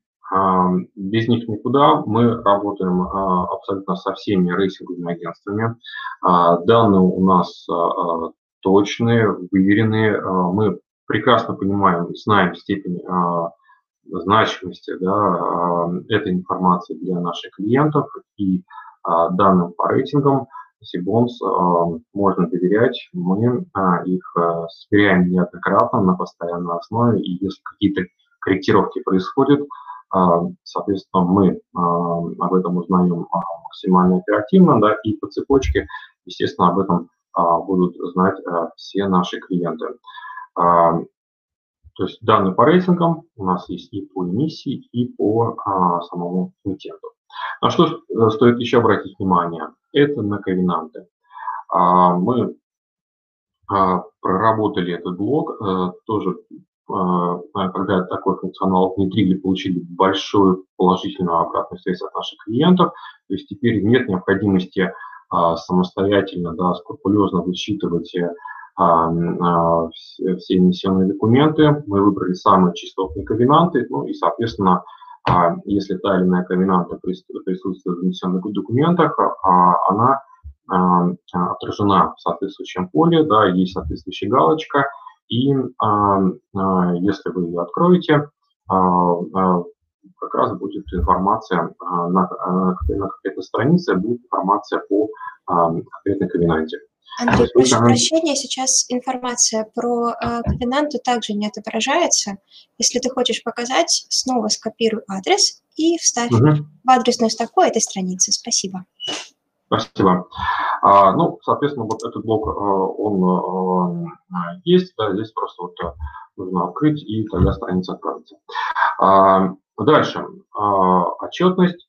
Без них никуда. Мы работаем а, абсолютно со всеми рейтинговыми агентствами. А, данные у нас а, точные, выверенные. Мы прекрасно понимаем знаем степень значимости да, этой информации для наших клиентов и данным по рейтингам. Сибонс можно доверять, мы их сверяем неоднократно на постоянной основе, и если какие-то корректировки происходят, соответственно, мы а, об этом узнаем а, максимально оперативно, да, и по цепочке, естественно, об этом будут знать все наши клиенты. То есть данные по рейтингам у нас есть и по эмиссии, и по а, самому эмитенту. На что э, стоит еще обратить внимание? Это на ковенанты. А, мы а, проработали этот блок, а, тоже а, когда такой функционал внедрили, получили большую положительную обратную связь от наших клиентов. То есть теперь нет необходимости а, самостоятельно, да, скрупулезно высчитывать э, а, а, все эмиссионные документы, мы выбрали самые частотные ковенанты, ну и, соответственно, а, если та или иная ковенанта присутствует в эмиссионных документах, она отражена в соответствующем поле, да, есть соответствующая галочка, и если вы ее откроете, как раз будет информация на, на конкретной странице, будет информация по конкретной ковенанте. Андрей, прошу прощения, сейчас информация про э, ковенанту также не отображается. Если ты хочешь показать, снова скопируй адрес и вставь угу. в адресную строку этой страницы. Спасибо. Спасибо. А, ну, соответственно, вот этот блок, э, он э, есть, да, здесь просто вот э, нужно открыть, и тогда страница откроется. А, дальше. А, отчетность.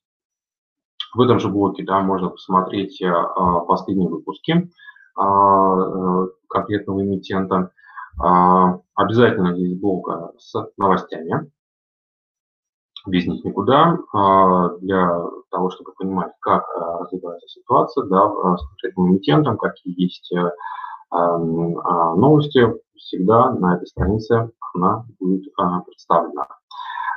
В этом же блоке да, можно посмотреть последние выпуски. А, конкретного эмитента. А, обязательно есть блок с новостями. Без них никуда. А, для того, чтобы понимать, как э, развивается ситуация да, с конкретным эмитентом, какие есть э, новости, всегда на этой странице она будет представлена.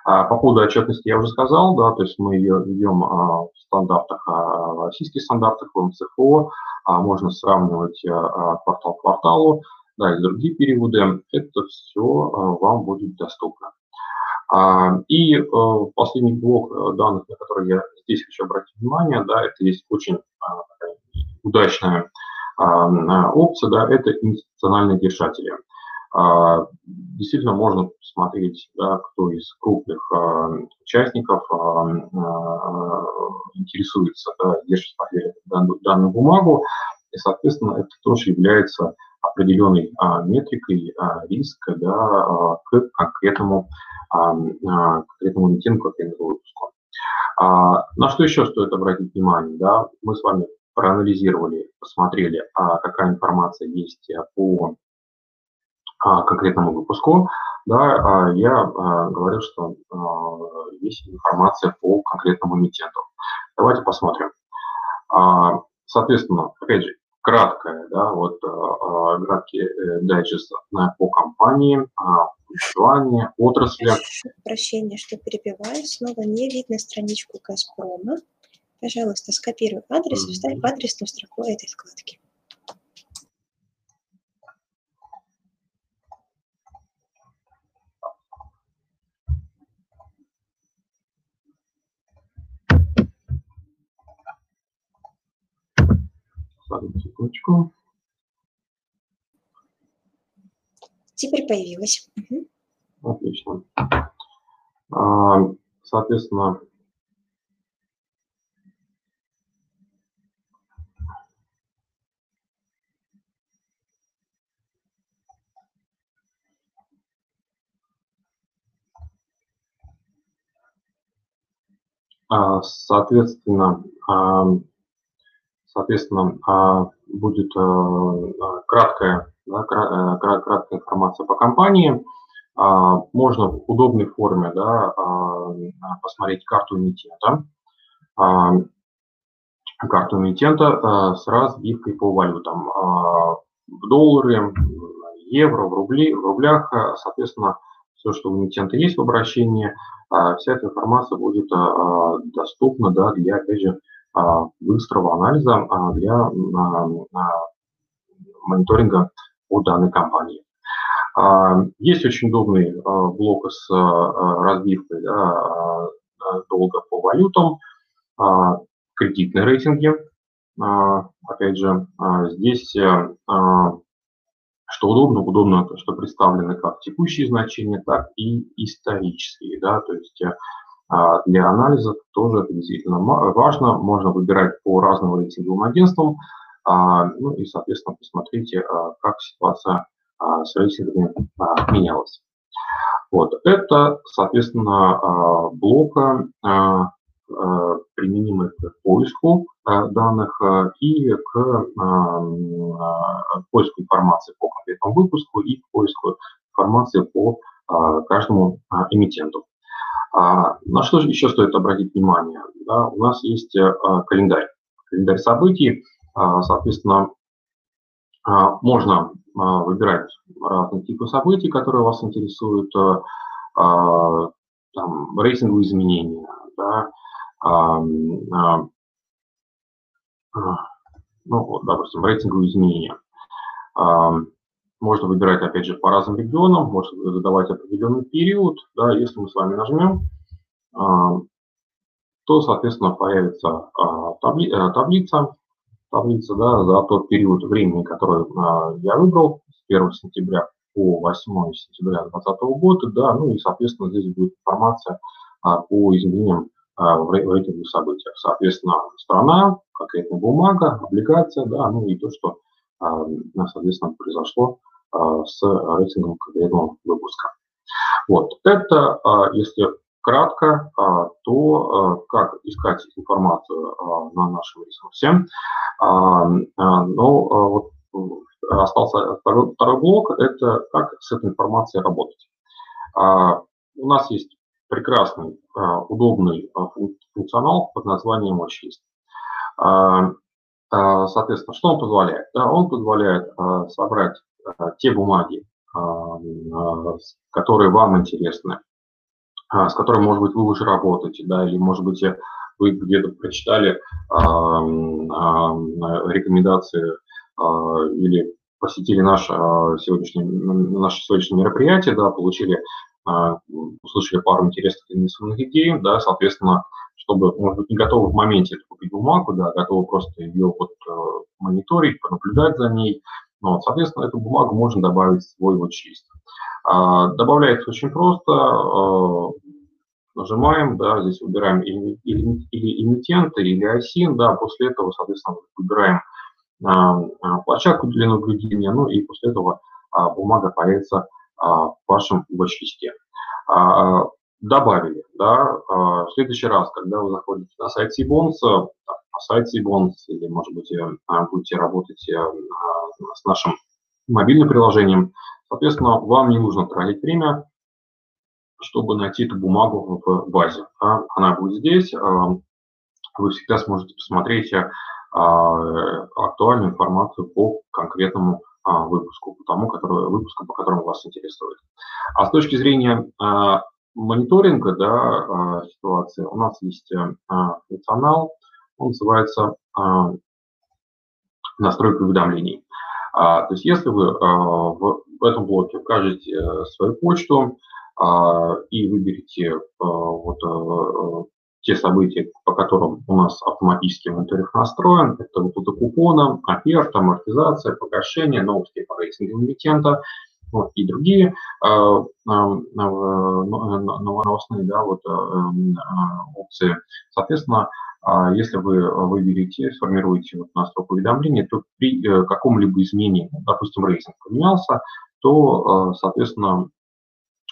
По поводу отчетности я уже сказал, да, то есть мы ее ведем в стандартах, в российских стандартах, в МЦФО, а можно сравнивать э, а, квартал к кварталу, да, и другие переводы, это все вам будет доступно. А, и э, последний блок данных, на который я здесь хочу обратить внимание, да, это есть очень удачная опция, да, это институциональные держатели. А, действительно можно посмотреть, да, кто из крупных а, участников а, интересуется, да, держит данную, данную бумагу, и, соответственно, это тоже является определенной метрикой риска да, к конкретному, конкретному эмитенту, конкретному выпуску. На что еще стоит обратить внимание? Да? Мы с вами проанализировали, посмотрели, какая информация есть по конкретному выпуску, да, а я а, говорю, что а, есть информация по конкретному эмитенту. Давайте посмотрим. Соответственно, опять же, краткая, да, вот краткий э, дайджест по компании, название, отрасли. Прошу прощения, что перебиваю. Снова не видно страничку Газпрома. Пожалуйста, скопируй адрес и вставь в адресную строку этой вкладки. Ставим цепочку. Теперь появилась. Угу. Отлично. А, соответственно, а, Соответственно, Соответственно, а, будет э, а, краткая, да, э, краткая информация по компании. А, можно в удобной форме да, посмотреть карту эмитента. Карту эмитента с разбивкой по валютам. В доллары, евро, в, рубли, в рублях, соответственно, все, что у эмитента есть в обращении, вся эта информация будет доступна да, для, опять же, а, быстрого анализа а, для а, мониторинга по данной компании. Есть очень удобный блок с разбивкой да, долга по валютам, кредитные рейтинги. Опять же, здесь что удобно, удобно, что представлены как текущие значения, так и исторические. Да, то есть а, для анализа тоже действительно важно. Можно выбирать по разным рейтинговым агентствам, а, ну и, соответственно, посмотрите, а, как ситуация с рейтингами менялась. Вот. Это, соответственно, блок, применимый к поиску данных и к поиску информации по конкретному выпуску и к поиску информации по каждому эмитенту. На что еще стоит обратить внимание? Да, у нас есть календарь, календарь событий, соответственно, можно выбирать разные типы событий, которые вас интересуют, там, рейтинговые изменения, да, ну, допустим, рейтинговые изменения. Можно выбирать, опять же, по разным регионам, можно задавать определенный период. Да, если мы с вами нажмем, то, соответственно, появится табли, э, таблица, таблица да, за тот период времени, который я выбрал, с 1 сентября по 8 сентября 2020 года, да, ну и, соответственно, здесь будет информация по изменениям в рейтинговых событиях. Соответственно, страна, конкретная бумага, облигация, да, ну и то, что, соответственно, произошло с рейтингом конкретного выпуска. Вот, это, если кратко, то как искать информацию на нашем ресурсе. Но вот остался второй, второй блок, это как с этой информацией работать. У нас есть прекрасный, удобный функционал под названием watchlist. Соответственно, что он позволяет? Он позволяет собрать те бумаги, которые вам интересны, с которыми, может быть, вы уже работаете, да, или, может быть, вы где-то прочитали рекомендации или посетили наш сегодняшний, наше сегодняшнее мероприятие, да, получили, услышали пару интересных инвестиционных идей, да, соответственно, чтобы, может быть, не готовы в моменте купить бумагу, да, готовы просто ее вот мониторить, понаблюдать за ней, вот, соответственно, эту бумагу можно добавить в свой вот чист. А, добавляется очень просто. А, нажимаем, да, здесь выбираем или, эмитента, или ISIN, да, после этого, соответственно, выбираем а, а, площадку для наблюдения, ну и после этого а, бумага появится а, в вашем watch-листе. А, добавили, да, а, в следующий раз, когда вы заходите на сайт Сибонс, сайте Bonds или, может быть, э, будете работать э, с нашим мобильным приложением. Соответственно, вам не нужно тратить время, чтобы найти эту бумагу в базе. Она будет здесь. Э, вы всегда сможете посмотреть актуальную информацию по конкретному выпуску, по тому, который, выпуску, по которому вас интересует. А с точки зрения мониторинга да, ситуации у нас есть функционал, он называется а, настройка уведомлений. А, то есть если вы а, в этом блоке укажете э, свою почту и выберете вот э, те события, по которым у нас автоматически мониторинг настроен, это выплата купона, оферта, амортизация, погашение, новости по рейтингу эмитента, вот, и другие э, новостные да, вот, опции. Соответственно, а если вы выберете, сформируете вот настройку уведомления, то при э, каком-либо изменении, допустим, рейтинг поменялся, то, э, соответственно,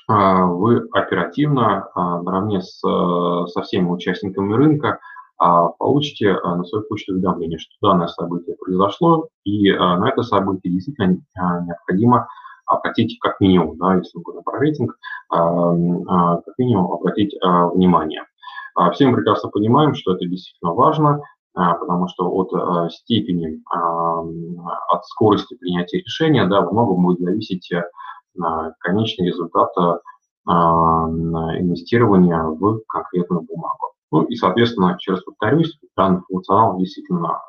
э, вы оперативно наравне с, со всеми участниками рынка получите на свою почту уведомление, что данное событие произошло, и на это событие действительно необходимо обратить как минимум, да, если мы говорим про рейтинг, как минимум обратить внимание. А, все мы прекрасно понимаем, что это действительно важно, а, потому что от а, степени, от скорости принятия решения, да, во многом будет зависеть конечный результат инвестирования в конкретную бумагу. Ну и, соответственно, еще повторюсь, данный функционал действительно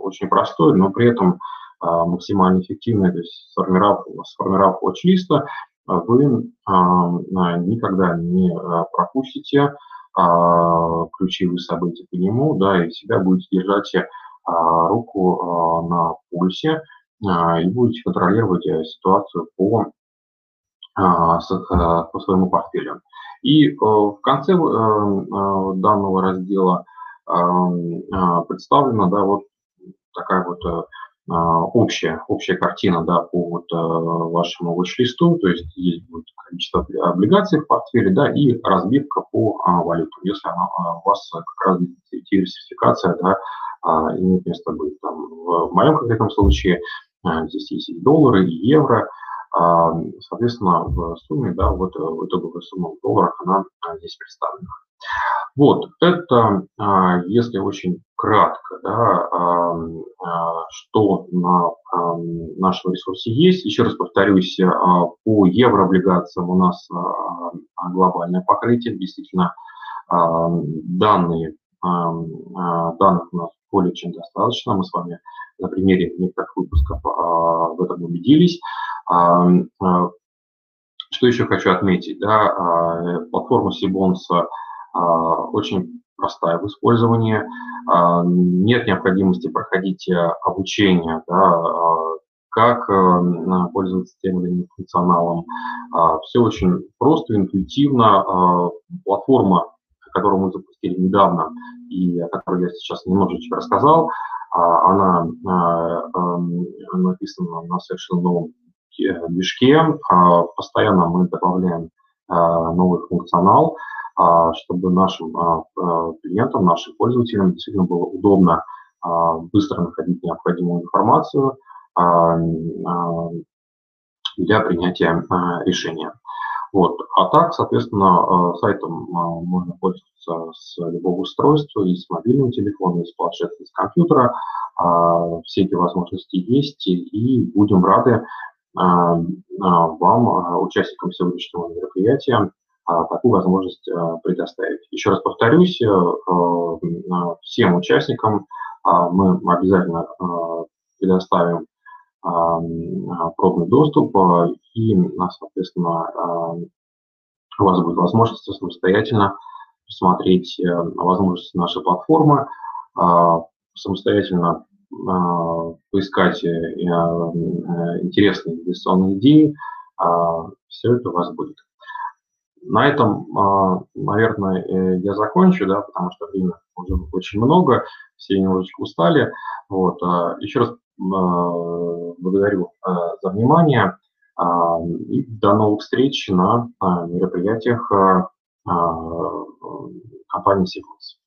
очень простой, но при этом максимально эффективный, то есть сформировав, сформировав watch-листа, вы никогда не пропустите а, ключевые события по нему, да, и всегда будете держать а, руку а, на пульсе и будете контролировать э, ситуацию по, по своему портфелю. И э, в конце э, данного раздела представлена да, вот такая вот общая, общая картина да, по вот, вашему watch-листу, то есть есть будет количество облигаций в портфеле, да, и разбивка по валютам, если она, у вас как раз диверсификация, да, имеет место быть. Там, в моем конкретном случае здесь есть и доллары, и евро, соответственно, в сумме, да, вот итоговая сумма в долларах, она здесь представлена. Вот, это, а, если очень кратко, да, что на нашем ресурсе есть. Еще раз повторюсь, а, по еврооблигациям у нас а, глобальное покрытие, действительно, данные, данных у нас более чем достаточно. Мы с вами на примере некоторых выпусков в этом убедились. Что еще хочу отметить? Да, платформа Сибонс а, очень простая в использовании, а, нет необходимости проходить э, обучение, да, а, как э, пользоваться тем или иным функционалом. Все очень просто, интуитивно. Платформа, которую мы запустили недавно и о которой я сейчас немножечко рассказал, она эм, написана на совершенно новом э, движке. Постоянно мы добавляем новый функционал. А, чтобы нашим а, а, клиентам, нашим пользователям действительно было удобно быстро находить необходимую информацию для принятия решения. Вот. А так, соответственно, сайтом можно пользоваться с любого устройства, и с мобильного телефона, и с планшета, и с компьютера. Все эти возможности есть, и будем рады вам, участникам сегодняшнего мероприятия, такую возможность а, предоставить. Еще раз повторюсь, э, э, всем участникам а, мы обязательно предоставим пробный доступ, и, соответственно, у вас будет возможность самостоятельно посмотреть э, возможности нашей платформы, самостоятельно поискать интересные инвестиционные идеи. Все это у вас будет. На этом, а, наверное, э, я закончу, да, потому что времени уже очень много, все немножечко устали. Вот. А, еще раз а, благодарю за внимание и до новых встреч на мероприятиях компании Сифлс.